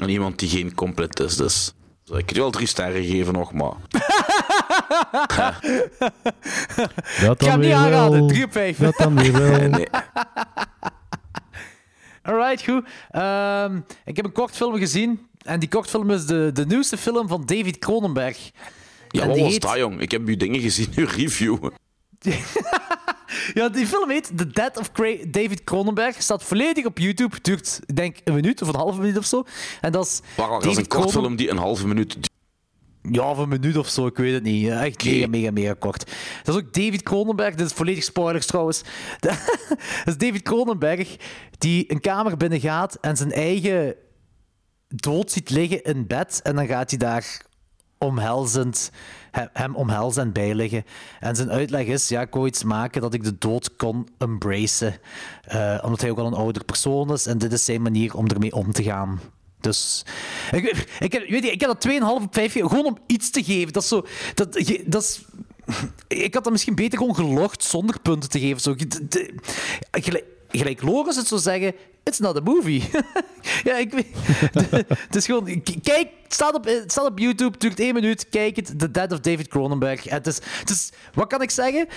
En iemand die geen completist is. Dus ik kan je wel drie sterren geven nog, maar... Dat Ik ga hem niet aanraden. 3 op 5. Dat dan weer wel. Nee. Alright, goed. Ehm, ik heb een kortfilm gezien. En die kortfilm is de, de nieuwste film van David Cronenberg. Ja, wat was heet- dat, jong? Ik heb uw dingen gezien, uw review. Ja, die film heet The Death of David Cronenberg. Staat volledig op YouTube. Duurt, ik denk, een minuut of een halve minuut of zo. En dat is. Wacht, dat is een kortfilm die een halve minuut duurt. Ja, of een minuut of zo, ik weet het niet. Echt mega, mega, mega kort. Dat is ook David Cronenberg. Dit is volledig spoilers trouwens. Dat is David Cronenberg die een kamer binnengaat en zijn eigen dood ziet liggen in bed. En dan gaat hij daar omhelzend, he- hem omhelzend bij liggen. En zijn uitleg is, ja, ik wou iets maken dat ik de dood kon embracen. Eh, omdat hij ook al een ouder persoon is. En dit is zijn manier om ermee om te gaan. Dus ik, ik, heb, weet je, ik heb dat 2,5 op 5 gegeven, gewoon om iets te geven. Dat is zo. Dat, dat is, ik had dat misschien beter gewoon gelogd zonder punten te geven. Zo, gelijk, gelijk Loris het zou zeggen: It's not a movie. ja, ik weet. Het is gewoon. Kijk, staat op, staat op YouTube, duurt één minuut. Kijk het: The Dead of David Cronenberg. En Het is, het is, wat kan ik zeggen?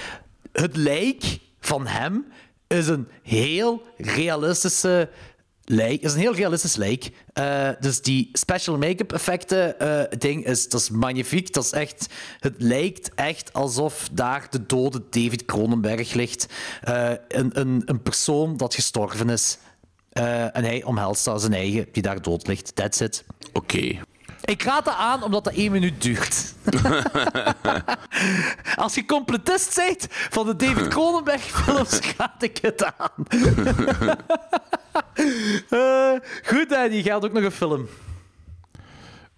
Het lijk van hem is een heel realistische lijk. is een heel realistisch lijk. Eh, dus die special make-up effecten eh, ding is, dat is magnifiek. Dat is echt, het lijkt echt alsof daar de dode David Cronenberg ligt. Eh, een, een, een persoon dat gestorven is. En hij omhelst daar zijn eigen, die daar dood ligt. That's it. Oké. Ik raad dat aan omdat dat één minuut duurt. Als je completist bent van de David Cronenberg films, raad ik het aan. Eh, goed, je gaat ook nog een film.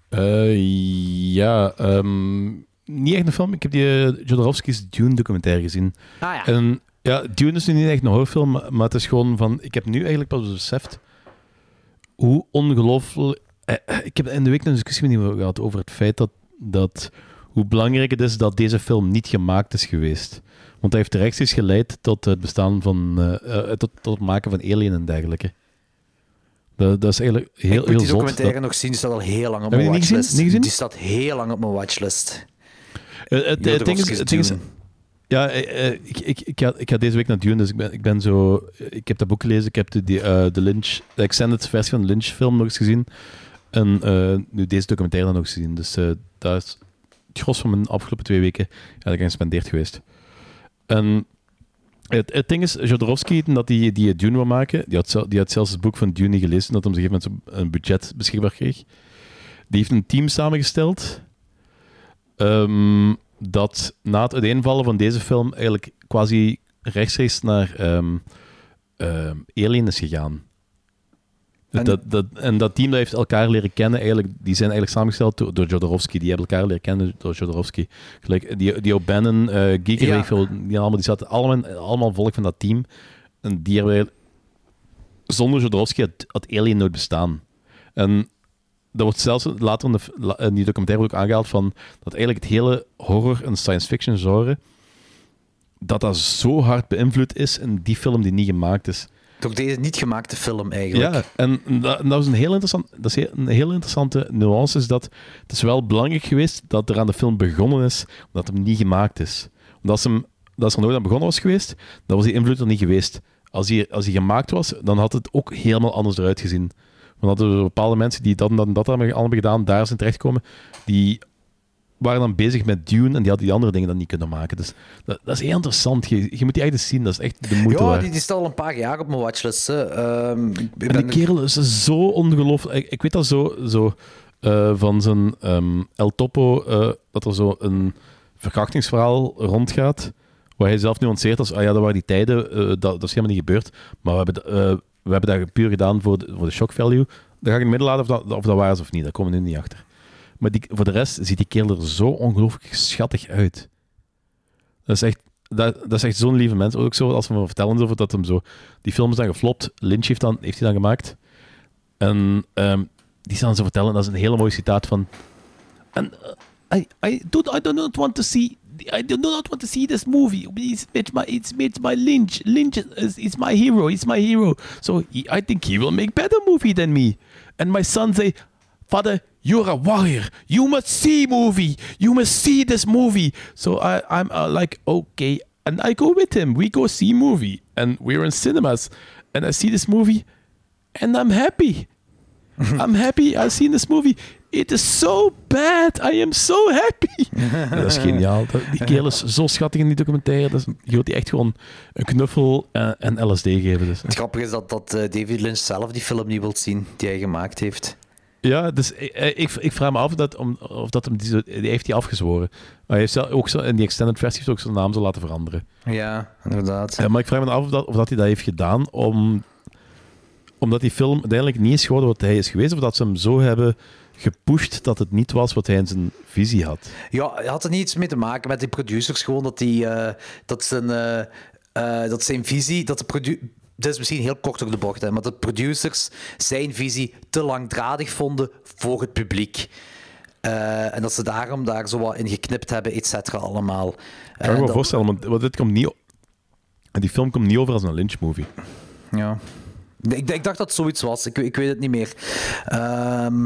Eh, ja, ehm, niet echt een film. Ik heb die uh, Jodorowsky's Dune-documentaire gezien. Ah ja. En ja, Dune is nu niet echt een horrorfilm, maar, het is gewoon van... Ik heb nu eigenlijk pas beseft hoe ongelooflijk... eh, eh, ik heb in de week een discussie met iemand gehad over het feit dat, dat... Hoe belangrijk het is dat deze film niet gemaakt is geweest. Want hij heeft rechtstreeks geleid tot het bestaan van... eh, eh, tot, tot het maken van Alien en dergelijke. Dat, dat is eigenlijk heel, ik heel die zot. documentaire Dat- nog zien, die staat al heel lang op Heb mijn die watchlist. Die staat heel lang op mijn watchlist. Eh, het, het, ding is, ja, ik, ik, ik, ga, ik ga deze week naar Dune, dus ik ben, ik ben zo... Ik heb dat boek gelezen, ik heb de, die, de Lynch, de extended versie van de Lynch-film nog eens gezien. En nu deze documentaire dan nog eens gezien. Dus daar is het gros van mijn afgelopen twee weken eigenlijk aan gespendeerd geweest. En het, het ding is, Jodorowsky, dat die, die Dune wil maken, die had, die had zelfs het boek van Dune niet gelezen, dat hij op een gegeven moment een budget beschikbaar kreeg. Die heeft een team samengesteld ehm, dat na het uiteenvallen van deze film eigenlijk quasi rechtstreeks naar ehm ehm, Alien is gegaan. En- Dat, dat, en dat team dat heeft elkaar leren kennen, eigenlijk, die zijn eigenlijk samengesteld door, door Jodorowsky. Die hebben elkaar leren kennen door Jodorowsky. Gelijk, die, die O'Bannon, eh Giger, Ja. die, allemaal, die zaten allemaal, allemaal volk van dat team. En die hebben zonder Jodorowsky had, had Alien nooit bestaan. En dat wordt zelfs later in, de, in die documentaire ook aangehaald van dat eigenlijk het hele horror- en science fiction genre dat dat zo hard beïnvloed is in die film die niet gemaakt is. Door deze niet gemaakte film eigenlijk. Ja, en dat, dat een heel, interessant, dat is een heel interessante nuance. Is dat het is wel belangrijk geweest dat er aan de film begonnen is, omdat hem niet gemaakt is. Omdat als, hem, als er nooit aan begonnen was geweest, dan was die invloed er niet geweest. Als hij, als hij gemaakt was, dan had het ook helemaal anders eruit gezien. Want hadden er bepaalde mensen die dat en dat, en dat hebben gedaan, daar zijn terechtkomen, die waren dan bezig met Dune en die hadden die andere dingen dan niet kunnen maken. Dus dat, dat is heel interessant. Je, je moet die echt eens zien. Dat is echt de moeite Ja, waard. die, die staat al een paar jaar op mijn watchlist. Hè. Ehm, En die kerel is zo ongelooflijk. Ik, ik weet dat zo, zo eh, van zijn ehm, El Topo, eh, dat er zo een verkrachtingsverhaal rondgaat, waar hij zelf nuanceert als, ah ja, dat waren die tijden, eh, dat, dat is helemaal niet gebeurd, maar we hebben, we hebben dat puur gedaan voor de, voor de shock value. Dan ga ik in het midden laten of dat, of dat waar is of niet, daar komen we nu niet achter. Maar die, voor de rest ziet die kerel er zo ongelooflijk schattig uit. Dat is echt, dat, dat is echt zo'n lieve mens. Ook zo, als we me vertellen over dat hem zo... Die film is dan geflopt. Lynch heeft, dan, heeft hij dan gemaakt. En ehm, die staan zo vertellen. Dat is een hele mooi citaat van... Uh, I, I, do, I do not want to see... I do not want to see this movie. It's made by, it's by Lynch. Lynch is, my hero. He's my hero. So I think he will make better movie than me. And my son say, Father, you're a warrior. You must see movie. You must see this movie. So I, I'm uh, like, okay. And I go with him. We go see movie. And we're in cinemas. And I see this movie. And I'm happy. I'm happy. I've seen this movie. It is so bad. I am so happy. Ja, dat is geniaal. Dat- Die kerel is zo schattig in die documentaire. Dat is, je wilt die echt gewoon een knuffel eh, en LSD geven. Dus. Het grappige is dat, dat eh, David Lynch zelf die film niet wil zien die hij gemaakt heeft. Ja, dus ik, ik, ik vraag me af of dat, om, of dat hem die, heeft hij afgezworen. Maar hij heeft zelf ook zo, in die extended versie heeft ook zijn naam zo laten veranderen. Ja, inderdaad. Ja, maar ik vraag me af of dat, of dat hij dat heeft gedaan om, omdat die film uiteindelijk niet is geworden wat hij is geweest, of dat ze hem zo hebben gepusht dat het niet was wat hij in zijn visie had. Ja, had er niet iets mee te maken met die producers? Gewoon dat, die, eh, dat, zijn, eh, eh, dat zijn visie, dat de produ dit is misschien heel kort door de bocht, hè, maar dat producers zijn visie te langdradig vonden voor het publiek. Eh, en dat ze daarom daar zo wat in geknipt hebben, et cetera, allemaal. Kan Eh, ik me dat- voorstellen, want, dit komt niet, die film komt niet over als een Lynch-movie. Ja. Ik, ik dacht dat het zoiets was. Ik, ik weet het niet meer. Ehm,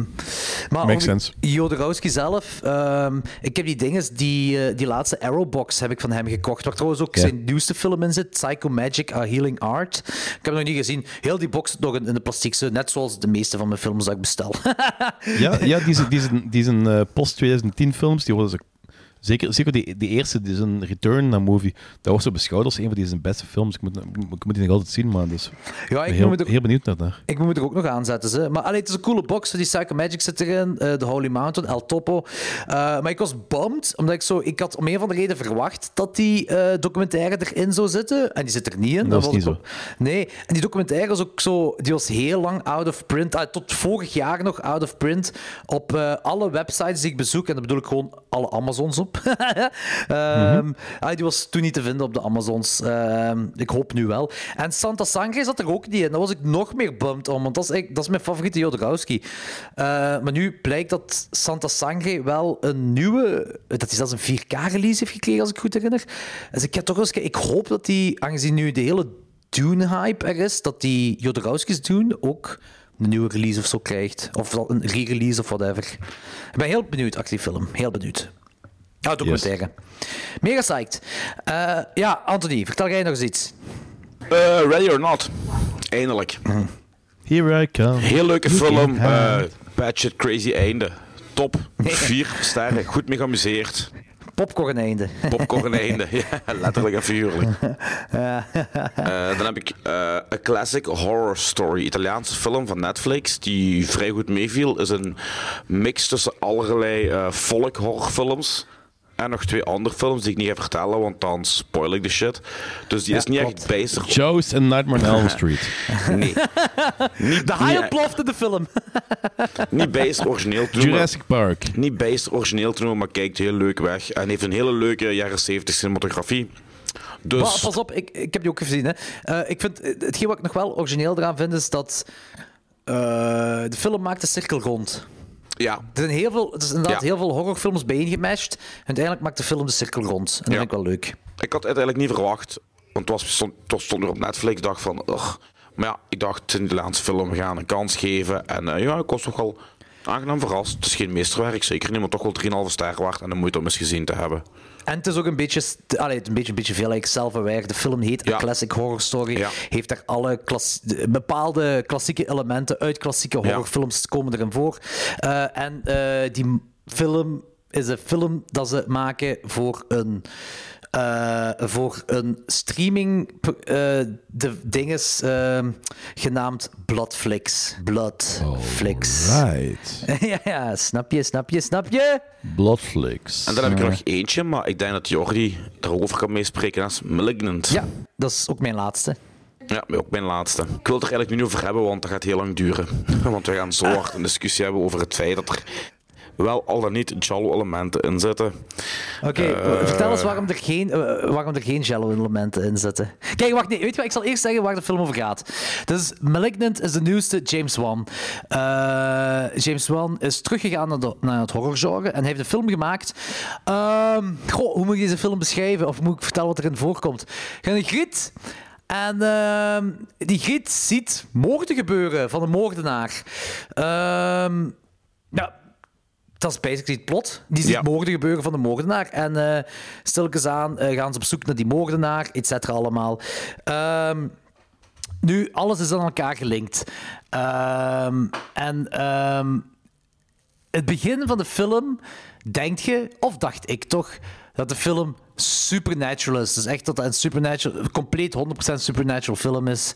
maar Makes sense. Jodorowsky zelf. ehm, ik heb die dingen, die, eh, die laatste Arrowbox heb ik van hem gekocht. Waar trouwens ook zijn nieuwste film in zit. Psycho Magic, A Healing Art. Ik heb nog niet gezien. Heel die box nog in, in de plastiekse. Net zoals de meeste van mijn films dat ik bestel. Ja, ja die zijn, die zijn, die zijn eh, post-2010 films, die worden zo, zeker, zeker die, die eerste, die is een return naar movie, dat wordt zo beschouwd als een van die zijn beste films. Ik moet, ik moet die nog altijd zien, maar dus, ja, ik ben moet heel, heel benieuwd naar daar. Ik moet er ook nog aanzetten. Ze. Maar allee, het is een coole box. Die Psycho Magic zit erin. eh, de Holy Mountain, El Topo. Eh, maar ik was bummed, omdat ik zo... Ik had om een van de reden verwacht dat die eh, documentaire erin zou zitten. En die zit er niet in. Dat is was niet zo. Nee. En die documentaire is ook zo... Die was heel lang out of print. Ah, tot vorig jaar nog out of print. Op alle websites die ik bezoek. En daar bedoel ik gewoon alle Amazons op. Ehm, ah, die was toen niet te vinden op de Amazons. Ehm, ik hoop nu wel. En Santa Sangre zat er ook niet in. Daar was ik nog meer bummed om, want dat is, dat is mijn favoriete Jodorowsky. Eh, maar nu blijkt dat Santa Sangre wel een nieuwe... Dat hij zelfs een 4K-release heeft gekregen, als ik goed herinner. Dus ik, heb toch eens, ik hoop dat die, aangezien nu de hele Dune-hype er is, dat die Jodorowsky's Dune ook een nieuwe release of zo krijgt. Of een re-release of whatever. Ik ben heel benieuwd, achter die film. Heel benieuwd. Ja, documentaire. Mega psyched. Eh, ja, Anthony, vertel jij nog eens iets. Eh, ready or not. Eindelijk. Here I come. Heel leuke film. eh Patchet Crazy Einde. Top. Vier sterren. Goed mee geamuseerd. Popcorn einde. Popcorn einde. Ja, letterlijk en figuurlijk. Eh, dan heb ik eh A Classic Horror Story. Italiaanse film van Netflix. Die vrij goed meeviel. Is een mix tussen allerlei eh folk horrorfilms. En nog twee andere films die ik niet ga vertellen, want dan spoil ik de shit. Dus die is niet echt bijster. Joe's en Nightmare on Elm Street. Nee. Niet, De haai niet, ontploft in de film. niet bijster origineel te noemen. Jurassic Park. Niet bijster origineel te noemen, maar kijkt heel leuk weg. En heeft een hele leuke jaren 70 cinematografie. Dus Pa- Pas op, ik, ik heb die ook gezien. Hè. Eh, ik vind, eh, hetgeen wat ik nog wel origineel eraan vind, is dat eh, de film maakt de cirkel rond. Ja, Er zijn heel veel, er is inderdaad Ja. heel veel horrorfilms bijeengemashed. En uiteindelijk maakt de film de cirkel rond. En dat Ja. vind ik wel leuk. ik had het eigenlijk niet verwacht. Want het, was, stond, het stond er op Netflix. Ik dacht van, ugh. Maar ja, ik dacht, is een Nederlandse film, we gaan een kans geven. En eh, ja, ik was toch wel aangenaam verrast. Het is geen meesterwerk, zeker niet, maar toch wel 3,5 ster waard. En de moeite om eens gezien te hebben. En het is ook een beetje, allee, een beetje, een beetje veel like. De film heet Ja. A Classic Horror Story. Ja. Heeft daar alle klas- bepaalde klassieke elementen uit klassieke horrorfilms komen erin voor. Eh, en eh, die film is een film dat ze maken voor een, eh, voor een streaming eh, de dinges ehm, genaamd Bloodflix. Bloodflix. Right. ja, ja, snap je, snap je, snap je? Bloodflix. En dan heb ik er nog eentje, maar ik denk dat Jordi erover kan meespreken. Dat is Malignant. Ja, dat is ook mijn laatste. Ja, ook mijn laatste. Ik wil het er eigenlijk nu niet over hebben, want dat gaat heel lang duren. Want we gaan zo hard een discussie hebben over het feit dat er wel al dan niet Jallo-elementen in zitten. Oké, Eh, vertel eens waarom er geen, eh, waarom er geen jello-elementen in zitten. Kijk, wacht, nee, weet je wat? Ik zal eerst zeggen waar de film over gaat. Dus Malignant is de nieuwste James Wan. Eh, James Wan is teruggegaan naar, de, naar het horrorgenre en heeft een film gemaakt. Ehm, goh, hoe moet ik deze film beschrijven? Of moet ik vertellen wat erin voorkomt? Een griet. En ehm, die griet ziet moorden gebeuren van een moordenaar. Ehm ja, dat is basically het plot. Die ziet Ja. moorden gebeuren van de moordenaar. En eh stilletjes aan eh, gaan ze op zoek naar die moordenaar, et cetera allemaal. Ehm, nu, alles is aan elkaar gelinkt. Ehm, en ehm, het begin van de film denk je, of dacht ik toch, dat de film supernatural is. Dus echt dat het een supernatural, compleet 100% supernatural film is.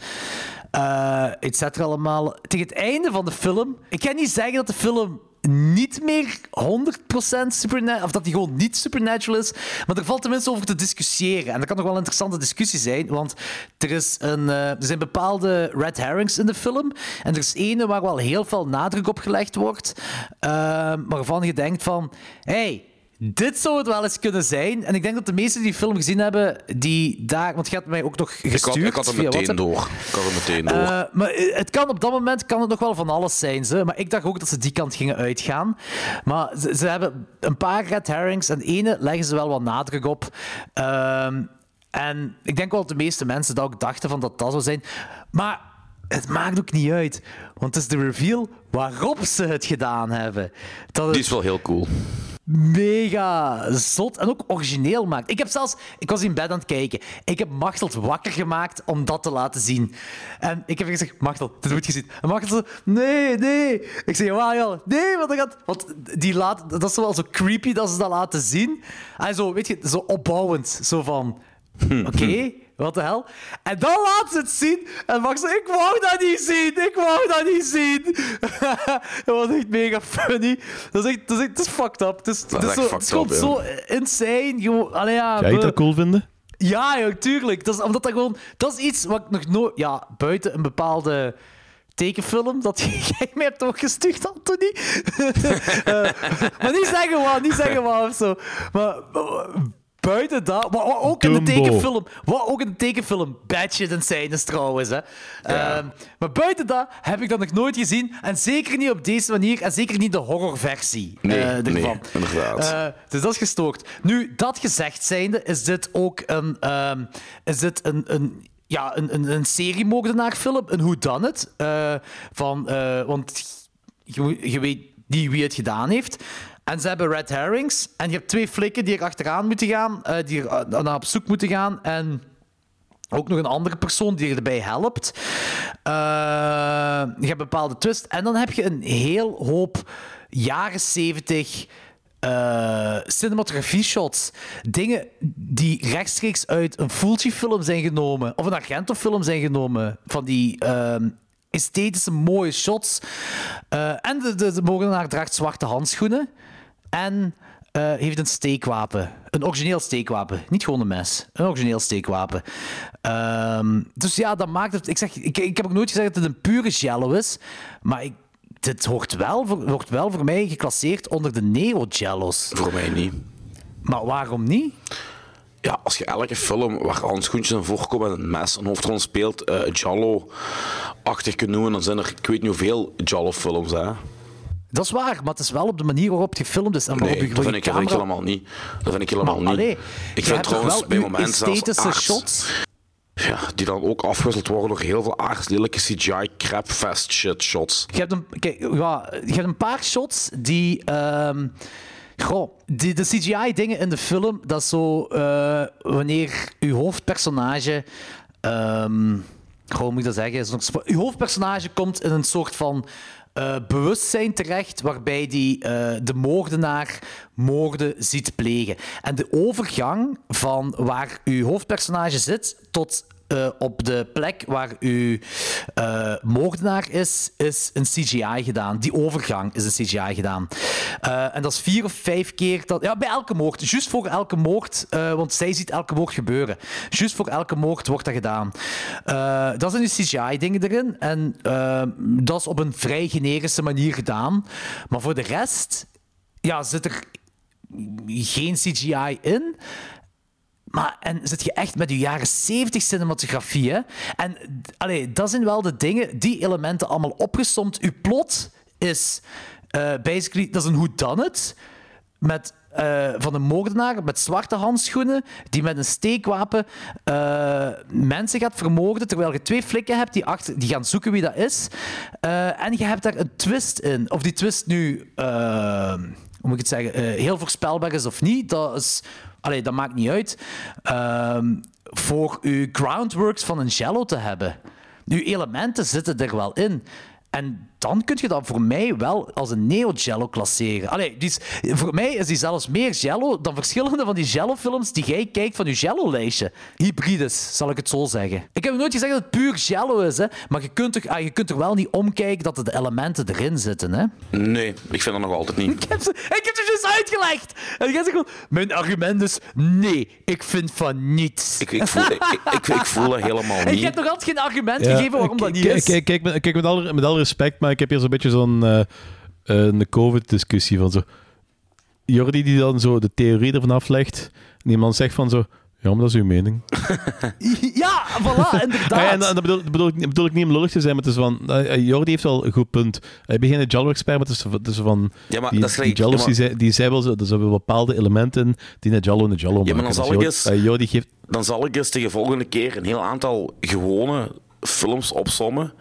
Eh et cetera allemaal. Tegen het einde van de film, ik kan niet zeggen dat de film niet meer 100% supernatural, of dat die gewoon niet supernatural is, maar er valt tenminste over te discussiëren. En dat kan nog wel een interessante discussie zijn, want er, is een, eh, er zijn bepaalde red herrings in de film, en er is ene waar wel heel veel nadruk op gelegd wordt, eh, waarvan je denkt van, hey, dit zou het wel eens kunnen zijn. En ik denk dat de meesten die film gezien hebben, die daar... Want je hebt mij ook nog Ik gestuurd had, ik had hem via meteen door. Ik had hem meteen door. Eh, maar het kan op dat moment kan het nog wel van alles zijn. Ze. Maar ik dacht ook dat ze die kant gingen uitgaan. Maar ze, ze hebben een paar red herrings. En ene leggen ze wel wat nadruk op. Ehm, en ik denk wel dat de meeste mensen dat ook dachten van dat dat zou zijn. Maar het maakt ook niet uit. Want het is de reveal waarop ze het gedaan hebben. Dat het Die is wel heel cool. Mega zot en ook origineel maakt. Ik heb zelfs, ik was in bed aan het kijken. Ik heb Machteld wakker gemaakt om dat te laten zien. En ik heb gezegd, Machteld, dit moet je zien. En Machteld zo, nee, nee. Ik zeg, waar joh, nee, want, dat gaat, want die laat, dat is wel zo creepy dat ze dat laten zien. En zo, weet je, zo opbouwend. Zo van, oké, wat de hel. En dan laat ze het zien. En Max zegt, ik wou dat niet zien. Ik wou dat niet zien. dat was echt mega funny. Dat is echt, dat is, echt, dat is fucked up. Het is, Dat is zo, het is fucked gewoon up, zo insane. Gewoon, allee, ja, Ga je dat cool vinden? ja, ja, tuurlijk. Dat is, omdat dat gewoon... Dat is iets wat ik nog nooit... Ja, buiten een bepaalde tekenfilm dat jij mij hebt opgestuurd, Anthony. Eh, maar niet zeggen wat, niet zeggen wat of zo. Maar buiten dat... Wat ook in de Dumbo. tekenfilm... Wat ook in de tekenfilm bad shit insane is trouwens, hè. Ehm, maar buiten dat heb ik dat nog nooit gezien. En zeker niet op deze manier. En zeker niet de horrorversie Nee, eh, nee, ervan. inderdaad. Eh, dus dat is gestoord. Nu, dat gezegd zijnde, is dit ook een, ehm, is dit een, een, ja, een, een, een seriemoordenaarfilm, een whodunit. eh van, want je, je weet niet wie het gedaan heeft. En ze hebben red herrings. En je hebt twee flikken die er achteraan moeten gaan, eh, die er eh, naar op zoek moeten gaan. En ook nog een andere persoon die erbij helpt. Eh, je hebt bepaalde twist. En dan heb je een heel hoop jaren 70 eh cinematografie shots. Dingen die rechtstreeks uit een Fulci-film zijn genomen. Of een Argento-film zijn genomen. Van die ehm, esthetische mooie shots. En de, de, de moordenaar draagt zwarte handschoenen. En eh, heeft een steekwapen. Een origineel steekwapen. Niet gewoon een mes. Een origineel steekwapen. Ehm, dus ja, dat maakt het... Ik, zeg, ik, ik heb ook nooit gezegd dat het een pure jello is. Maar ik, dit hoort wel, wordt wel voor mij geclasseerd onder de neo-jellos. Voor mij niet. Maar waarom niet? Ja, als je elke film waar handschoentjes in voorkomen en een mes een hoofdrol speelt, eh Jallo-achtig kunt noemen, dan zijn er, ik weet niet hoeveel Jallo-films, hè. Dat is waar, maar het is wel op de manier waarop het gefilmd is. En waarop Nee, je dat vind, ik, dat vind ik helemaal niet. Dat vind ik helemaal Maar, niet. allee, ik vind trouwens bij momenten zelfs shots. Ja, die dan ook afgewisseld worden door heel veel aardigste CGI crapfest shit shots. Je hebt een, kijk, ja, je hebt een paar shots die. ehm, goh, die, de CGI-dingen in de film, dat is zo. eh, wanneer uw hoofdpersonage. ehm hoe moet ik dat zeggen? Uw hoofdpersonage komt in een soort van. Eh, bewustzijn terecht waarbij die eh, de moordenaar moorden ziet plegen. En de overgang van waar uw hoofdpersonage zit tot eh, op de plek waar uw eh, moordenaar is, is een CGI gedaan. Die overgang is een CGI gedaan. Eh, en dat is vier of vijf keer... Dat, ja, bij elke moord. Juist voor elke moord, want zij ziet elke moord gebeuren. Juist voor elke moord wordt dat gedaan. Dat zijn de CGI-dingen erin. En dat is op een vrij generische manier gedaan. Maar voor de rest ja, zit er geen CGI in. Maar en zit je echt met je jaren 70 cinematografie. Hè? En allee, dat zijn wel de dingen, die elementen allemaal opgesomd. Uw plot is eh, basically, dat is een whodunit met eh, van een moordenaar met zwarte handschoenen die met een steekwapen eh, mensen gaat vermoorden terwijl je twee flikken hebt die, achter, die gaan zoeken wie dat is. En je hebt daar een twist in. Of die twist nu, hoe moet ik het zeggen, heel voorspelbaar is of niet, dat, is, allee, dat maakt niet uit. Ehm, voor uw groundworks van een jello te hebben. Uw elementen zitten er wel in. En dan kun je dat voor mij wel als een neo-jello klasseren. Allee, is, voor mij is die zelfs meer jello dan verschillende van die jello-films die jij kijkt van je jello-lijstje. Hybrides, zal ik het zo zeggen. Ik heb nooit gezegd dat het puur jello is, hè, maar je kunt, er, ah, je kunt er wel niet omkijken dat er de elementen erin zitten. Hè. Nee, ik vind dat nog altijd niet. Ik heb, ze, ik heb ze dus uitgelegd. En jij zegt gewoon, mijn argument is nee, ik vind van niets. Ik, ik, voel, ik, ik, ik voel dat helemaal Ik niet. heb nog altijd geen argument Ja, gegeven waarom dat niet kijk, is. Kijk, kijk, met, kijk met, alle, met alle respect, maar ik heb hier zo'n beetje zo'n eh, eh, een COVID-discussie van zo. Jordi die dan zo de theorie ervan aflegt. En iemand zegt van zo. Ja, maar dat is uw mening. Ja, voilà, inderdaad. Ah, ja, en dat dat bedoel, bedoel, ik, bedoel ik niet om lullig te zijn, maar het is van... eh, Jordi heeft wel een goed punt. Ik ben geen Jallo-expert, maar het is, het is van... Ja, maar die, dat is die Jallo's ja, die, maar- zijn, die zijn wel zo... Er zijn wel bepaalde elementen die een Jallo een Jallo maken. maar dan Dus zal ik Jordi- eens- Jordi geeft... Dan zal ik eens tegen volgende keer een heel aantal gewone films opsommen.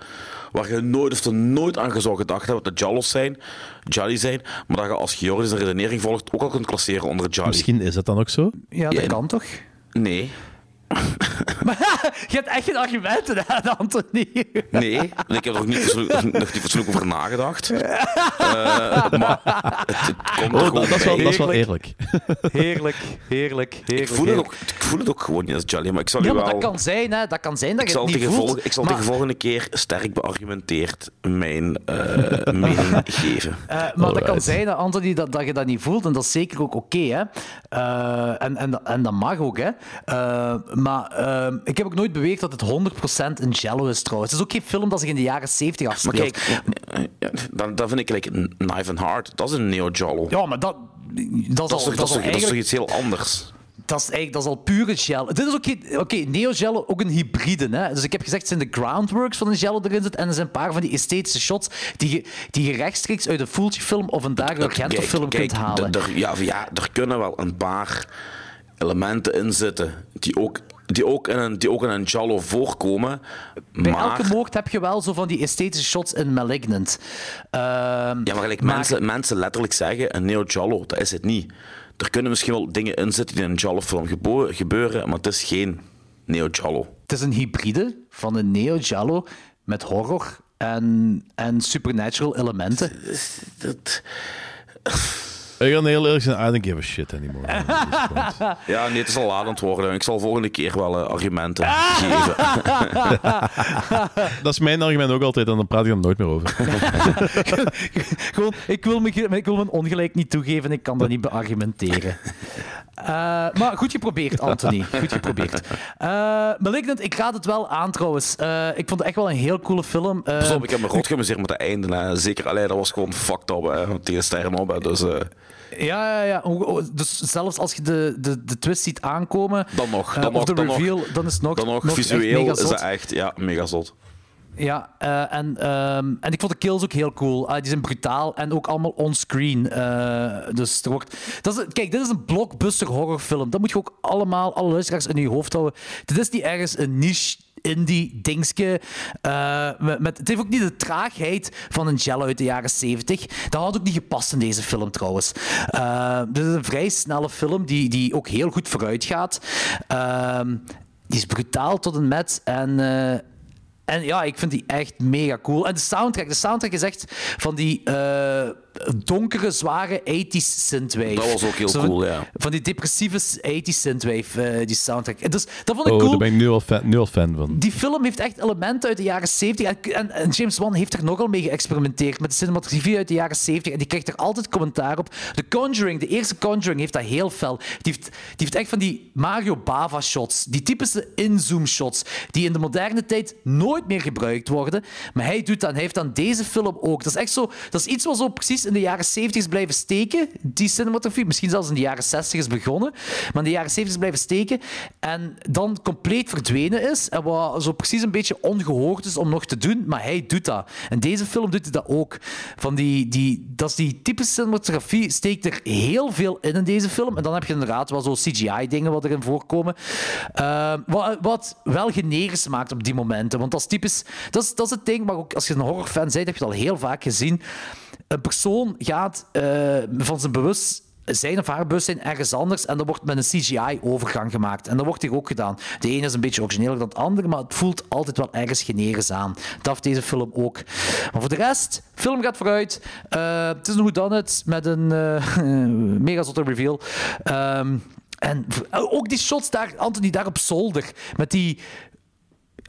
Waar je nooit of er nooit aan zou gedacht hebben dat de Jallos zijn, Jolly zijn. Maar dat je als je Joris een redenering volgt ook al kunt klasseren onder Jolly. Misschien is dat dan ook zo. Ja, dat Ja, kan toch? Nee. Maar je hebt echt geen argumenten, hè, Anthony. Nee, ik heb er ook niet nog niet fatsoenlijk over nagedacht. Eh, maar het, het komt er Oh, gewoon dat, dat is wel, dat is wel eerlijk. Heerlijk, heerlijk, heerlijk. ik, voel het ook, ik voel het ook gewoon niet als Jolly, maar ik zal Ja, maar wel... dat kan zijn, hè. Dat kan zijn dat Ik je zal, het niet voelt. volg- ik zal maar, tegen volgende keer sterk beargumenteerd mijn eh, mening geven. eh, maar dat kan zijn, hè, Anthony, dat, dat je dat niet voelt. En dat is zeker ook oké, hè. Eh, en, en, en dat mag ook, hè. Eh, maar eh, ik heb ook nooit beweerd dat het 100% een jello is, trouwens. Het is ook geen film dat zich in de jaren 70 Maar afspeelt. kijk, eh, ja, dan, dan vind ik like, Knife and Heart, dat is een neo-Jollo. Ja, maar dat... Dat is, dat, al, is toch, dat is al dat, dat is toch iets heel anders? Dat is, eigenlijk, dat is al pure gel. Dit is ook geen... Oké, Neo Jello, ook een hybride. Hè? Dus ik heb gezegd, het zijn de groundworks van een Jello erin zit. En er zijn een paar van die esthetische shots die je, die je rechtstreeks uit een Fulci-film of een Dario Argento-film kunt halen. ja, ja, er kunnen wel een paar elementen in zitten die ook, die ook, in, een, die ook in een Jollo voorkomen. Bij maar, elke moord heb je wel zo van die esthetische shots in Malignant. Ehm, ja, maar gelijk Mensen, mensen letterlijk zeggen, een neo-Jollo, dat is het niet. Er kunnen misschien wel dingen in zitten die in een Jollo-film gebo- gebeuren, maar het is geen neo-Jollo. Het is een hybride van een Neo Jello met horror en, en supernatural elementen. Dat, Ik ga heel eerlijk zijn, I don't give a shit anymore. ja, nee, het is al laat aan het worden. Ik zal volgende keer wel eh, argumenten geven. Dat is mijn argument ook altijd, en dan praat ik er nooit meer over. Gewoon, ik wil, me, ik wil mijn ongelijk niet toegeven, ik kan dat niet beargumenteren. Eh, maar goed geprobeerd, Anthony. Goed geprobeerd. Eh Malignant, ik raad het wel aan trouwens. Eh, ik vond het echt wel een heel coole film. Eh, Pas op, ik heb me rot geamuseerd met het einde. Hè. Zeker, allee, dat was gewoon fucked up hè, tegen sterren op. Hè. Dus eh, ja, ja, ja. Dus zelfs als je de, de, de twist ziet aankomen, dan nog, dan nog, de dan nog, dan is het nog, dan nog, nog echt visueel is dat echt ja, mega zot. Ja, eh, en, ehm, en ik vond de kills ook heel cool. Ah, die zijn brutaal en ook allemaal onscreen. Eh dus er wordt... dat is, kijk, dit is een blockbuster horrorfilm. Dat moet je ook allemaal, alle luisteraars in je hoofd houden. Dit is niet ergens een niche indie dingske. Eh, met, het heeft ook niet de traagheid van een Jello uit de jaren 70. Dat had ook niet gepast in deze film trouwens. Eh, dit is een vrij snelle film die, die ook heel goed vooruit gaat. Ehm, die is brutaal tot en met. En eh, En ja, ik vind die echt mega cool. En de soundtrack, de soundtrack is echt van die donkere, zware 80s synthwave. Dat was ook heel Zo van- cool, ja. Van die depressieve 80s synthwave, eh, die soundtrack. Dus dat vond ik Oh, cool. daar ben ik nu al fan, nu al fan van. Die film heeft echt elementen uit de jaren 70. En, en, en James Wan heeft er nogal mee geëxperimenteerd met de cinematografie uit de jaren 70. En die krijgt er altijd commentaar op. The Conjuring, de eerste Conjuring, heeft dat heel fel. Die heeft, die heeft echt van die Mario Bava shots. Die typische inzoom shots. Die in de moderne tijd nooit meer gebruikt worden. Maar hij doet dat. En hij heeft dan deze film ook. Dat is echt zo. Dat is iets wat zo precies in de jaren 70 is blijven steken. Die cinematografie. Misschien zelfs in de jaren 60 is begonnen. Maar in de jaren 70 is blijven steken. En dan compleet verdwenen is. En wat zo precies een beetje ongehoord is om nog te doen. Maar hij doet dat. En deze film doet hij dat ook. Van die, die, dat is die typische cinematografie. Steekt er heel veel in in deze film. En dan heb je inderdaad wel zo CGI-dingen wat erin voorkomen. Eh, wat, wat wel generisch maakt op die momenten. Want dat is typisch. Dat is, dat is het ding. Maar ook als je een horrorfan bent, heb je het al heel vaak gezien. Een persoon gaat eh, van zijn bewust zijn of haar bewustzijn ergens anders en dan wordt met een CGI-overgang gemaakt. En dat wordt hier ook gedaan. De ene is een beetje origineler dan het andere, maar het voelt altijd wel ergens generisch aan. Dat heeft deze film ook. Maar voor de rest, film gaat vooruit. Eh, het is een whodunit met een eh mega zotte reveal. Ehm, en ook die shots daar, Anthony, daar op zolder, met die...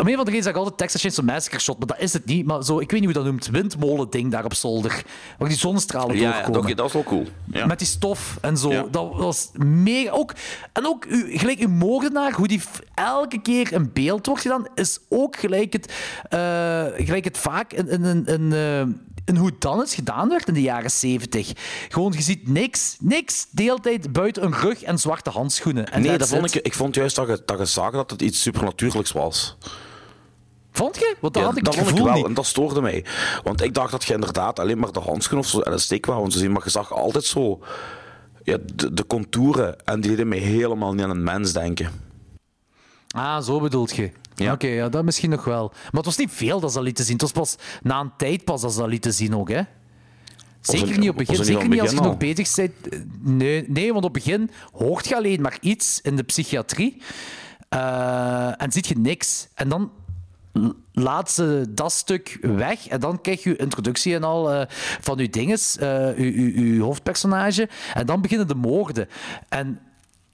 Om een van de reden zeg ik altijd Texas Chainsaw Massacre shot, maar dat is het niet. Maar zo, ik weet niet hoe dat noemt, windmolen-ding daar op zolder. Waar die zonnestralen Ja, ja doorkomen. dat, dat is wel cool. Ja. Met die stof en zo. Ja. Dat was mega. Ook, en ook u, gelijk uw moordenaar, hoe die elke keer in beeld wordt gedaan, is ook gelijk het, eh, gelijk het vaak in, in, in, in, eh, in hoe dan het gedaan werd in de jaren 70. Gewoon, je ziet niks, niks, de hele tijd buiten een rug en zwarte handschoenen. En Nee, dat vond it. ik, ik vond juist dat je, dat je zag dat het iets supernatuurlijks was. Vond je? Want dat Ja, had ik dat het vond ik gevoel wel niet. en dat stoorde mij. Want ik dacht dat je inderdaad alleen maar de handschoen of zo en een steek wou zien, maar je zag altijd zo ja, de, de contouren en die deden mij helemaal niet aan een mens denken. Ah, zo bedoelt je. Ja. Oké, ja, dat misschien nog wel. Maar het was niet veel dat ze dat lieten zien. Het was pas na een tijd pas dat ze dat lieten zien ook, hè? Zeker niet op het begin. Zeker niet als je nog bezig bent. Nee, nee, want op het begin hoort je alleen maar iets in de psychiatrie. Eh, en ziet je niks. En dan laat ze dat stuk weg. En dan krijg je introductie en al eh, van je dinges, eh, uw, uw hoofdpersonage. En dan beginnen de moorden. En,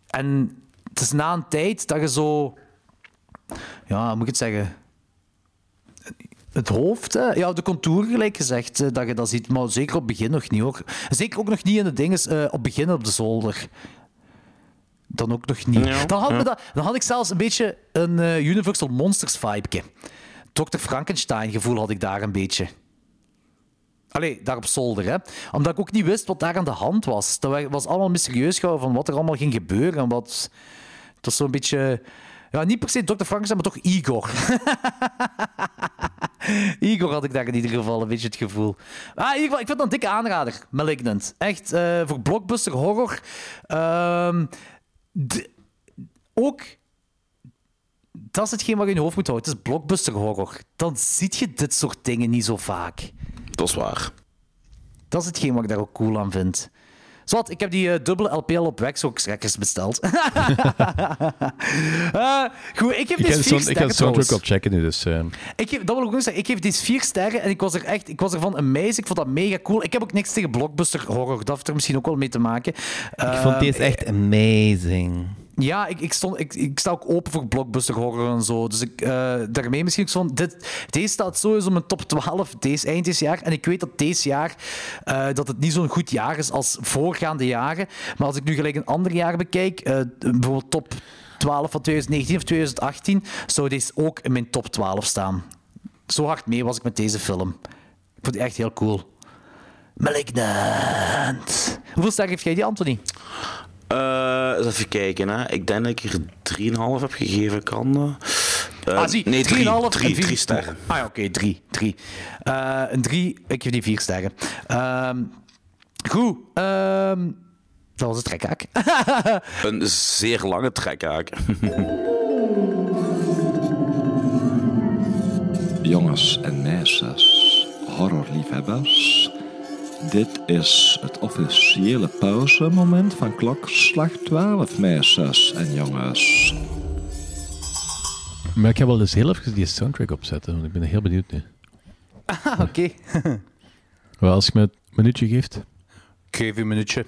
en het is na een tijd dat je zo... Ja, moet ik het zeggen? Het hoofd, hè? ja, de contour, gelijk gezegd, eh, dat je dat ziet. Maar zeker op het begin nog niet, hoor. Zeker ook nog niet in de dingen, eh, op het begin op de zolder. Dan ook nog niet. Ja, dan, had ja. me dat, dan had ik zelfs een beetje een eh, Universal Monsters vibe. Dr. Frankenstein gevoel had ik daar een beetje. Allee, daar op zolder, hè. Omdat ik ook niet wist wat daar aan de hand was. Dat was allemaal mysterieus gehouden van wat er allemaal ging gebeuren. En wat... Het was zo'n beetje... Ja, niet per se Dr. Frankenstein, maar toch Igor. Igor had ik daar in ieder geval een beetje het gevoel. Ah, in ieder geval, ik vind dat een dikke aanrader, Malignant. Echt, eh, voor blockbuster horror. Ehm, ook, dat is hetgeen wat je in je hoofd moet houden. Het is blockbuster horror. Dan zie je dit soort dingen niet zo vaak. Dat is waar. Dat is hetgeen wat ik daar ook cool aan vind. Zwat, ik heb die eh, dubbele LPL op Wax ook schrekkers besteld. Eh, goed, ik heb Ik de vier sound- ik ga de soundtrack al checken nu, dus... eh, Ik geef, dat wil ik ook nog zeggen. Ik geef deze vier sterren en ik was er echt ik was ervan amazed. Ik vond dat mega cool. Ik heb ook niks tegen blockbuster horror. Dat heeft er misschien ook wel mee te maken. ik vond deze echt amazing. Ja, ik, ik, stond, ik, ik sta ook open voor blockbuster horror en zo. Dus ik, eh, daarmee misschien ook zo van... Dit, deze staat sowieso mijn top 12 deze, eind dit jaar. En ik weet dat deze jaar eh, dat het niet zo'n goed jaar is als voorgaande jaren. Maar als ik nu gelijk een ander jaar bekijk, eh, bijvoorbeeld top 12 van 2019 of 2018, zou deze ook in mijn top 12 staan. Zo hard mee was ik met deze film. Ik vond die echt heel cool. Malignant. Hoeveel sterren geef jij die, Anthony? Eh, eens even kijken, hè. Ik denk dat ik er 3,5 heb gegeven, kan eh? Eh, ah, zie, nee, 3,5 drie, en drie, drie sterren. Ah ja, oké, drie. drie. Eh, een drie, ik geef die vier sterren. Ehm, goed, ehm, dat was het trekhaak. Een zeer lange trekhaak. Jongens en meisjes, horrorliefhebbers. Dit is het officiële pauzemoment van klokslag 12, meisjes en jongens. Maar ik ga wel eens heel even die soundtrack opzetten, want ik ben heel benieuwd nu. Ah, oké. Wel, als je me een minuutje geeft. Ik geef je een minuutje.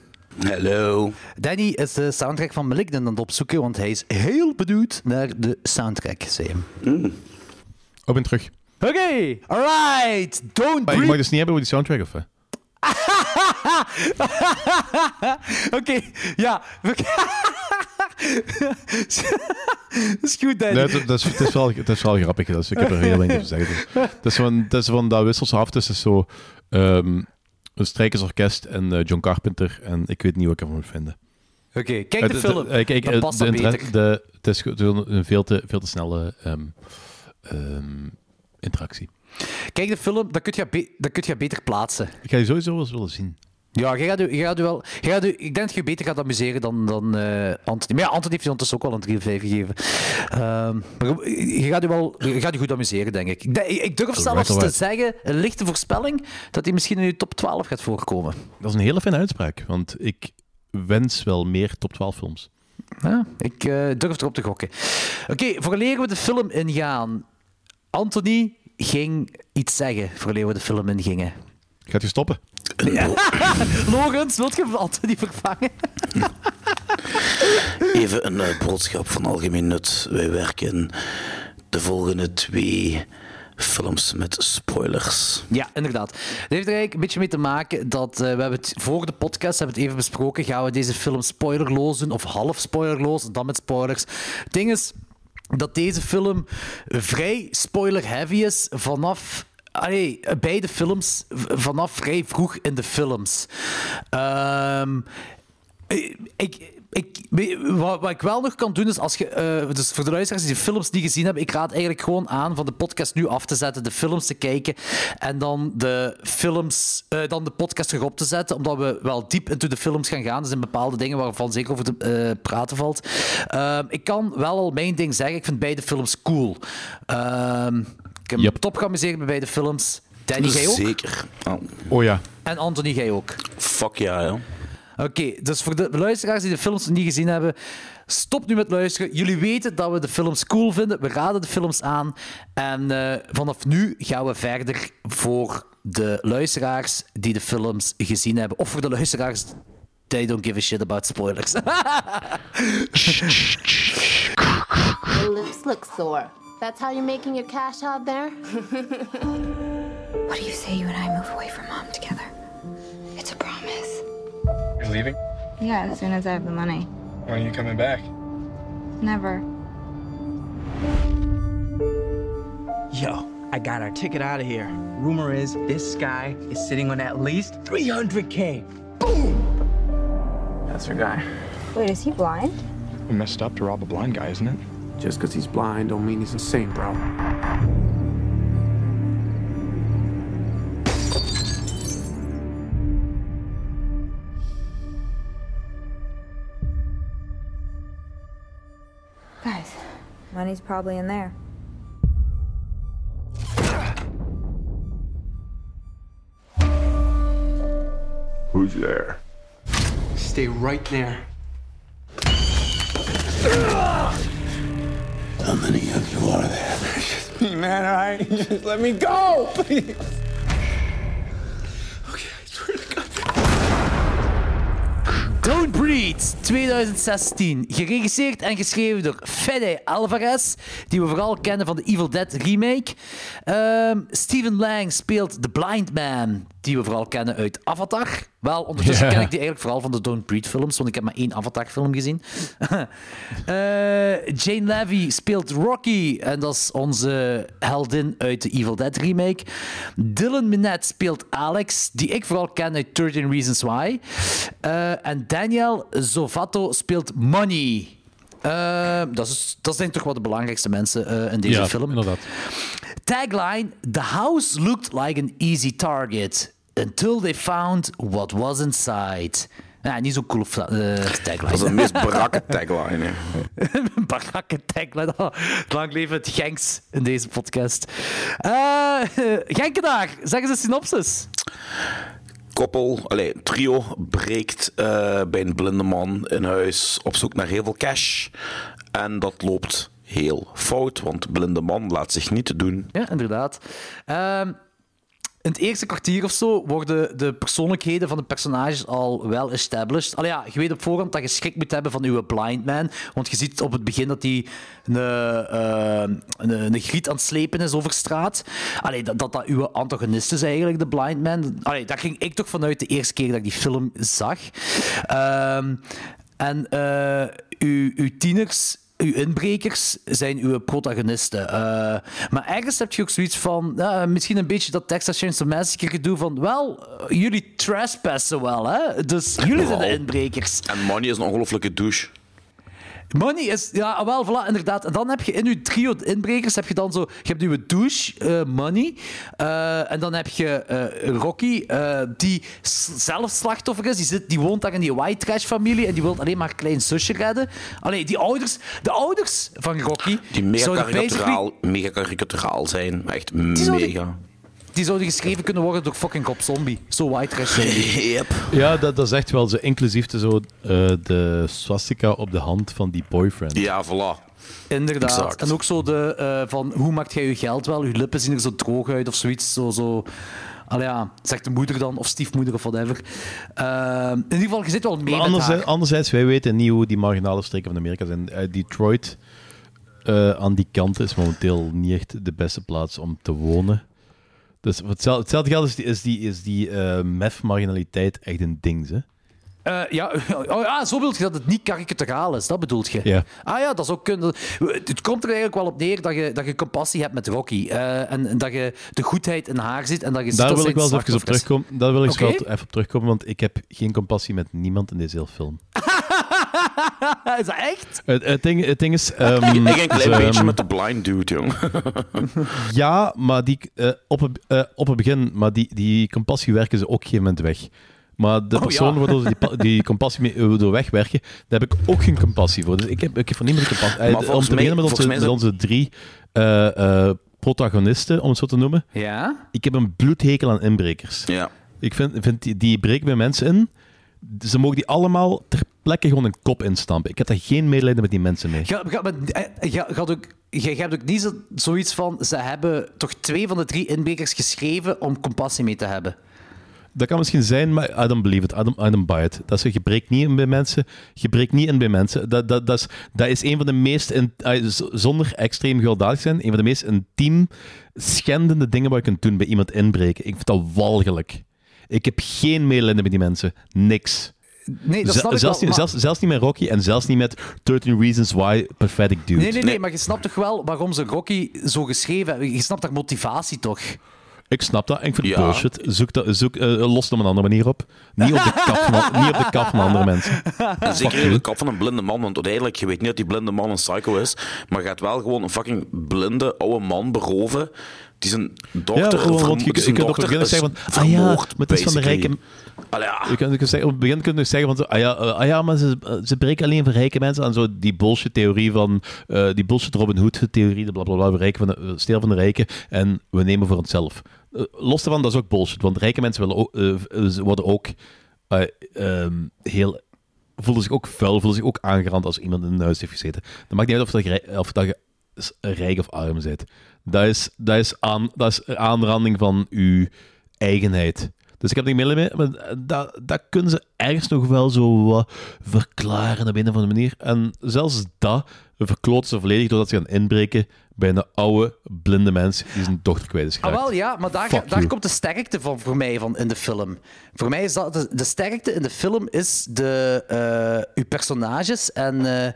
Hallo. Danny is de soundtrack van Malignant aan het opzoeken, want hij is heel benieuwd naar de soundtrack, zei. Oh, ik ben terug. Oké, alright. Don't Maar je mag dus niet hebben over die soundtrack, of wat? Oké, ja. dat is goed, Danny. Nee, het, dat is, het, is wel, het is wel grappig. Dat is, ik heb er heel weinig over gezegd. Dus. Het is van, is dat wisselse af tussen zo ehm, een strijkersorkest en eh, John Carpenter. En ik weet niet wat ik ervan moet vinden. Oké, kijk Het- de film. eh, kijk, Dan eh, past de dat inter- beter. de- Het is een veel te, veel te snelle ehm, ehm, interactie. Kijk de film, dan kun je, dan kun je beter plaatsen. Ik ga die sowieso wel eens willen zien. Ja, je gaat, je gaat, je wel, je gaat, ik denk dat je beter gaat amuseren dan, dan eh, Anthony. Maar ja, Anthony heeft je ondertussen ook wel een 3 of 5 gegeven. Ehm, maar je gaat je, wel, je gaat je goed amuseren, denk ik. Ik, durf zelfs Right, te zeggen, een lichte voorspelling, dat hij misschien in je top 12 gaat voorkomen. Dat is een hele fijne uitspraak, want ik wens wel meer top 12 films. Ja, ik eh, durf erop te gokken. Oké, vooraleer we de film ingaan. Anthony ging iets zeggen vooraleer we de film ingingen. Gaat je stoppen? Logans, wilt je Anthony vervangen? Even een eh, boodschap van algemeen nut. Wij werken de volgende twee films met spoilers. Ja, inderdaad. Het heeft er eigenlijk een beetje mee te maken dat eh, we hebben het voor de podcast hebben het even besproken. Gaan we deze film spoilerloos doen of half spoilerloos, dan met spoilers. Het ding is dat deze film vrij spoiler-heavy is vanaf allee, beide films vanaf vrij vroeg in de films. Ehm, ik, ik, wat, wat ik wel nog kan doen is als je. eh, dus voor de luisteraars die de films niet gezien hebben, ik raad eigenlijk gewoon aan van de podcast nu af te zetten, de films te kijken en dan de films, eh, dan de podcast terug op te zetten, omdat we wel diep into de films gaan gaan. Er zijn bepaalde dingen waarvan zeker over te eh, praten valt. Ehm, ik kan wel al mijn ding zeggen, ik vind beide films cool. Ehm, ik heb me Yep. top geamuseerd bij beide films. Danny, jij ook? Zeker. Oh, Oh ja. En Anthony, jij ook. fuck ja, ja. Oké, dus voor de luisteraars die de films nog niet gezien hebben, stop nu met luisteren. Jullie weten dat we de films cool vinden. We raden de films aan. En eh, vanaf nu gaan we verder voor de luisteraars die de films gezien hebben. Of voor de luisteraars they don't give a shit about spoilers. Your lips look sore. That's how you're making your cash out there? What do you say you and I move away from mom together? It's a promise. You're leaving? Yeah, as soon as I have the money. When are you coming back? Never. Yo, I got our ticket out of here. Rumor is this guy is sitting on at least 300k. Boom! That's our guy. Wait, is he blind? We messed up to rob a blind guy, isn't it? Just because he's blind don't mean he's insane, bro. Guys, money's probably in there. Who's there? Stay right there. How many of you are there? Me, man, all right? Just let me go, please. Don't Breathe 2016. Geregisseerd en geschreven door Fede Alvarez, die we vooral kennen van de Evil Dead remake. Ehm Steven Lang speelt The Blind Man, die we vooral kennen uit Avatar. Wel, ondertussen Ja. ken ik die eigenlijk vooral van de Don't Breathe films, want ik heb maar één Avatar-film gezien. Eh, Jane Levy speelt Rocky, en dat is onze heldin uit de Evil Dead remake. Dylan Minette speelt Alex, die ik vooral ken uit 13 Reasons Why. Eh, en Daniel Zovato speelt Money. Eh, dat, is, dat zijn toch wel de belangrijkste mensen in deze ja, film. inderdaad. Tagline: The house looked like an easy target until they found what was inside. Ja, niet zo'n cool eh, tagline. Dat is de meest barakke tagline. hè. barakke tagline. Oh, lang leven het Genks in deze podcast. Eh Genkenaar, zeg eens een synopsis. Koppel, allee, trio, breekt eh, bij een blinde man in huis op zoek naar heel veel cash. En dat loopt heel fout, want de blinde man laat zich niet doen. Ja, inderdaad. Ehm, in het eerste kwartier of zo worden de persoonlijkheden van de personages al wel established. Allee, ja, je weet op voorhand dat je schrik moet hebben van uw blind man. Want je ziet op het begin dat hij een, eh, een, griet aan het slepen is over straat. Allee, dat, dat dat uw antagonist is eigenlijk, de blind man. Allee, daar ging ik toch vanuit de eerste keer dat ik die film zag. Ehm, en eh, uw, uw tieners uw inbrekers zijn uw protagonisten. Eh, maar ergens heb je ook zoiets van, misschien een beetje dat Texas Chainsaw Massacre gedoe van, wel, jullie trespassen wel, hè? Dus jullie zijn de inbrekers. En Money is een ongelofelijke douche. Money is, ja, wel, voilà, inderdaad. En dan heb je in je trio inbrekers, heb je dan zo, je hebt je douche, eh, Money, eh, en dan heb je eh, Rocky, die zelf slachtoffer is, die, zit, die woont daar in die white trash familie en die wil alleen maar een klein zusje redden. Allee, die ouders, de ouders van Rocky, Die mega basically- karikaturaal, mega karikaturaal zijn. Echt mega. Die zouden geschreven kunnen worden door fucking Cop Zombie. Zo white trash. Yep. Ja, dat, dat is echt wel zo inclusief de, zo, eh, de swastika op de hand van die boyfriend. Ja, voilà. Inderdaad. Exact. En ook zo de, eh, van hoe maakt jij je geld wel? Je lippen zien er zo droog uit of zoiets. Zo, zo. Allee, ja, zegt de moeder dan, of stiefmoeder of whatever. Ehm, in ieder geval, je zit wel mee Maar met anderzijds, haar. anderzijds, wij weten niet hoe die marginale streken van Amerika zijn. Detroit eh, aan die kant is momenteel niet echt de beste plaats om te wonen. Dus hetzelfde, hetzelfde geld is die, is die, is die eh, meth-marginaliteit echt een ding. Hè? Eh, ja, oh, ja, zo bedoel je dat het niet karikaturaal is, dat bedoelt je? Ah ja, dat is ook. Het komt er eigenlijk wel op neer dat je, dat je compassie hebt met Rocky. eh, en, en dat je de goedheid in haar ziet en dat je Daar wil ik wel eens even op terugkomen. Daar wil ik wel even op terugkomen, want ik heb geen compassie met niemand in deze hele film. is dat echt? Het, het, ding, het ding is... ehm, ik een klein ze, beetje ehm, met de blind dude, jong. Ja, maar die, eh, op, het, eh, op het begin, maar die, die compassie werken ze ook op een gegeven moment weg. Maar de Oh, persoon ja. waardoor ze die, die compassie mee, eh, door wegwerken, daar heb ik ook geen compassie voor. Dus ik heb, ik heb voor niemand compassie. Eh, om te beginnen met onze, met drie eh, eh, protagonisten, om het zo te noemen. Ja? Ik heb een bloedhekel aan inbrekers. Ja. Ik vind, vind die, die breken bij mensen in. Ze mogen die allemaal ter plekke gewoon een kop instampen. Ik heb daar geen medelijden met die mensen mee. Ga, ga, eh, ga, gaat ook, jij hebt ook niet zo, zoiets van. Ze hebben toch twee van de drie inbrekers geschreven om compassie mee te hebben. Dat kan misschien zijn, maar I don't believe it. I don't, I don't buy it. Dat is, je breekt niet in bij mensen. Je breekt niet in bij mensen. Dat, dat, dat, is, dat is een van de meest, in, z- zonder extreem gewelddadig zijn, een van de meest intiem schendende dingen wat je kunt doen bij iemand inbreken. Ik vind dat walgelijk. Ik heb geen medelijden met die mensen. Niks. Nee, dat snap ik zelfs, wel, niet, maar- zelfs, zelfs niet met Rocky en zelfs niet met 13 Reasons Why Pathetic Dude. Nee, nee, nee, maar je snapt toch wel waarom ze Rocky zo geschreven hebben? Je snapt haar motivatie toch? Ik snap dat. en Ik vind het Ja. bullshit. Zoek dat, zoek, eh, los het op een andere manier op. Niet op de kap van, niet op de kap van andere mensen. En zeker in de kop van een blinde man, want uiteindelijk, je weet niet dat die blinde man een psycho is, maar je gaat wel gewoon een fucking blinde oude man beroven die zijn dochter, Ja, want je- kunt op het dochter begin is zeggen van, ah ja, maar het is van de rijke- Allee, ja. Je kunt, kunt zeggen, op het begin kun je zeggen van, ah, ja, eh, ah ja, maar ze, ze breken alleen voor rijke mensen aan zo die bullshit-theorie van, eh, die bullshit Robin Hood-theorie, de blablabla, we rijken van de, van de rijken en we nemen voor onszelf. Eh, los daarvan, dat is ook bullshit, want rijke mensen willen ook, worden ook ehm, heel voelen zich ook vuil, voelen zich ook aangerand als iemand in een huis heeft gezeten. Dat maakt niet uit of, dat of dat je rijk of arm bent. Dat is, dat is, aan, dat is aanranding van uw eigenheid. Dus ik heb niet mee, maar dat, dat kunnen ze ergens nog wel zo wat verklaren op een of andere manier. En zelfs dat verkloten ze volledig doordat ze gaan inbreken bij een oude, blinde mens die zijn dochter kwijt is Ah, wel, ja, maar daar, Fuck daar you. komt de sterkte van voor mij van in de film. Voor mij is dat de, de sterkte in de film is de, eh, uw personages en eh,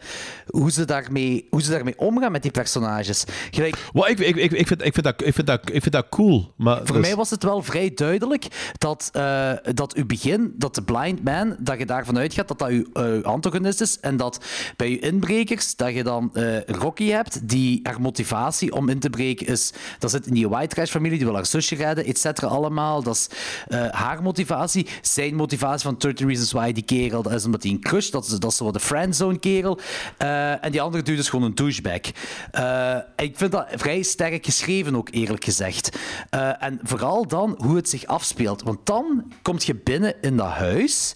hoe, ze daarmee, hoe ze daarmee omgaan met die personages. Gelijk, ik, ik, ik, ik, vind, ik, vind dat, ik, vind dat, ik vind dat cool. Maar voor dus- mij was het wel vrij duidelijk dat, eh, dat uw begin, dat de blind man, dat je daarvan uitgaat dat dat uw, uw antagonist is en dat bij je inbrekers, dat je dan Rocky hebt, die haar motivatie om in te breken is, dat zit in die white trash familie, die wil haar zusje redden, et cetera, allemaal. Dat is eh, haar motivatie. Zijn motivatie van 30 Reasons Why, die kerel, dat is omdat hij een crush, dat is, dat is zo de friendzone kerel. Eh, en die andere dude is gewoon een douchebag. Eh, ik vind dat vrij sterk geschreven ook, eerlijk gezegd. En vooral dan hoe het zich afspeelt. Want dan kom je binnen in dat huis.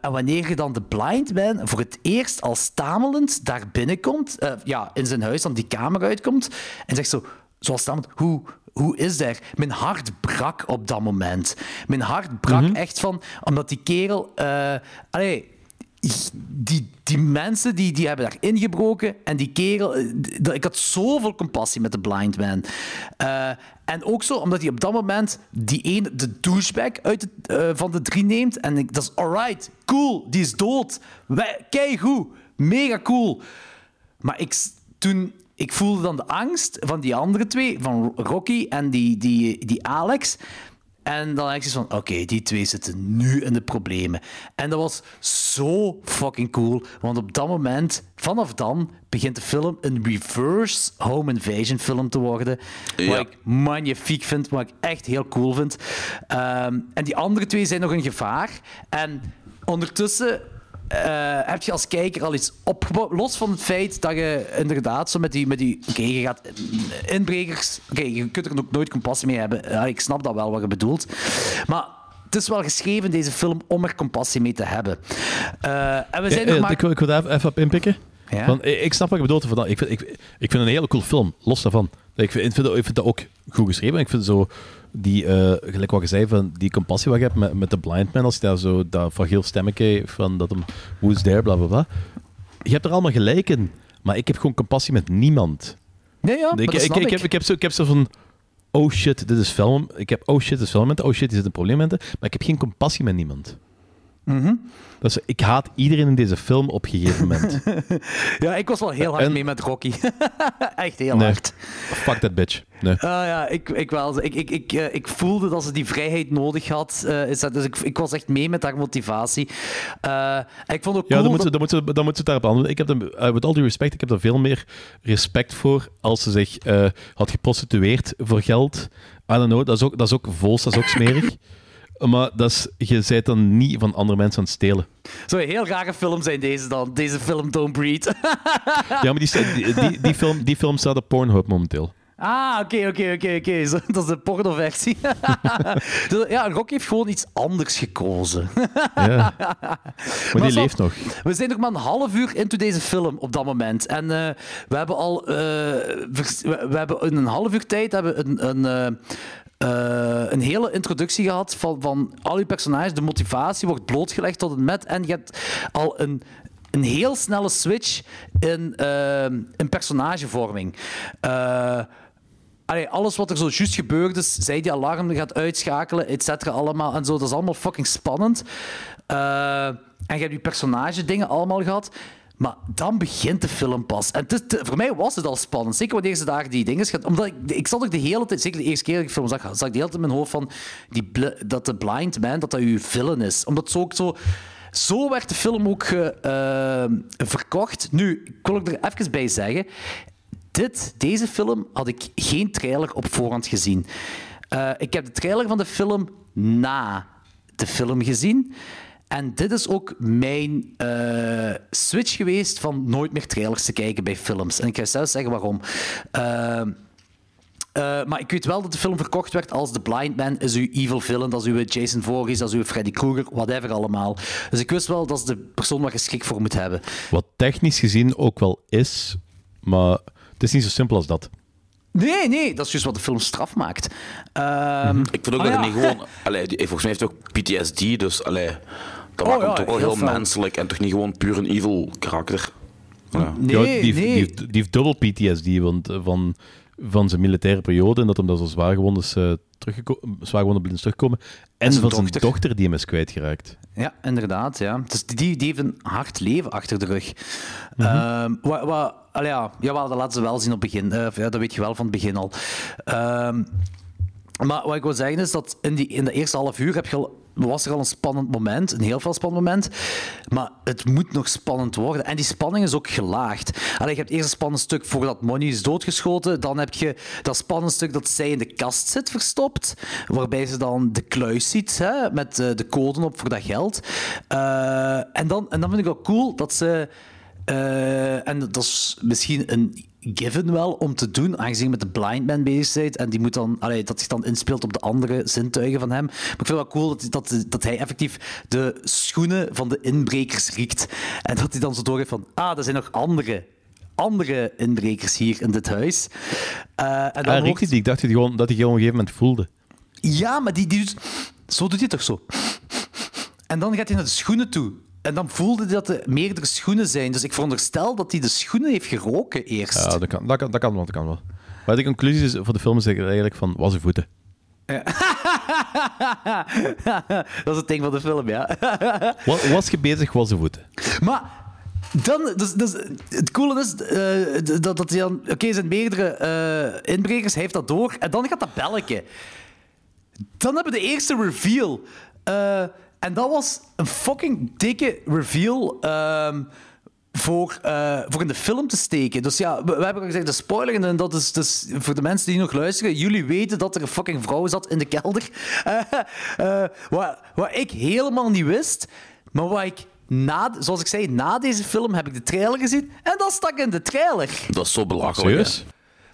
en wanneer je dan de blind man voor het eerst al stamelend daar binnen binnenkomt, ja, in zijn huis, dan die kamer uitkomt en zegt zo, zoals dan, hoe, hoe is daar? Mijn hart brak op dat moment. Mijn hart brak echt van, omdat die kerel, allee, die, die mensen die, die hebben daar ingebroken en die kerel, eh, ik had zoveel compassie met de blind man. Eh, en ook zo, omdat hij op dat moment die ene, de douchebag uit het, van de drie neemt. En ik, dat is alright, cool, die is dood. Wij- Keigoed, mega cool. Maar ik, toen, ik voelde dan de angst van die andere twee, van Rocky en die, die, die Alex. En dan ik zoiets van, oké, die twee zitten nu in de problemen. En dat was zo fucking cool, want op dat moment, vanaf dan, begint de film een reverse home invasion film te worden. Wat Ja. ik magnifiek vind, wat ik echt heel cool vind. Ehm, en die andere twee zijn nog een gevaar. En ondertussen heb je als kijker al iets opgebouwd. Los van het feit dat je inderdaad zo met die... Met die Oké, je gaat eh, inbrekers... Oké, je kunt er ook nooit compassie mee hebben. Ja, ik snap dat wel wat je bedoelt. Maar het is wel geschreven, deze film, om er compassie mee te hebben. Eh, en we zijn Eh, nog eh, maar... Ik, wil- ik wil daar even, op inpikken. Ja? Van, eh, ik snap wat je bedoelt. Van dat. Ik, vind, ik, ik vind het een hele cool film, los daarvan. Ik vind, ik vind, ik vind dat ook goed geschreven. Ik vind zo die, eh, gelijk wat je zei, van die compassie wat je hebt met, met de blind man, als je daar zo dat fragiel stemmetje van dat hem who's there, bla bla bla. Je hebt er allemaal gelijk in, maar ik heb gewoon compassie met niemand. Nee, ja, ik, ik, snap ik, heb, ik, heb zo, ik heb zo van. Oh shit, dit is film. Ik heb oh shit, dit is filmmomenten. Oh shit, die zit een probleemmomenten. Maar ik heb geen compassie met niemand. Dus ik haat iedereen in deze film op een gegeven moment. Ja, ik was wel heel hard En- mee met Rocky. Echt heel nee. hard. Fuck that bitch. Nee. Ah ja, ik, ik wel. Ik, ik, ik, eh, ik voelde dat ze die vrijheid nodig had. eh, is dat, dus ik, ik was echt mee met haar motivatie. Eh, ik vond ook Ja, cool dan moeten, dat- dan, moeten, dan moeten ze het daarop antwoorden. Ik heb er, met al die respect, ik heb er veel meer respect voor als ze zich had geprostitueerd voor geld. I don't know, dat is ook, dat is ook vols, dat is ook smerig. Maar dat is, je bent dan niet van andere mensen aan het stelen. Zou een heel rare film zijn deze dan. Deze film Don't Breed. Ja, maar die, die, die, die, film, die film staat op Pornhub momenteel. Ah, oké, oké, oké, oké. Zo, Dat is de pornoversie. Dus, ja, Rocky heeft gewoon iets anders gekozen. Ja. Maar die zo, leeft nog. We zijn nog maar een half uur into deze film op dat moment. En eh, we hebben al... eh, we, we hebben in een half uur tijd hebben we een... een eh, eh, een hele introductie gehad van, van al die personages. De motivatie wordt blootgelegd tot en met. En je hebt al een, een heel snelle switch in, eh, in personagevorming. Eh, alles wat er zo juist gebeurd is, zij die alarm gaat uitschakelen, et cetera, allemaal en zo, dat is allemaal fucking spannend. En je hebt die personage dingen allemaal gehad. Maar dan begint de film pas. En voor mij was het al spannend. Zeker wanneer ze daar die dingen gaat. Omdat ik, ik zat ook de hele tijd, zeker de eerste keer dat ik de film zag, zag ik de hele tijd in mijn hoofd van die dat de blind man, dat dat uw villain is. Omdat zo ook zo. Werd de film ook eh, verkocht. Nu, ik wil ook er even bij zeggen. Dit, deze film had ik geen trailer op voorhand gezien. Eh, ik heb de trailer van de film na de film gezien. En dit is ook mijn eh, switch geweest van nooit meer trailers te kijken bij films. En ik ga zelfs zeggen waarom. Eh, eh, maar ik weet wel dat de film verkocht werd als The Blind Man is uw evil villain, dat is uw Jason Voorhees, dat is uw Freddy Krueger, whatever allemaal. Dus ik wist wel dat is de persoon waar je schrik voor moet hebben. Wat technisch gezien ook wel is, maar het is niet zo simpel als dat. Nee, nee, dat is juist wat de film straf maakt. Ehm, Ik vind ook ah, dat hij niet gewoon... Allee, volgens mij heeft hij ook PTSD, dus allee, dat Oh, maakt hem ja, toch wel heel menselijk en toch niet gewoon puur een evil karakter. Ja. Nee, Ja, die, heeft- nee. Die, heeft, die heeft dubbel PTSD want, eh, van, van zijn militaire periode en dat hem daar zo zwaar gewond is uh, zwaar gewond blind is teruggekomen. En, zijn van zijn dochter. die hem is kwijtgeraakt. Ja, inderdaad. Ja. Dus die, die heeft een hard leven achter de rug. Ehm, wat, wat, allee, ja, jawel, dat laten ze wel zien op het begin. Eh, ja, dat weet je wel van het begin al. Ehm, maar wat ik wil zeggen is dat in, die, in de eerste half uur heb je al, was er al een spannend moment, een heel veel spannend moment. Maar het moet nog spannend worden. En die spanning is ook gelaagd. Allee, je hebt eerst een spannend stuk voordat Money is doodgeschoten. Dan heb je dat spannend stuk dat zij in de kast zit verstopt. Waarbij ze dan de kluis ziet hè, met eh, de code op voor dat geld. Eh, en, dan, en dan vind ik wel cool dat ze. Eh, en dat is misschien een given wel om te doen, aangezien je met de blind man bezig bent en die moet dan, allee, dat zich dan inspeelt op de andere zintuigen van hem. Maar ik vind het wel cool dat, dat, dat hij effectief de schoenen van de inbrekers riekt. En dat hij dan zo doorgeeft van, ah, er zijn nog andere andere inbrekers hier in dit huis. Eh, en dan Ah, hoort- die, ik dacht dat hij gewoon, dat hij gewoon op een gegeven moment voelde. Ja, maar die, die doet... Zo doet hij toch zo. En dan gaat hij naar de schoenen toe. En dan voelde hij dat er meerdere schoenen zijn. Dus ik veronderstel dat hij de schoenen heeft geroken eerst. Ja, dat kan, dat kan, dat kan wel, dat kan wel. Maar de conclusie is, voor de film is eigenlijk van, was zijn voeten. dat is het ding van de film, ja. Was, was je bezig, was zijn voeten. Maar dan, dus, dus, het coole is eh, dat, dat hij dan... Oké, zijn meerdere eh, inbrekers, hij heeft dat door. En dan gaat dat belletje. Dan hebben we de eerste reveal. Eh, en dat was een fucking dikke reveal... ehm, voor, eh, voor in de film te steken. Dus ja, we, we hebben al gezegd, de spoiler, en dat is dus voor de mensen die nog luisteren, jullie weten dat er een fucking vrouw zat in de kelder. Eh, eh, wat, wat ik helemaal niet wist, maar wat ik, na, zoals ik zei, na deze film heb ik de trailer gezien, en dat stak in de trailer. Dat is zo belachelijk. Serieus?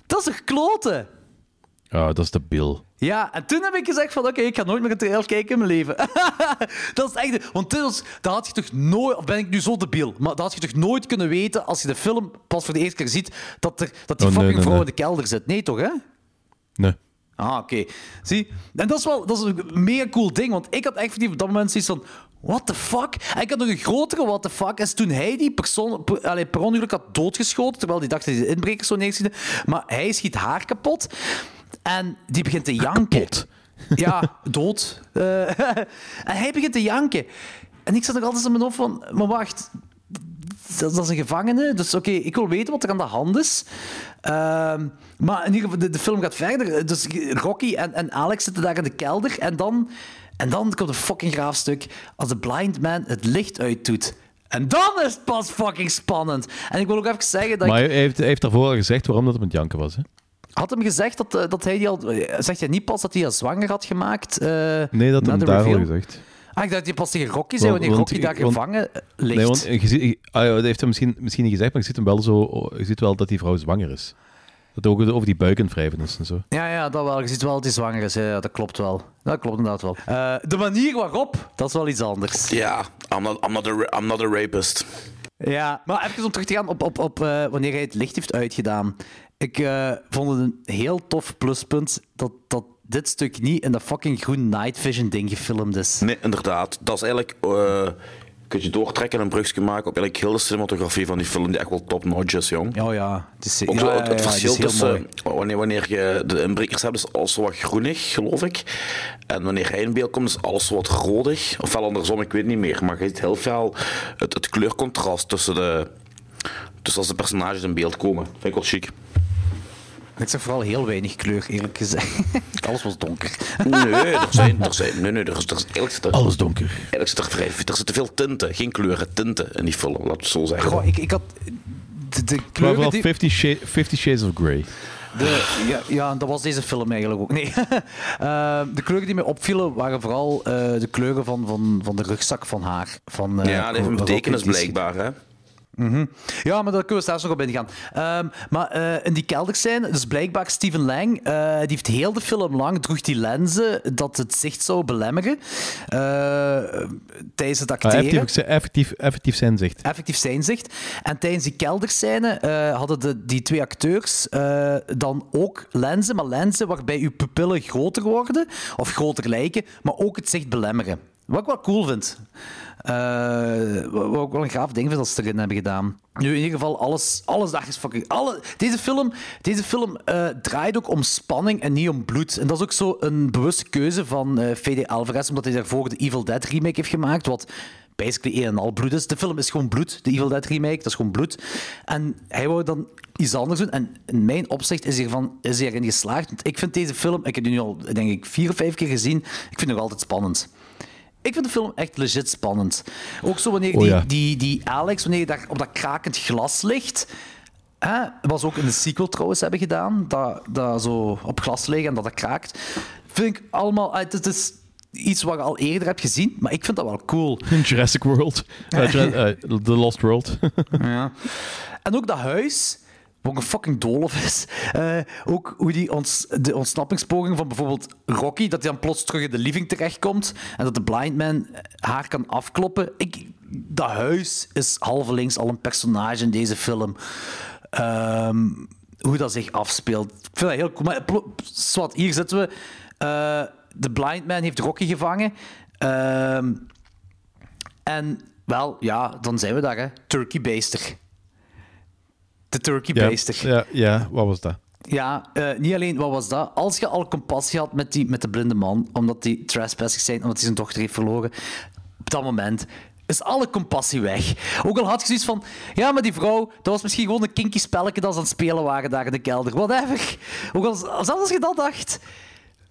Dat is een klote. Ja, dat is de Bill. Ja, en toen heb ik gezegd van, oké, ik ga nooit meer een trailer kijken in mijn leven. dat is echt... Want dat had je toch nooit... Of ben ik nu zo debiel? Maar dat had je toch nooit kunnen weten als je de film pas voor de eerste keer ziet, dat, er, dat die Oh, fucking nee, vrouw nee. in de kelder zit. Nee, toch, hè? Nee. Ah, oké. Zie? En dat is wel dat is een mega cool ding, want ik had echt op dat moment zoiets van... What the fuck? En ik had nog een grotere what the fuck, is toen hij die persoon per, allee, per ongeluk had doodgeschoten, terwijl die dacht dat hij de inbrekers zo neerschieten. Maar hij schiet haar kapot en die begint te janken. Ja, dood. Eh, en hij begint te janken. En ik zat nog altijd in mijn hoofd van... Maar wacht, dat, dat is een gevangene. Dus oké, ik wil weten wat er aan de hand is. Ehm, maar in ieder geval, de, de film gaat verder. Dus Rocky en, en Alex zitten daar in de kelder. En dan, en dan komt een fucking graaf stuk als de blind man het licht uitdoet. En dan is het pas fucking spannend. En ik wil ook even zeggen dat Maar ik... hij heeft, heeft daarvoor al gezegd waarom dat het met janken was. Hè? Had hem gezegd dat, eh, dat hij die al... Zegt hij niet pas dat hij al zwanger had gemaakt? eh, Nee, dat hem de daar al gezegd. Ah, ik dacht dat hij pas tegen Rocky zei Want- wanneer want- Rocky daar want- gevangen eh, ligt. Nee, want je ziet, ah, ja, dat heeft hij misschien, misschien niet gezegd, maar je ziet hem wel zo. Je ziet wel dat die vrouw zwanger is. Dat ook over die buik aan het wrijven is en zo. Ja, ja, dat wel. Je ziet wel dat hij zwanger is. Ja, dat klopt wel. Dat klopt inderdaad wel. Eh, de manier waarop, dat is wel iets anders. Ja, I'm not, I'm not, a, I'm not a rapist. Ja, maar even om terug te gaan op, op, op eh, wanneer hij het licht heeft uitgedaan. Ik eh, vond het een heel tof pluspunt dat, dat dit stuk niet in dat fucking groen night vision ding gefilmd is. Nee, inderdaad. Dat is eigenlijk... eh kun je doortrekken en een brugje maken op eigenlijk heel de cinematografie van die film, die echt wel top-notch is, jong. Oh ja, het is, Ook zo het, verschil tussen wanneer, wanneer je de inbrekers hebt, is alles zo wat groenig, geloof ik. En wanneer hij in beeld komt, is alles wat rodig. Ofwel andersom, ik weet niet meer. Maar je ziet heel veel het, het kleurcontrast tussen de... tussen als de personages in beeld komen. Vind ik wel chic. Ik zag vooral heel weinig kleur, eerlijk gezegd. Alles was donker. Nee, er zijn... Er zijn nee, nee, er is, er is, er, Alles donker. eigenlijk zit er, vrij, er zitten veel tinten, geen kleuren, tinten in die film, laten we het zo zeggen. Goh, ik, ik had... De, de kleuren Sha- Fifty Shades of Grey. De, ja, ja, dat was deze film eigenlijk ook. Nee. Eh, de kleuren die mij opvielen waren vooral eh, de kleuren van, van, van de rugzak van haar. Van, eh, ja, dat heeft een betekenis blijkbaar, hè. Mhm. Ja, maar daar kunnen we straks nog op ingaan. Ehm maar eh, in die kelderscène, dus blijkbaar Steven Lang, eh, die heeft heel de film lang droeg die lenzen dat het zicht zou belemmeren eh, tijdens het Ah, acteren. effectief, effectief, effectief zijn zicht. Effectief zijn zicht. En tijdens die kelderscène hadden de, die twee acteurs dan ook lenzen, maar lenzen waarbij uw pupillen groter worden, of groter lijken, maar ook het zicht belemmeren. Wat ik wel cool vind. Eh, wat ik wel een gaaf ding vind dat ze erin hebben gedaan. Nu, in ieder geval, alles, alles daar is fucking... Alle, deze film, deze film eh, draait ook om spanning en niet om bloed. En dat is ook zo een bewuste keuze van eh Fede Alvarez, omdat hij daarvoor de Evil Dead remake heeft gemaakt, wat basically een en al bloed is. De film is gewoon bloed, de Evil Dead remake, dat is gewoon bloed. En hij wou dan iets anders doen. En in mijn opzicht is hij, ervan, is hij erin geslaagd. Ik vind deze film, ik heb die nu al denk ik vier of vijf keer gezien, ik vind het nog altijd spannend. Ik vind de film echt legit spannend. Ook zo wanneer Oh die, ja. die, die Alex, wanneer je daar op dat krakend glas ligt. Hè, was ook in de sequel trouwens hebben gedaan. Dat, dat zo op glas liggen en dat dat kraakt. Vind ik allemaal... eh, Het is iets wat je al eerder hebt gezien, maar ik vind dat wel cool. Jurassic World. Eh, eh, The Lost World. Ja. En ook dat huis, wat een fucking doolhof is. Eh, ook hoe die ons, de ontsnappingspoging van bijvoorbeeld Rocky, dat hij dan plots terug in de living terechtkomt en dat de blind man haar kan afkloppen. Ik, dat huis is halve links al een personage in deze film. ehm, hoe dat zich afspeelt. Ik vind dat heel cool. Maar hier zitten we. Eh, de blind man heeft Rocky gevangen. Ehm, en wel, ja, dan zijn we daar, hè. Turkey Baster. De Turkey Ja, ja, ja, wat was dat? Ja, eh, niet alleen wat was dat. Als je al compassie had met, die, met de blinde man, omdat hij trespassing zijn, omdat hij zijn dochter heeft verloren, op dat moment is alle compassie weg. Ook al had je zoiets van, ja, maar die vrouw, dat was misschien gewoon een kinky spelletje dat ze aan het spelen waren daar in de kelder. Whatever. Ook al, zelfs als je dat dacht,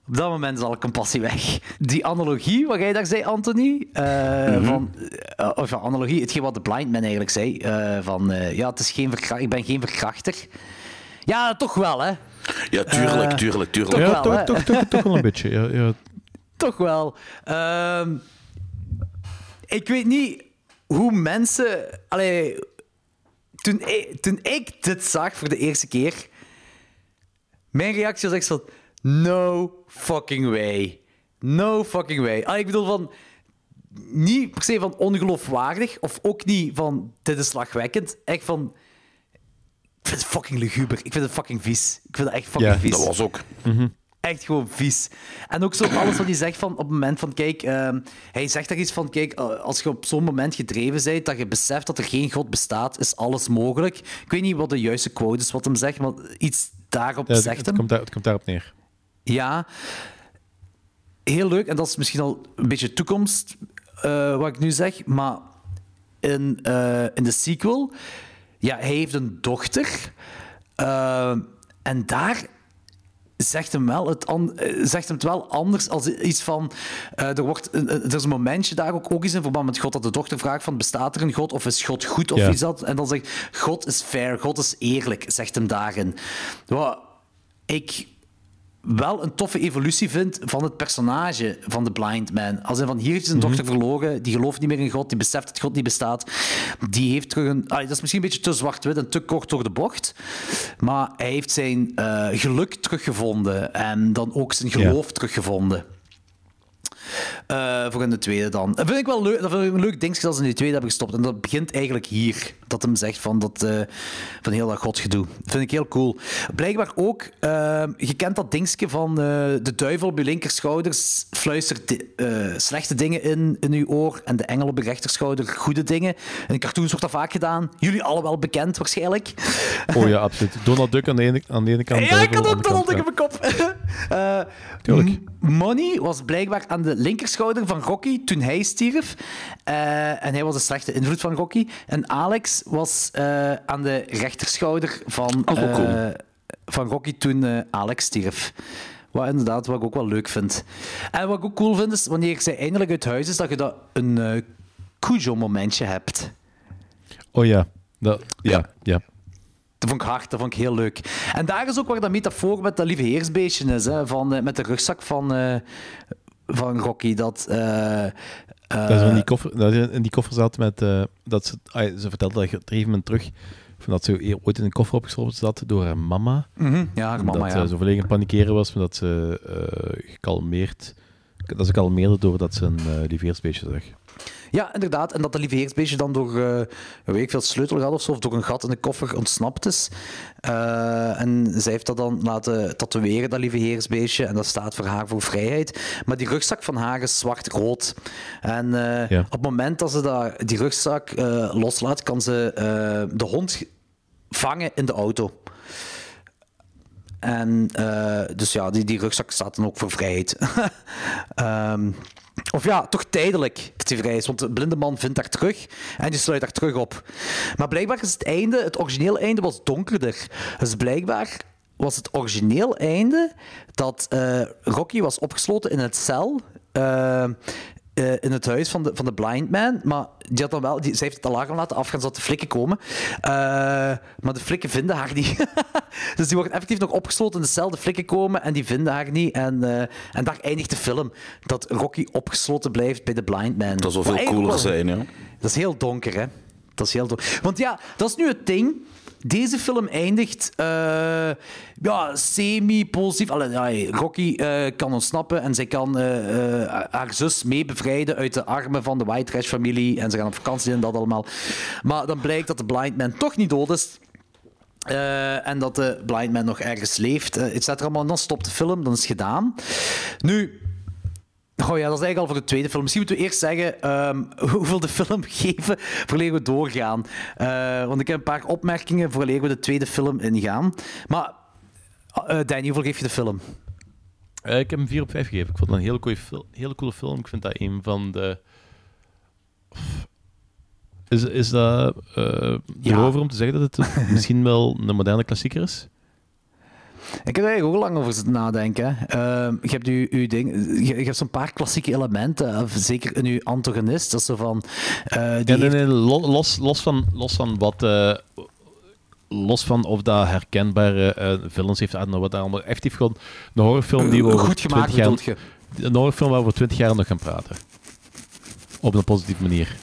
op dat moment is alle compassie weg. Die analogie, wat jij daar zei, Anthony, eh, van, eh, of ja, analogie, hetgeen wat de blind man eigenlijk zei, eh, van, eh, ja, het is geen verkra- ik ben geen verkrachter. Ja, toch wel, hè. Ja, tuurlijk, tuurlijk, tuurlijk. toch ja, wel, toch, toch, toch, toch wel een beetje. Ja, ja. Toch wel. Ehm, ik weet niet hoe mensen. Allee, toen, ik, toen ik dit zag voor de eerste keer, mijn reactie was echt van: no fucking way. No fucking way. Ah, ik bedoel van. Niet per se van ongeloofwaardig, of ook niet van dit is slagwekkend. Echt van. Ik vind het fucking luguber. Ik vind het fucking vies. Ik vind het echt fucking Ja, vies. Dat was ook. Echt gewoon vies. En ook zo alles wat hij zegt van op het moment van, kijk, ehm, hij zegt daar iets van, kijk, eh, als je op zo'n moment gedreven bent, dat je beseft dat er geen God bestaat, is alles mogelijk. Ik weet niet wat de juiste quote is wat hem zegt, maar iets daarop Ja, het, zegt het hem. komt daar, het komt daarop neer. Ja, heel leuk. En dat is misschien al een beetje toekomst, eh, wat ik nu zeg. Maar in, eh, in de sequel, ja, hij heeft een dochter. Eh, en daar zegt hem, wel het zegt hem het wel anders als iets van... er, wordt, er is een momentje daar ook, ook eens in verband met God dat de dochter vraagt van bestaat er een God of is God goed of Ja. is dat? En dan zegt God is fair, God is eerlijk, zegt hem daarin. Wat ik wel een toffe evolutie vind van het personage van de Blind Man. Als hij van hier heeft zijn dochter verloren, die gelooft niet meer in God, die beseft dat God niet bestaat. Die heeft terug een... Dat is misschien een beetje te zwart-wit en te kort door de bocht. Maar hij heeft zijn eh, geluk teruggevonden en dan ook zijn geloof teruggevonden. Eh, voor in de tweede dan. Dat vind ik wel leuk. Dat vind ik een leuk dingetje dat ze in die tweede hebben gestopt. En dat begint eigenlijk hier. Dat hem zegt van, dat, eh, van heel dat godgedoe. Dat vind ik heel cool. Blijkbaar ook, eh, je kent dat dingetje van eh, de duivel op je linkerschouders fluistert slechte dingen in, in uw oor en de engel op je rechterschouder goede dingen. In cartoons wordt dat vaak gedaan. Jullie alle wel bekend waarschijnlijk. Oh ja, absoluut. Donald Duck aan de ene, aan de ene kant. Ja, ik had ook Donald Duck in mijn kop. Tuurlijk. Money was blijkbaar aan de linkerschouder van Rocky toen hij stierf. En hij was de slechte invloed van Rocky. En Alex was eh, aan de rechterschouder van, eh, van Rocky toen eh, Alex stierf. Wat inderdaad, wat ik ook wel leuk vind. En wat ik ook cool vind, is wanneer zij eindelijk uit huis is, dat je dat een Cujo-momentje hebt. Oh ja. Dat, ja, ja. Dat vond ik hard, dat vond ik heel leuk. En daar is ook waar dat metafoor met dat lieve heersbeestje is, hè, van, met de rugzak van, eh, van Rocky. Dat, eh, Dat is in die koffer, dat is in die koffer zat met... eh, dat ze, ah, ze vertelde dat op een gegeven moment terug. Van dat ze ooit in een koffer opgesloten zat door haar mama. Mhm, ja, haar mama, Dat ja. ze zo het panikeren was, maar dat ze eh, gekalmeerd... Dat ze kalmeerde doordat ze een uh, lieveheersbeestje zag. Ja, inderdaad. En dat de lieve heersbeestje dan door eh, weet ik veel of zo, of door een gat in de koffer ontsnapt is. Eh, en zij heeft dat dan laten tatoeëren, dat lieve heersbeestje. En dat staat voor haar voor vrijheid. Maar die rugzak van haar is zwart-rood. En eh, Ja. op het moment dat ze dat, die rugzak eh, loslaat, kan ze eh, de hond vangen in de auto. En eh, dus ja, die, die rugzak staat dan ook voor vrijheid. Ehm, of ja, toch tijdelijk dat die vrij is. Want de blinde man vindt haar terug en die sluit haar terug op. Maar blijkbaar is het einde, het origineel einde was donkerder. Dus blijkbaar was het origineel einde dat eh, Rocky was opgesloten in het cel. eh, eh, in het huis van de, van de blind man. Maar die had dan wel, die, zij heeft het alarm laten afgaan zodat de flikken komen. Eh, maar de flikken vinden haar niet. dus die wordt effectief nog opgesloten in de cel. De flikken komen en die vinden haar niet. En, eh, en daar eindigt de film. Dat Rocky opgesloten blijft bij de blind man. Dat zou veel cooler wel- zijn, ja. Dat is heel donker, hè? Dat is heel donker. Want ja, dat is nu het ding. Deze film eindigt eh, ja, semi-positief. Rocky eh, kan ontsnappen en zij kan eh, haar zus mee bevrijden uit de armen van de White Trash-familie. En ze gaan op vakantie en dat allemaal. Maar dan blijkt dat de blind man toch niet dood is. En dat de blind man nog ergens leeft, uh, et cetera. Maar dan stopt de film, dan is het gedaan. Nu, Oh ja, dat is eigenlijk al voor de tweede film. Misschien moeten we eerst zeggen um, hoeveel de film geven voordat we doorgaan. Uh, want ik heb een paar opmerkingen voordat we de tweede film ingaan. Maar uh, Danny, hoeveel geef je de film? Uh, ik heb hem 4 op 5 gegeven. Ik vond het een hele, coole, hele coole film. Ik vind dat een van de... Is, is dat uh, erover om te zeggen dat het misschien wel een moderne klassieker is? Ik heb er eigenlijk ook lang over zitten nadenken. Uh, je hebt uw, uw ding, je, je hebt zo'n paar klassieke elementen, zeker in uw antagonist. Dat zo van. Uh, die ja, nee, nee, los, los, van, los van wat. Uh, los van of dat herkenbare films heeft aan wat allemaal effectief gewoon een horrorfilm die we over goed gemaakt jaar, je. een horrorfilm waar we 20 jaar nog gaan praten. Op een positieve manier.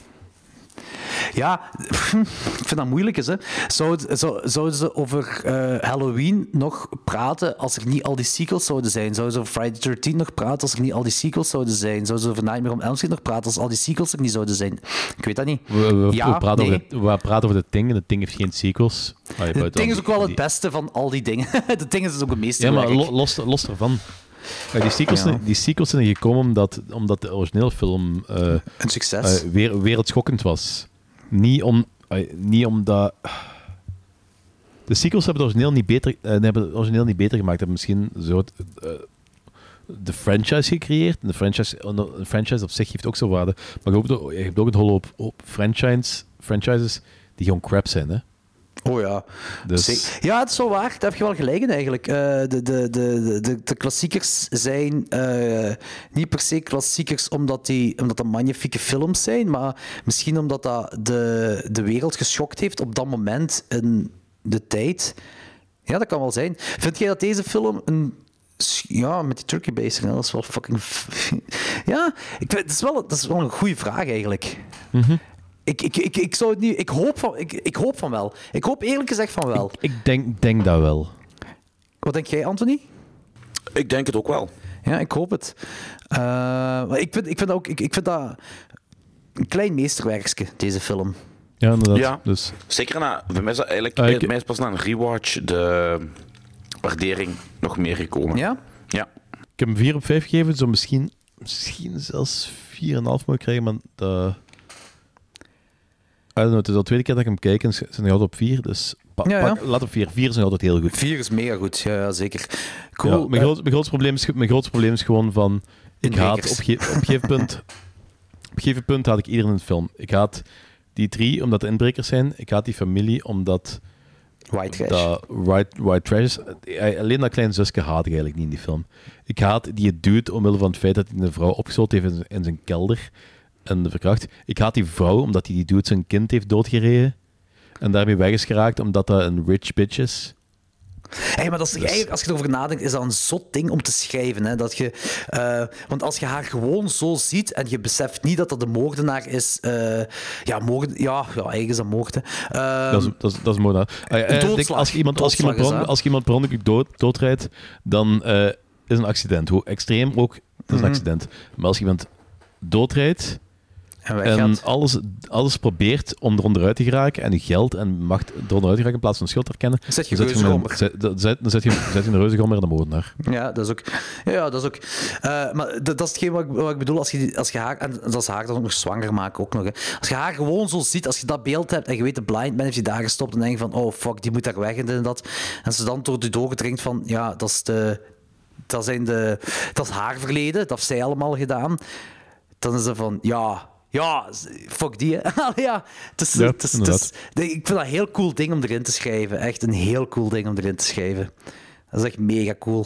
Ja, ik vind dat moeilijk. Is, hè. Zouden, zouden ze over uh, Halloween nog praten als er niet al die sequels zouden zijn? Zouden ze over Friday the 13 nog praten als er niet al die sequels zouden zijn? Zouden ze over Nightmare on Elm Street nog praten als al die sequels er niet zouden zijn? Ik weet dat niet. We, we, ja, we praten, nee. over de, we praten over de Ting en de Ting heeft geen sequels. Ah, de Ting is ook wel het beste van al die dingen. de Ting is dus ook het meeste Ja, maar lo, los, los ervan. Ja, die, sequels, ja. die sequels zijn gekomen omdat, omdat de originele film uh, een succes uh, weer, wereldschokkend was. Niet, om, niet omdat. De sequels hebben het origineel niet beter, uh, hebben het origineel niet beter gemaakt. Hebben misschien zo het, uh, de franchise gecreëerd. De franchise, de franchise op zich heeft ook zo waarde. Maar je hebt ook, je hebt ook een hoop, hoop franchise, franchises die gewoon crap zijn. Hè? Oh ja. Dus... Ja, het is wel waar. Daar heb je wel gelijk in eigenlijk. Uh, de, de, de, de, de klassiekers zijn uh, niet per se klassiekers omdat, die, omdat dat magnifieke films zijn, maar misschien omdat dat de, de wereld geschokt heeft op dat moment in de tijd. Ja, dat kan wel zijn. Vind jij dat deze film een ja, met die turkey basing, dat is wel fucking. ja, ik, dat, is wel, dat is wel een goede vraag eigenlijk. Mm -hmm. Ik, ik, ik, ik zou het niet. Ik hoop van, ik, ik hoop van wel. Ik hoop eerlijk gezegd van wel. Ik, ik denk, denk dat wel. Wat denk jij, Anthony? Ik denk het ook wel. Ja, ik hoop het. Uh, maar ik vind, ik vind ook. Ik, ik vind dat een klein meesterwerkje, deze film. Ja, inderdaad. Ja, dus. zeker na. Bij mij is dat eigenlijk. Ah, ik- bij mij is pas na een rewatch de waardering nog meer gekomen. Ja? Ja. Ik heb hem 4 op 5 gegeven, zo misschien, misschien zelfs 4,5 moet krijgen, maar de... Don't know, het is al de tweede keer dat ik hem kijk en ze zijn altijd op 4, dus pa- Ja, ja. pak- laat op 4. 4 is nog altijd heel goed. Vier is mega goed, ja, ja zeker. Cool. Ja, mijn, Eh, groot, mijn, grootste probleem is, mijn grootste probleem is gewoon van... Ik haat op, Inbrekers. ge- op een gegeven punt... Op een gegeven punt haat ik iedereen in de film. Ik haat die drie omdat het inbrekers zijn. Ik haat die familie omdat... White trash. Dat white, white trash. Eh, Alleen dat kleine zusje haat ik eigenlijk niet in die film. Ik haat die dude omwille van het feit dat hij een vrouw opgesloten heeft in zijn, in zijn kelder en verkracht. Ik haat die vrouw omdat hij die dude zijn kind heeft doodgereden en daarmee weg is geraakt omdat dat een rich bitch is. Hey, maar dat is toch eigenlijk, als je erover nadenkt, is dat een zot ding om te schrijven. Hè? Dat je, eh, want als je haar gewoon zo ziet en je beseft niet dat dat de moordenaar is. eh, ja, moord, ja, ja, eigenlijk is dat moord. Hè. Ehm, Dat is, dat is, dat is mooi. hè. Ah, eh, als je iemand, als je iemand, dat. als je iemand per ongeluk dood, doodrijdt, dan is een accident. Hoe extreem ook, dat is een Mhm. accident. Maar als je iemand doodrijdt en en weggaat. alles, alles probeert om er onderuit te geraken en je geld en macht er onderuit te geraken in plaats van schuld te herkennen, Dan zet je dan zet je een- zet- dan zet- dan zet je dan zet je een reuzegommer en een moordenaar. Ja, dat is ook. Ja, dat is ook. eh, maar dat, dat is hetgeen wat ik, wat ik bedoel als je, als je haar. En dat is haar dan ook nog zwanger maken ook nog. Hè. Als je haar gewoon zo ziet, als je dat beeld hebt en je weet de blind man heeft die daar gestopt en denk je van oh fuck, die moet daar weg en dit en dat. En ze dan door de doorgedringt van ja, dat is de. Dat, zijn de, dat is haar verleden, dat heeft zij allemaal gedaan. Dan is ze van ja. Ja, fuck die. ja, het is, Ja, het is, het ik vind dat een heel cool ding om erin te schrijven. Echt een heel cool ding om erin te schrijven. Dat is echt mega cool.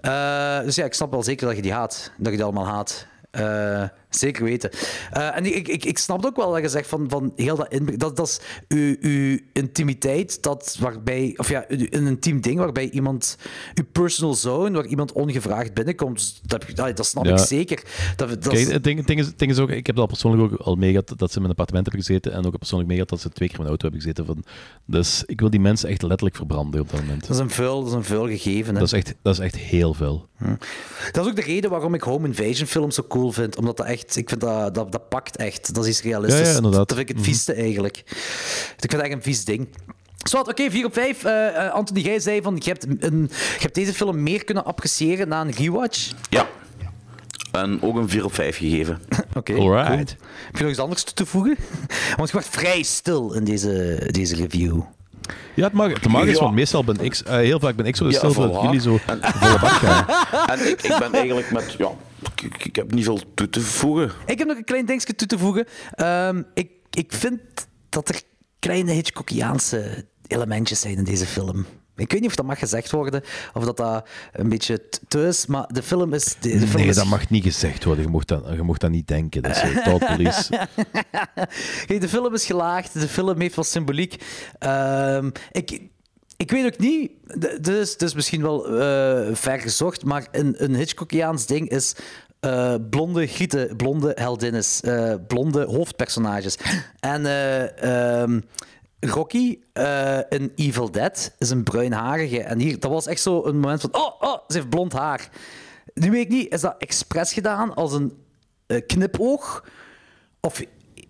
Eh, dus ja, ik snap wel zeker dat je die haat. Dat je die allemaal haat. Eh, zeker weten. Eh, en ik, ik, ik snap ook wel dat je zegt van, van heel dat. Dat, dat is uw, uw intimiteit, dat waarbij, of ja, een intiem ding waarbij iemand, uw personal zone, waar iemand ongevraagd binnenkomt. Dus Dat, dat, snap Ja. ik zeker. Dat, dat Kijk, het ding, het ding is, het ding is ook, ik heb dat persoonlijk ook al meegehad dat ze in mijn appartement hebben gezeten en ook persoonlijk meegehad dat ze twee keer in mijn auto hebben gezeten. Van, dus ik wil die mensen echt letterlijk verbranden op dat moment. dat is een vuil, dat is een vuil gegeven. Hè. Dat is echt, dat is echt heel veel. Dat is ook de reden waarom ik home invasion films zo cool vind. Omdat dat echt, ik vind dat, dat, dat pakt echt. Dat is iets realistisch. Ja, ja, inderdaad. Dat vind ik het Mhm. vieste eigenlijk. Ik vind dat echt een vies ding. Zwat, oké, 4 op 5. Uh, Anthony, jij zei van je hebt, een, je hebt deze film meer kunnen appreciëren na een rewatch. Ja. En ook een 4 op 5 gegeven. Oké, cool. Heb je nog iets anders toe te voegen? Want je wordt vrij stil in deze, deze review. Ja, het mag, het mag is, Ja. want meestal ben ik, eh, heel vaak ben ik zo Ja, stil dat jullie zo En- volle bak gaan. En ik, ik ben eigenlijk met... Ja, ik, ik- ik heb niet veel toe te voegen. Ik heb nog een klein dingetje toe te voegen. Ehm, ik, ik vind dat er kleine Hitchcockiaanse elementjes zijn in deze film. Ik weet niet of dat mag gezegd worden, of dat dat een beetje te is, maar de film is... De, de film Nee, is dat mag niet gezegd worden. Je mocht dat, je mocht dat niet denken. Dat is uh, thought police. De film is gelaagd, de film heeft wel symboliek. Ehm, ik, ik weet ook niet, dus, dus misschien wel eh, ver gezocht, maar een, een Hitchcockiaans ding is eh, blonde gieten, blonde heldinnen, eh, blonde hoofdpersonages. En eh, ehm, Rocky eh, in Evil Dead is een bruinharige. En hier, dat was echt zo een moment van, oh, oh, ze heeft blond haar. Nu weet ik niet, is dat expres gedaan als een eh, knipoog? Of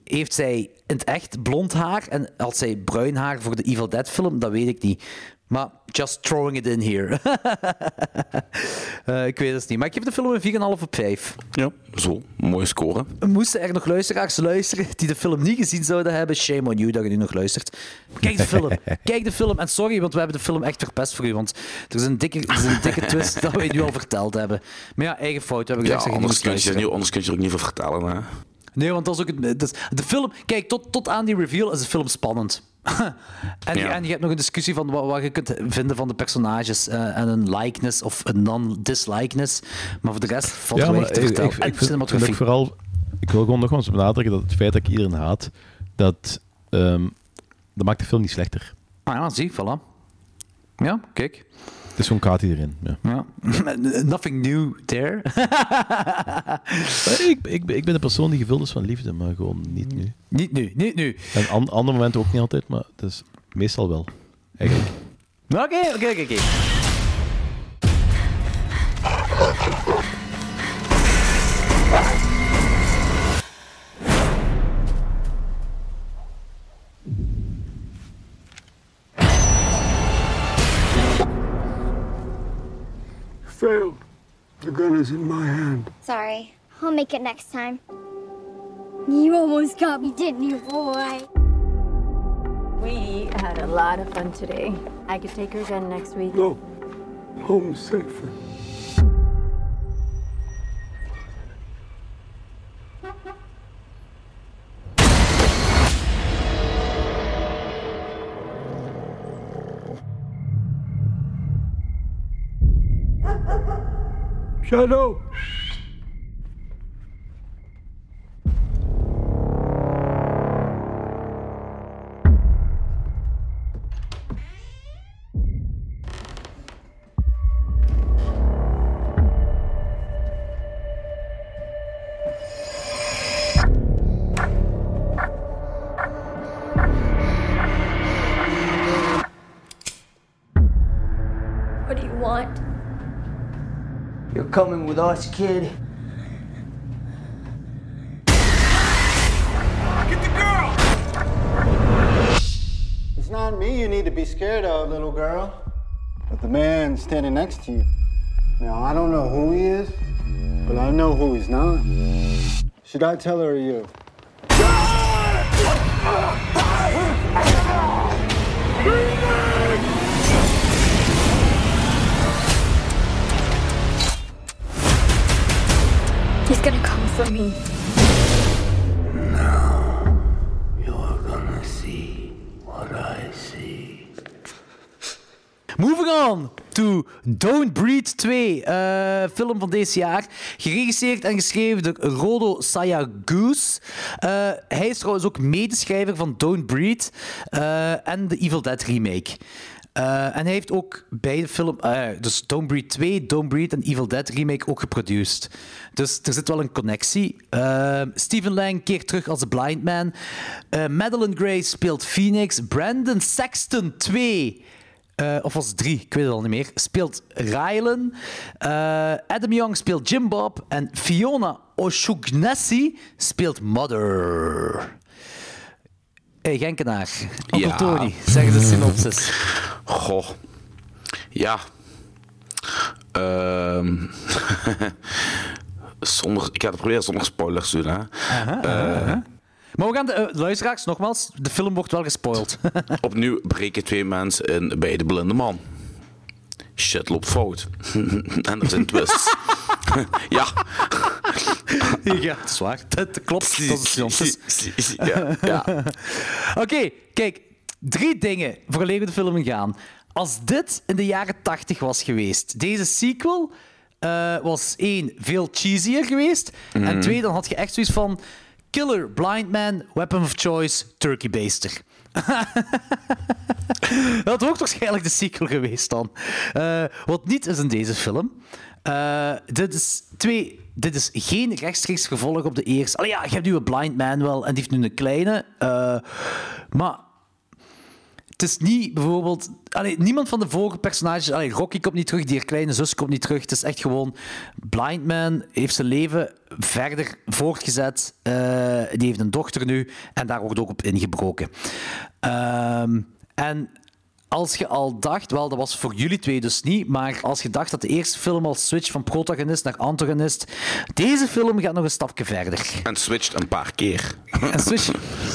heeft zij in het echt blond haar en als zij bruin haar voor de Evil Dead film? Dat weet ik niet. Maar just throwing it in here. Eh, ik weet het niet. Maar ik geef de film een 4,5 op 5. Ja, zo. Mooie score. Moesten er nog luisteraars luisteren die de film niet gezien zouden hebben? Shame on you dat je nu nog luistert. Kijk de film. Kijk de film. En sorry, want we hebben de film echt verpest voor u. Want er is een dikke, er is een dikke twist dat we nu al verteld hebben. Maar ja, eigen fout. We hebben Ja, gezegd anders kun, je, anders kun je er ook niet van vertellen. Hè. Nee, want dat is ook het, de film. Kijk, tot, tot aan die reveal is de film spannend. en, je, Ja. en je hebt nog een discussie van wat, wat je kunt vinden van de personages eh, en een likeness of een non-dislikeness. Maar voor de rest valt er maar weinig te ik, ik, vertellen. ik, en vind ook vooral... Ik wil gewoon nog eens benadrukken dat het feit dat ik iedereen haat, dat, ehm, dat maakt de film niet slechter. Ah ja, zie, voilà. Ja, kijk. Is gewoon kaat iedereen. Ja. Ja. Nothing new there. ik, ik, ik ben de persoon die gevuld is van liefde, maar gewoon niet nu. niet nu, niet nu. En an, andere momenten ook niet altijd, maar het is meestal wel. Eigenlijk. Oké, oké, oké, Failed. The gun is in my hand. Sorry. I'll make it next time. You almost got me, didn't you, boy? We had a lot of fun today. I could take her again next week. No. Home safer. Shadow! Coming with us, kid. Get the girl! It's not me you need to be scared of, little girl, but the man standing next to you. Now, I don't know who he is, but I know who he's not. Should I tell her or you? He's gonna come for me. You're gonna see what I see. Moving on to Don't Breed 2, eh, film van deze jaar. Geregisseerd en geschreven door Rodo Sayagoose. Eh hij is trouwens ook medeschrijver van Don't Breed eh, en de Evil Dead remake. Eh, en hij heeft ook beide film, eh, dus Don't Breed 2, Don't Breed en Evil Dead remake ook geproduceerd. Dus er zit wel een connectie. Eh, Stephen Lang keert terug als de Blind Man. Madeline Gray speelt Phoenix. Brandon Sexton 2 eh, of was het drie? Ik weet het al niet meer. Speelt Rylan. Adam Young speelt Jim Bob. En Fiona Oshugnesi speelt Mother. Hey, Genkenaar. Onkel Ja. Tony, zeg eens de synopsis. Goh. Ja. Ehm zonder, ik ga het proberen zonder spoilers doen. Hè. Eh, Maar we gaan de eh, luisteraars, nogmaals, de film wordt wel gespoild. opnieuw breken twee mensen in bij de blinde man. Shit loopt fout. en er zijn twists. ja. ja, dat is waar. Dat, klopt. Dat is ja, ja. Oké, kijk. Drie dingen vooraleer we de film ingaan. Als dit in de jaren 80 was geweest, deze sequel eh, was één, veel cheesier geweest. En Mhm. twee, dan had je echt zoiets van... Killer, Blind Man, Weapon of Choice, Turkey Baster. dat wordt waarschijnlijk de sequel geweest dan. Eh, wat niet is in deze film. Eh, dit is twee. Dit is geen rechtstreeks gevolg op de eerste. Allee, ja, je hebt nu een blind man wel en die heeft nu een kleine. eh, maar het is niet bijvoorbeeld. Allee, niemand van de vorige personages. Allee, Rocky komt niet terug, die kleine zus komt niet terug. Het is echt gewoon. Blind Man heeft zijn leven verder voortgezet. Eh, die heeft een dochter nu en daar wordt ook op ingebroken. Ehm, en als je al dacht, wel, dat was voor jullie twee dus niet, maar als je dacht dat de eerste film al switch van protagonist naar antagonist, deze film gaat nog een stapje verder. En switcht een paar keer. En switcht,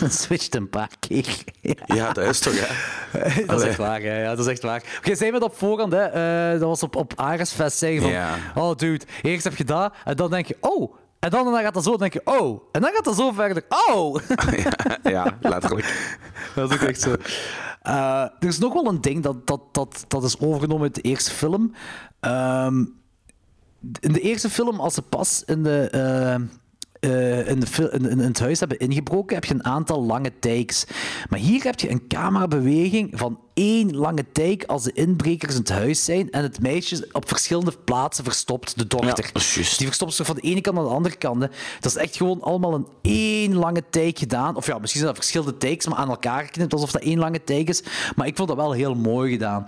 switcht een paar keer. Ja. Ja, dat is toch, hè? Dat is echt waar, hè. ja, dat is echt waar. Oké, zei me dat op voorhand, hè. Eh, dat was op, op Aresfest, zeggen van... Ja. Oh, dude, eerst heb je dat, en dan denk je, oh... En dan, dan gaat dat zo, denk je, oh... En dan gaat dat zo verder, oh... ja, letterlijk. Dat is ook echt zo. Eh, er is nog wel een ding dat, dat, dat, dat is overgenomen uit de eerste film. Ehm, in de eerste film, als ze pas in, de, eh, eh, in, de fil- in, in het huis hebben ingebroken, heb je een aantal lange takes. Maar hier heb je een camerabeweging van één lange take als de inbrekers in het huis zijn en het meisje op verschillende plaatsen verstopt, de dochter. Die verstopt zich van de ene kant naar de andere kant. hè. Dat is echt gewoon allemaal een één lange take gedaan. Of ja, misschien zijn dat verschillende takes, maar aan elkaar geknipt, alsof dat één lange take is. Maar ik vond dat wel heel mooi gedaan.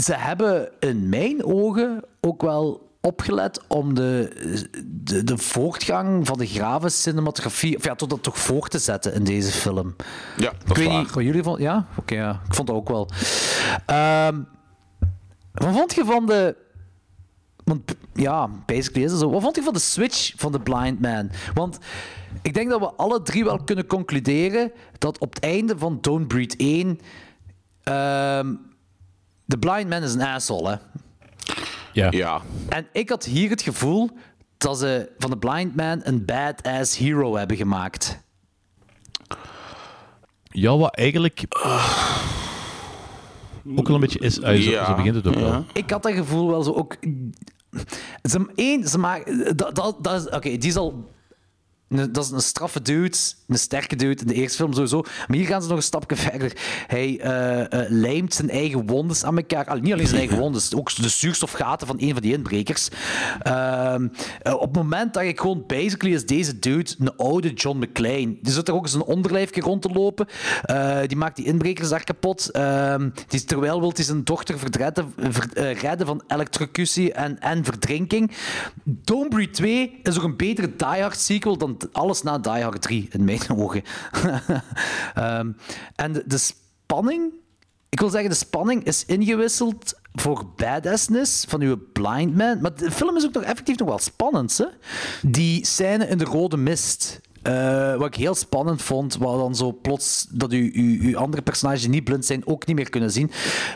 Ze hebben in mijn ogen ook wel opgelet om de, de, de voortgang van de grave cinematografie, of ja, tot dat toch voor te zetten in deze film. Ja, dat is waar. wat jullie vonden. Ja, oké, ja. ik vond dat ook wel. Ehm, wat vond je van de. Want ja, basically is het zo. Wat vond je van de switch van de Blind Man? Want ik denk dat we alle drie wel kunnen concluderen dat op het einde van Don't Breed 1. ehm, de Blind Man is een asshole, hè? Ja. Ja. En ik had hier het gevoel dat ze van de Blind Man een badass hero hebben gemaakt. Ja, wat eigenlijk ook wel een beetje is. zo, Ja, zo begint het ook ja. wel. Ik had dat gevoel wel zo ook. Ze, één, ze maken. Dat, dat, Oké, die is al. Dat is een straffe dude, een sterke dude in de eerste film sowieso. Maar hier gaan ze nog een stapje verder. Hij eh, lijmt zijn eigen wondes aan elkaar. Allee, niet alleen zijn eigen wondes, ook de zuurstofgaten van een van die inbrekers. Ehm, eh, op het moment dat ik gewoon basically is deze dude een oude John McClane. Die zit er ook eens een onderlijfje rond te lopen. Die maakt die inbrekers daar kapot. Ehm, die, terwijl wil hij zijn dochter verdredden, ver- redden van elektrocutie en, en verdrinking. Don't 2 is ook een betere Die Hard sequel dan alles na Die Hard 3, in mijn ogen. Ehm, en de, spanning... Ik wil zeggen, de spanning is ingewisseld voor badassness van uw blind man. Maar de film is ook nog effectief nog wel spannend. Hè? Die scène in de rode mist. eh, wat ik heel spannend vond, waar dan zo plots dat u, u, uw andere personages die niet blind zijn ook niet meer kunnen zien.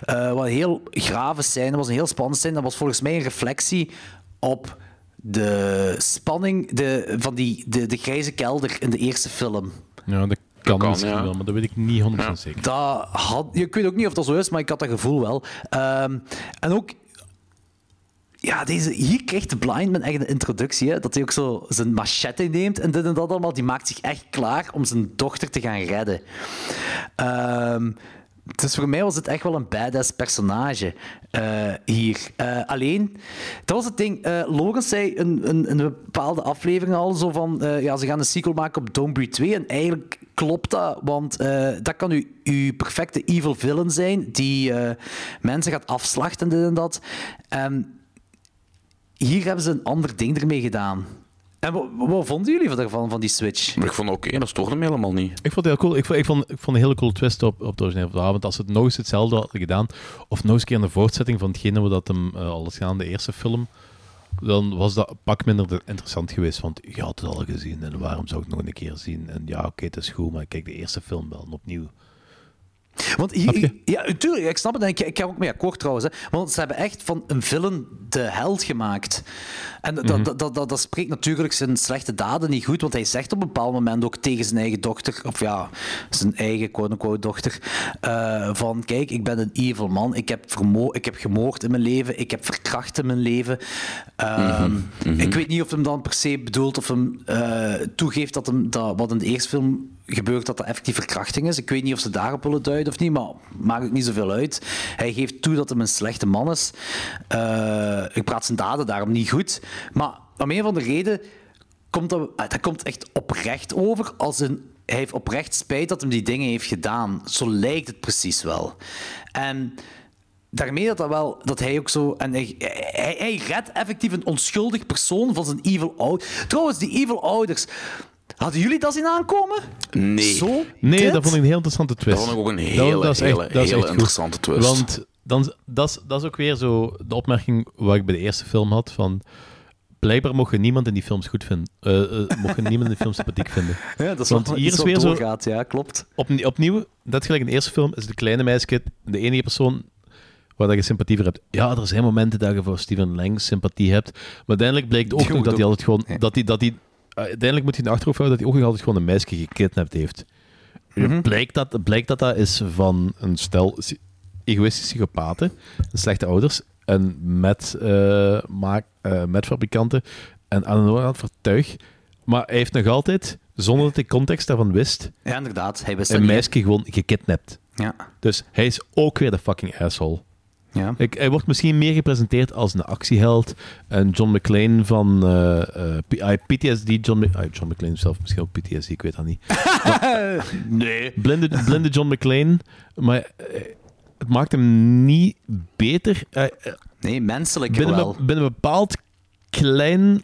Eh, wat een heel grave scène was, een heel spannend scène. Dat was volgens mij een reflectie op de spanning de, van die, de, de grijze kelder in de eerste film. Ja, dat kan, kan, misschien ja. wel, maar dat weet ik niet 100% zeker. Dat had, ik weet ook niet of dat zo is, maar ik had dat gevoel wel. Ehm, en ook, ja, deze, hier krijgt de Blind Man echt een introductie. Hè, dat hij ook zo zijn machete neemt en dit en dat allemaal. Die maakt zich echt klaar om zijn dochter te gaan redden. Ehm, dus voor mij was het echt wel een badass personage eh, hier. Eh, alleen, dat was het ding. eh Logan zei in een bepaalde aflevering al zo van... ja, ze gaan een sequel maken op Don't Breed 2. En eigenlijk klopt dat, want dat kan u, uw perfecte evil villain zijn die mensen gaat afslachten, dit en dat. En hier hebben ze een ander ding ermee gedaan. En wat, wat vonden jullie ervan, van die switch? Maar ik vond het oké, dat stoorde me helemaal niet. Ik vond het heel cool. Ik vond, ik vond, ik vond een hele coole twist op, op het originele verhaal. Want als ze het nog eens hetzelfde hadden gedaan, of nog eens een keer een voortzetting van hetgene wat hem uh, al is gedaan in de eerste film, dan was dat een pak minder interessant geweest. Want je had het al gezien en waarom zou ik het nog een keer zien? En ja, oké, okay, het is goed, maar kijk de eerste film wel opnieuw. Want hier, ja, natuurlijk, ik snap het. En ik, ik ga ook mee akkoord trouwens. Hè. Want ze hebben echt van een villain de held gemaakt. En dat, mm -hmm. dat, dat, dat, spreekt natuurlijk zijn slechte daden niet goed. Want hij zegt op een bepaald moment ook tegen zijn eigen dochter, of ja, zijn eigen quote-unquote dochter, uh, van kijk, ik ben een evil man. Ik heb, ik heb gemoord in mijn leven. Ik heb verkracht in mijn leven. Uh, mm -hmm. Mm -hmm. Ik weet niet of hem dan per se bedoelt of hem uh, toegeeft dat hem dat, wat in de eerste film gebeurt dat dat effectief verkrachting is. Ik weet niet of ze daarop willen duiden of niet, maar maakt het niet zoveel uit. Hij geeft toe dat hij een slechte man is. Uh, ik praat zijn daden daarom niet goed. Maar om een van de reden komt dat, dat komt echt oprecht over als een hij heeft oprecht spijt dat hij die dingen heeft gedaan. Zo lijkt het precies wel. En daarmee dat, dat, wel, dat hij ook zo... En hij, hij, hij redt effectief een onschuldig persoon van zijn evil ouders. Trouwens, die evil ouders... Hadden jullie dat zien aankomen? Nee. Zo nee, dit? dat vond ik een heel interessante twist. Dat vond ik ook een hele, dat, dat is hele, echt, dat is hele echt interessante goed. twist. Want dan, dat, is, dat is ook weer zo de opmerking wat ik bij de eerste film had van... Blijkbaar mocht je niemand in die films goed vinden. Uh, uh, mocht je niemand in die film sympathiek vinden. Ja, dat is Want hier is weer zo... doorgaat, ja, klopt. Opnieuw, opnieuw, dat gelijk in de eerste film, is de kleine meisje de enige persoon waar dat je sympathie voor hebt. Ja, er zijn momenten dat je voor Steven Lang sympathie hebt. Maar uiteindelijk blijkt ook nog dat hij ook- altijd gewoon... Ja. Dat hij, dat hij, uiteindelijk moet je in de achterhoofd houden dat hij ook nog altijd gewoon een meisje gekidnapt heeft. Mhm. blijkt, dat, blijkt dat dat is van een stel egoïstische psychopaten, slechte ouders, en met, eh, maak, eh, met fabrikanten en aan de andere kant vertuig. Maar hij heeft nog altijd, zonder dat hij context daarvan wist, Ja, inderdaad. Hij wist een meisje gewoon gekidnapt. Ja. Dus hij is ook weer de fucking asshole. Ja. Ik, hij wordt misschien meer gepresenteerd als een actieheld. En John McClane van eh, eh, P- ah, PTSD. John, ah, John McClane zelf misschien ook PTSD, ik weet dat niet. nee. Blinde, blinde John McClane. Maar eh, het maakt hem niet beter. Eh, eh, Nee, menselijker binnen, wel. een- binnen een bepaald klein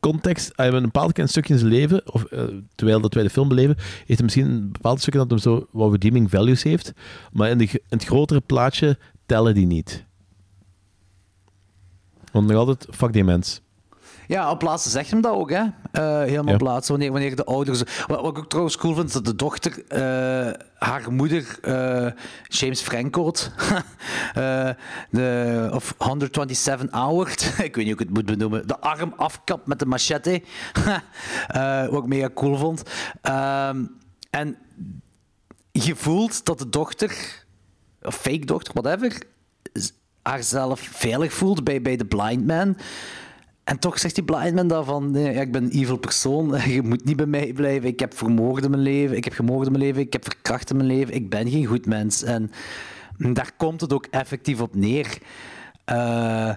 context, eh, binnen een bepaald klein stukje in zijn leven, of, eh, terwijl dat wij de film beleven, heeft hij misschien een bepaald stukje dat hem zo wat redeeming values heeft, maar in, de, in het grotere plaatje tellen die niet. Want nog altijd, fuck die mens. Ja, op laatste zegt hem dat ook, hè? Eh, helemaal Ja. op laatste, wanneer, wanneer de ouders... Wat, wat ik ook trouwens cool vind, is dat de dochter, eh, haar moeder, eh, James Francourt, de, of 127 Hour, ik weet niet hoe ik het moet benoemen, de arm afkapt met de machete, wat ik mega cool vond. Ehm, en je voelt dat de dochter, fake dochter, whatever, haarzelf veilig voelt bij, bij de blind man. En toch zegt die blind man daarvan, nee, ja, ik ben een evil persoon, je moet niet bij mij blijven, ik heb vermoord in mijn leven, ik heb gemoord in mijn leven, ik heb verkracht in mijn leven, ik ben geen goed mens. En daar komt het ook effectief op neer. Eh,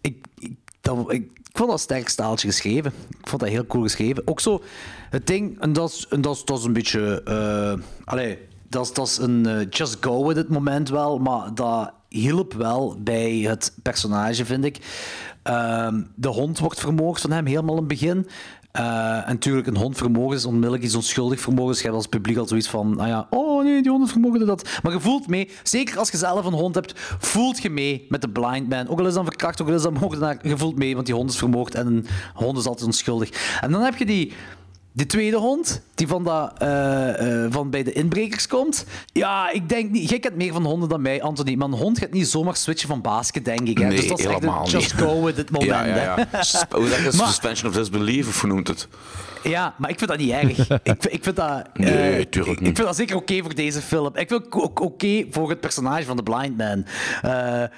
ik, ik, dat, ik, vond dat sterk staaltje geschreven. Ik vond dat heel cool geschreven. Ook zo, het ding, en dat is, dat is, dat is een beetje... eh allee, dat dat is een eh, just go with het moment wel, maar dat hielp wel bij het personage, vind ik. Ehm, de hond wordt vermoord van hem helemaal in het begin. Eh, en natuurlijk, een hond vermogen is onmiddellijk iets onschuldig vermogen. Dus je hebt als publiek al zoiets van, ah ja, oh nee, die hond vermogen dat. Maar je voelt mee, zeker als je zelf een hond hebt, voelt je mee met de blind man. Ook al is dat verkracht, ook al is dat moordenaar, je voelt mee, want die hond is vermoord en een hond is altijd onschuldig. En dan heb je die, die tweede hond, die van, dat, eh, eh, van bij de inbrekers komt. Ja, ik denk niet, jij kent meer van honden dan mij, Anthony, maar een hond gaat niet zomaar switchen van basket, denk ik. Hè? Nee, dus dat is echt een just niet. go with it moment. Ja, ja, ja. Hoe dat is Maar- suspension of disbelief, of hoe noemt het? Ja, maar ik vind dat niet erg. ik, vind- ik vind dat... eh, Nee, tuurlijk niet. ik vind dat zeker oké voor deze film. Ik vind het ook oké voor het personage van de blind man.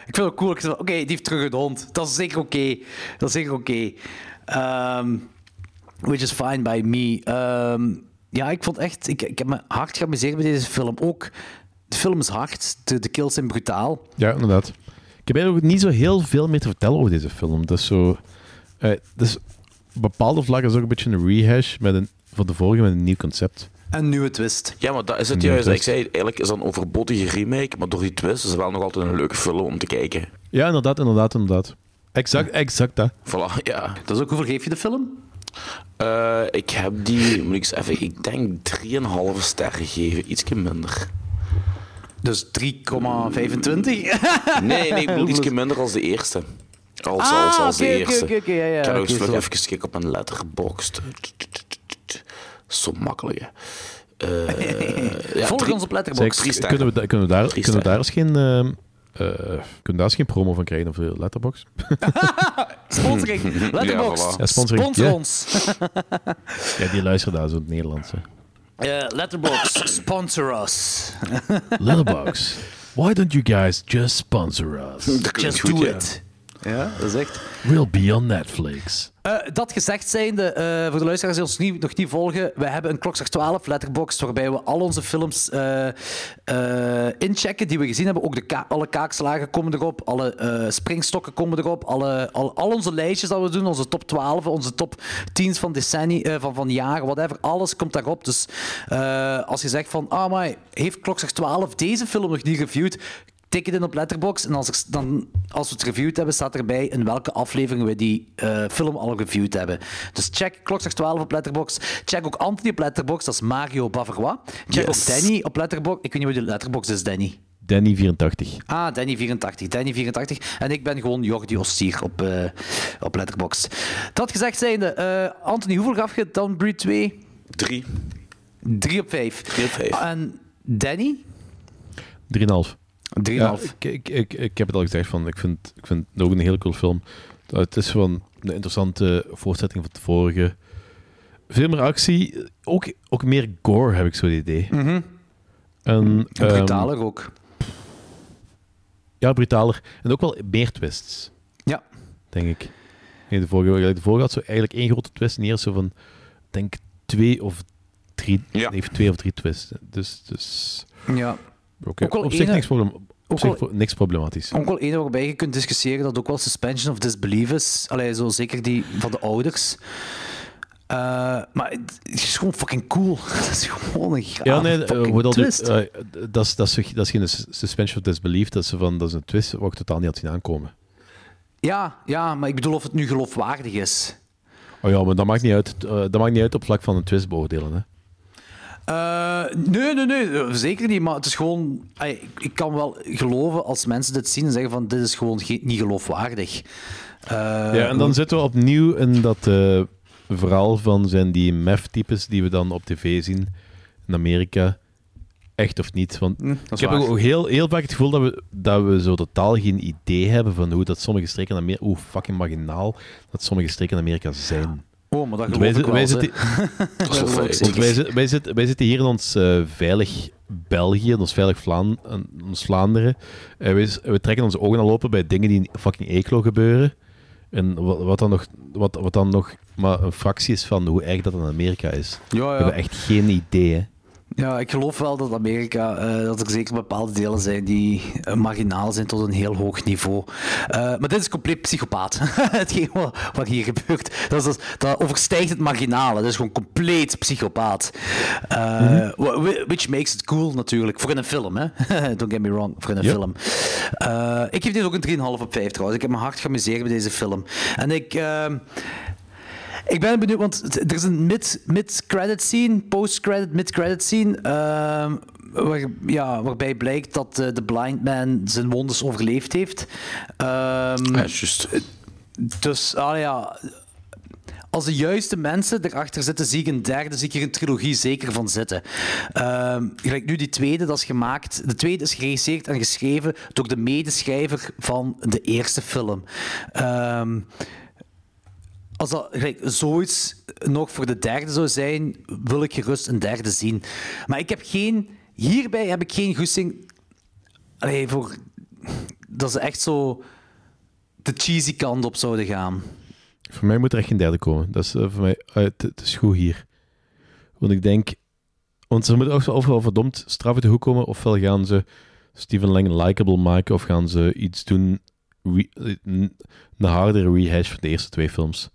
Ik vind het cool. Oké, die heeft terug een hond. Dat is zeker oké. Dat is zeker oké. Ehm, which is fine by me. Ehm, ja, ik vond echt... Ik, ik heb me hard geamuseerd met deze film. Ook, de film is hard. De, de kills zijn brutaal. Ja, inderdaad. Ik heb eigenlijk niet zo heel veel meer te vertellen over deze film. Dat is zo... eh, dus op bepaalde vlakken is ook een beetje een rehash met een, van de vorige met een nieuw concept. Een nieuwe twist. Ja, maar dat is het juist. dat Ik is- zei, eigenlijk is dat een overbodige remake, maar door die twist is het wel nog altijd een leuke film om te kijken. Ja, inderdaad, inderdaad, inderdaad. Exact, exact dat. Voilà, ja. Dus ook hoeveel geef je de film? Eh, ik heb die, moet ik eens even, ik denk 3,5 sterren gegeven. Ietsje minder. Dus 3,25? Nee, nee, ik bedoel ietsje minder als de eerste. Als, Ah, als, als de eerste. oké, ja, ja, ik ga zo. even kijken op mijn letterboxd. Zo makkelijk, hè. Eh, ja, Volg drie- ons op Letterboxd. Zeg, kunnen, we, kunnen, we daar, Drie kunnen we daar eens geen... ehm, kunnen we daar eens geen promo van krijgen de Letterbox? Sponsoring. Letterboxd. Ja, voilà. Ja, sponsoring. Sponsor Ja. ons. Ja, die luisteren daar zo in het Nederlands. Eh, Letterboxd. Sponsor us. Letterbox. Why don't you guys just sponsor us? Just do it. Ja, dat is echt. We'll be on Netflix. Eh, dat gezegd zijnde, eh, voor de luisteraars die ons niet, nog niet volgen, wij hebben een Klokslag 12 letterbox waarbij we al onze films eh, eh, inchecken die we gezien hebben. Ook de ka- alle kaakslagen komen erop, alle eh, springstokken komen erop, alle, al, al onze lijstjes dat we doen, onze top 12, onze top 10 van decennie, eh, van, van jaren, whatever, alles komt daarop. Dus eh, als je zegt van, ah maar heeft Klokslag 12 deze film nog niet reviewed, tik het in op Letterboxd en als, ik, dan, als we het reviewed hebben, staat erbij in welke aflevering we die eh, film al reviewed hebben. Dus check Klokslag 12 op Letterboxd. Check ook Anthony op Letterboxd, dat is Mario Bavarois. Check Yes. ook Danny op Letterboxd. Ik weet niet hoe de Letterboxd is, Danny. Danny84. Ah, Danny84. Danny84. En ik ben gewoon Jordi Ostier op, eh op Letterboxd. Dat gezegd zijnde, eh Anthony, hoeveel gaf je Downbreed 2? Drie. 3 op 5. Drie op vijf. En Danny? 3,5. 3,5. Ja, ik, ik, ik, ik heb het al gezegd, van, ik, vind, ik vind het ook een hele cool film. Het is gewoon een interessante voortzetting van het vorige. Veel meer actie, ook, ook meer gore heb ik zo het idee. Mhm. En, En ehm, brutaler ook. ja, brutaler. En ook wel meer twists, Ja. denk ik. Nee, de, vorige, de vorige had zo eigenlijk één grote twist. En hier zo van, ik denk twee of drie, Ja. nee, twee of drie twists. Dus, dus Ja. Ook op zich, ene- niks, problem, op zich pro- niks problematisch. Ook wel één waarbij je kunt discussiëren dat ook wel suspension of disbelief is. Allee, zo zeker die van de ouders. Eh, maar het is gewoon fucking cool. Dat is gewoon een Ja, nee, dat, twist. eh, dat, is, dat, is, dat is geen suspension of disbelief, dat is, van, dat is een twist waar ik totaal niet had zien aankomen. ja, ja, maar ik bedoel of het nu geloofwaardig is. Oh ja, maar dat maakt niet uit, dat maakt niet uit op vlak van een twist beoordelen. Hè. Eh, nee, nee, nee, eh, zeker niet. Maar het is gewoon... ik, kan wel geloven als mensen dit zien en zeggen van dit is gewoon ge- niet geloofwaardig. Eh, ja, en dan zitten we opnieuw in dat verhaal van zijn die meth-types die we dan op tv zien in Amerika. Echt of niet? Want Hm, ik heb waar. ook heel, heel vaak het gevoel dat we, dat we zo totaal geen idee hebben van hoe dat sommige streken in Amerika... Hoe fucking marginaal dat sommige streken in Amerika zijn. Oh, maar dat ik wel. wij, zitten, want wij, zitten- wij, zitten, wij zitten hier in ons eh, veilig België, in ons veilig in ons Vlaanderen. En wij, we trekken onze ogen al open bij dingen die in fucking Eeklo gebeuren. En wat, wat, dan nog, wat, wat dan nog maar een fractie is van hoe erg dat in Amerika is. Ja, ja. We hebben echt geen idee. Hè. Ja, ik geloof wel dat Amerika, eh, dat er zeker bepaalde delen zijn die eh, marginaal zijn tot een heel hoog niveau. Eh, maar dit is compleet psychopaat. Hetgeen wat, wat hier gebeurt, dat, is, dat overstijgt het marginale. Dat is gewoon compleet psychopaat. Mhm. wh- wh- Which makes it cool natuurlijk. Voor in een film, hè. Don't get me wrong, voor in een film. Ik geef dit ook een 3,5 op 5 trouwens. Ik heb me hard geamuseerd bij deze film. En ik... ik ben benieuwd, want er is een mid- mid-credit scene, post-credit, mid-credit scene, ehm, waar, ja, waarbij blijkt dat eh, de blind man zijn wondes overleefd heeft. Ehm, Ja, juist. dus, ah ja, als de juiste mensen erachter zitten, zie ik een derde, zie ik hier een trilogie zeker van zitten. Ehm gelijk nu die tweede, dat is gemaakt. De tweede is geregisseerd en geschreven door de medeschrijver van de eerste film. Ehm als dat zoiets nog voor de derde zou zijn, wil ik gerust een derde zien. Maar ik heb geen... Hierbij heb ik geen goesting... Allee, voor... Dat is echt zo... De cheesy kant op zouden gaan. Voor mij moet er echt geen derde komen. Dat is eh, voor mij... eh, het, is goed hier. Want ik denk... Want ze moeten ofwel, ofwel verdomd straf uit de hoek komen, ofwel gaan ze Steven Lang likable maken, of gaan ze iets doen... Eh, een hardere rehash van de eerste twee films.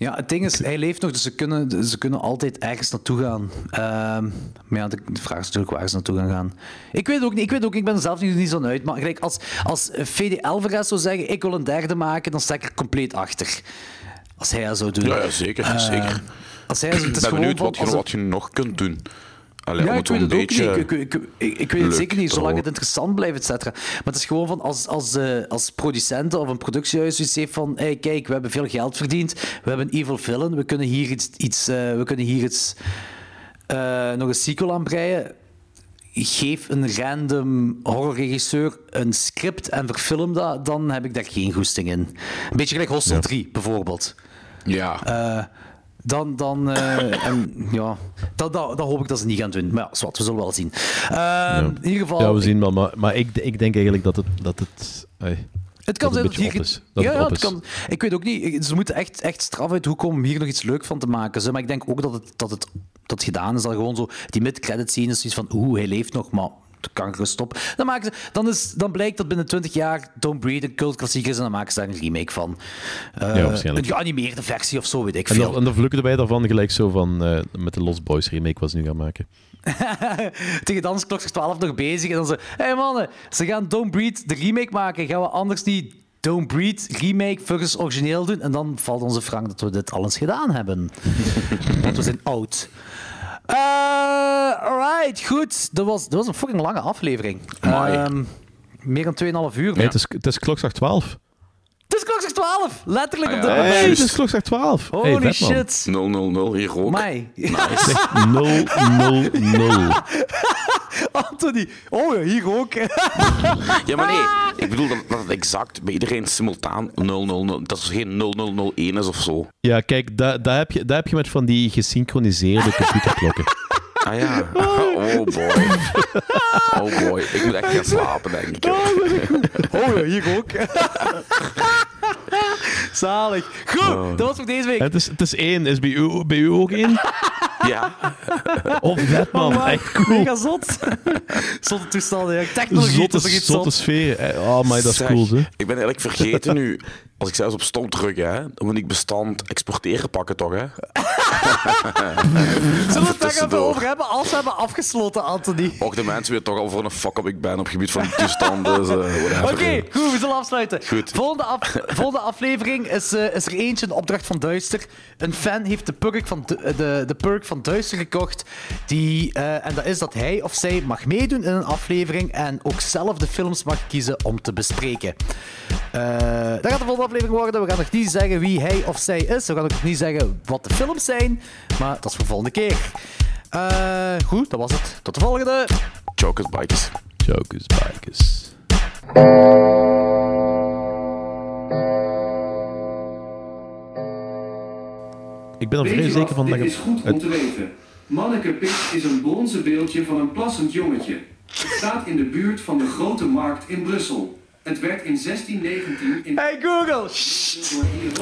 Ja, het ding is, hij leeft nog, dus ze kunnen, ze kunnen altijd ergens naartoe gaan. Ehm, maar ja, de, de vraag is natuurlijk waar ze naartoe gaan gaan. Ik weet ook niet, ik weet ook, ik ben er zelf niet, niet zo uit. Maar gelijk, als, als Fede Alvarez zou zeggen, ik wil een derde maken, dan sta ik er compleet achter. Als hij dat zou doen. Ja, ja zeker. Eh, zeker. Als hij, het Ik is ben benieuwd wat je, als het- wat je nog kunt doen. Allee, ja, ik weet het ook niet. Ik, ik, ik, ik, ik weet het zeker niet, zolang het interessant blijft, et cetera. Maar het is gewoon van als, als, eh, als producenten of een productiehuis iets heeft van hey, kijk, we hebben veel geld verdiend, we hebben een evil villain, we kunnen hier iets, iets, eh, we kunnen hier iets, eh, nog een sequel aan breien. Geef een random horrorregisseur een script en verfilm dat, dan heb ik daar geen goesting in. Een beetje gelijk Hostel 3, bijvoorbeeld. Ja. Dan, dan eh, en, ja, dat, dat, dat hoop ik dat ze niet gaan doen. Maar ja, zwart, we zullen wel zien. Eh, In ieder geval, Ja, we zien wel. Maar, maar ik, ik denk eigenlijk dat het... Dat het het kan zijn dat hier... is. Dat ja, het ja, kan, ik weet ook niet. Ze moeten echt, echt straf uit hoe komen om hier nog iets leuk van te maken. Zo. Maar ik denk ook dat het, dat het, dat gedaan is. Dat gewoon zo die mid-credit scene is zoiets van oeh, hij leeft nog, maar de kanker stop. Dan, maken ze, dan, is, dan blijkt dat binnen 20 jaar Don't Breathe een cultklassieker is en dan maken ze daar een remake van. Eh, Ja, waarschijnlijk. Een geanimeerde versie of zo, weet ik En veel. dan, en dan vluchten wij daarvan gelijk zo van eh, met de Lost Boys remake wat ze nu gaan maken. Tegen dan is klok 12 nog bezig. En dan zo: Hé hey mannen, ze gaan Don't Breathe de remake maken. Gaan we anders niet Don't Breathe remake versus origineel doen? En dan valt onze Frank dat we dit al eens gedaan hebben. Want we zijn oud. Eh, alright, goed. Dat was, dat was een fucking lange aflevering. Ehm, meer dan 2,5 uur. Nee, het, is, het is klokslag 12. Het is klok 12, letterlijk Ah, op dit ja. moment. Hey, het is klokslag 12. Holy hey, shit. 000, hier ook. Mij. Zeg 000. Anthony. Oh ja, hier ook. Ja, maar nee. Ik bedoel dat, dat het exact bij iedereen simultaan 000... Dat is geen 0001 is of zo. Ja, kijk, dat dat heb, je, dat heb je met van die gesynchroniseerde computerklokken. Ah ja. Oh boy. Oh boy. Ik moet echt gaan slapen, denk ik. Oh ja, hier ook. Zalig. Goed, dat was voor deze week. Het is, het is één. Is bij u, bij u ook één? Ja. Oh, vet man. Echt cool. Mega zot. Zotte toestanden. Ja. Technologie, Zotte, dat is toch iets zotte zot. sfeer. Oh, maar dat is Zeg, cool, hè. Ik ben eigenlijk vergeten nu, als ik zelfs op stop druk, hè, dan moet ik bestand exporteren pakken, toch? Hè? Zullen we het daar even over hebben als we hebben afgesloten, Anthony? Ook de mensen weten toch al voor een fuck-up ik ben op het gebied van toestanden. Dus. Oké, goed, we zullen afsluiten. Goed. Volgende, af- volgende aflevering is, eh, is er eentje, een opdracht van Duister. Een fan heeft de perk van, Du- de, de perk van Duister gekocht. Die, eh, en dat is dat hij of zij mag meedoen in een aflevering en ook zelf de films mag kiezen om te bespreken. Eh dat gaat de volgende aflevering worden. We gaan nog niet zeggen wie hij of zij is. We gaan ook nog niet zeggen wat de films zijn. Maar dat is voor de volgende keer. Eh, goed, dat was het. Tot de volgende. Jokers bikes. Jokers, bikers. Ik ben er vrij zeker van dat Dit je... is goed om te weten. Manneke Pik is een bronzen beeldje van een plassend jongetje. Het staat in de buurt van de Grote Markt in Brussel. Het werd in 1619 in... Hey Google!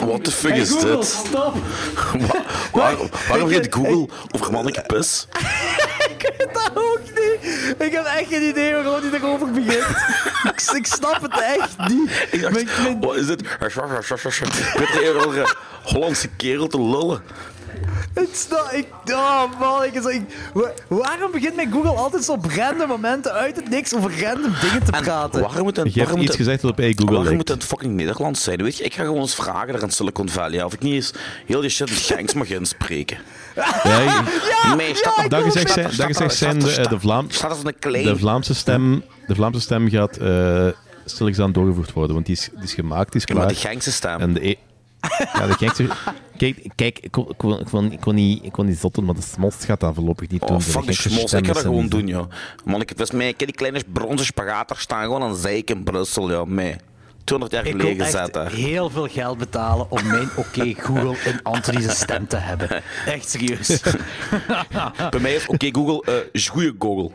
What the fuck Hey is Google, dit? stop! Wa- waarom waarom gaat Google over manneke pis? Ik weet dat ook niet. Ik heb echt geen idee waarom hij erover begint. ik, ik snap het echt niet. Ik dacht, wat is dit? Met een of andere Hollandse kerel te lullen. Ik snap... Ik, oh man, ik, ik, wa- waarom begint mijn Google altijd zo op random momenten uit het niks over random dingen te praten? Waarom moet het, Je hebt iets moet het- gezegd dat op hey, Google waarom lijkt. moet het fucking Nederlands zijn? Weet je, ik ga gewoon eens vragen daar in Silicon Valley of ik niet eens heel die shit in Genks mag inspreken. Ja, staat er- dat gezegd staat zijn, dat gezegd staat zijn er- de, staat de, Vlaam, Staat een de, Vlaamse stem, de Vlaamse stem gaat eh stilletjes doorgevoerd worden, want die is, die is gemaakt, die is Ja, klaar. maar de Genkse stem. En de e- ja, de. Kijk, kijk ik, kon, ik, kon, ik, kon, ik, kon niet, ik kon niet zotten, maar de smost gaat dat voorlopig niet doen. Oh, De fuck stem Ik ga dat gewoon doen, joh. Man, ik mij, ik heb die kleine bronzen spagaat daar staan, gewoon aan zeik in Brussel, joh. Mee. 200 jaar Ik wil geleden echt gezet daar. heel veel geld betalen om mijn oké Google in Anthony's stem te hebben. Echt serieus. Bij mij is oké Google, eh goeie Google.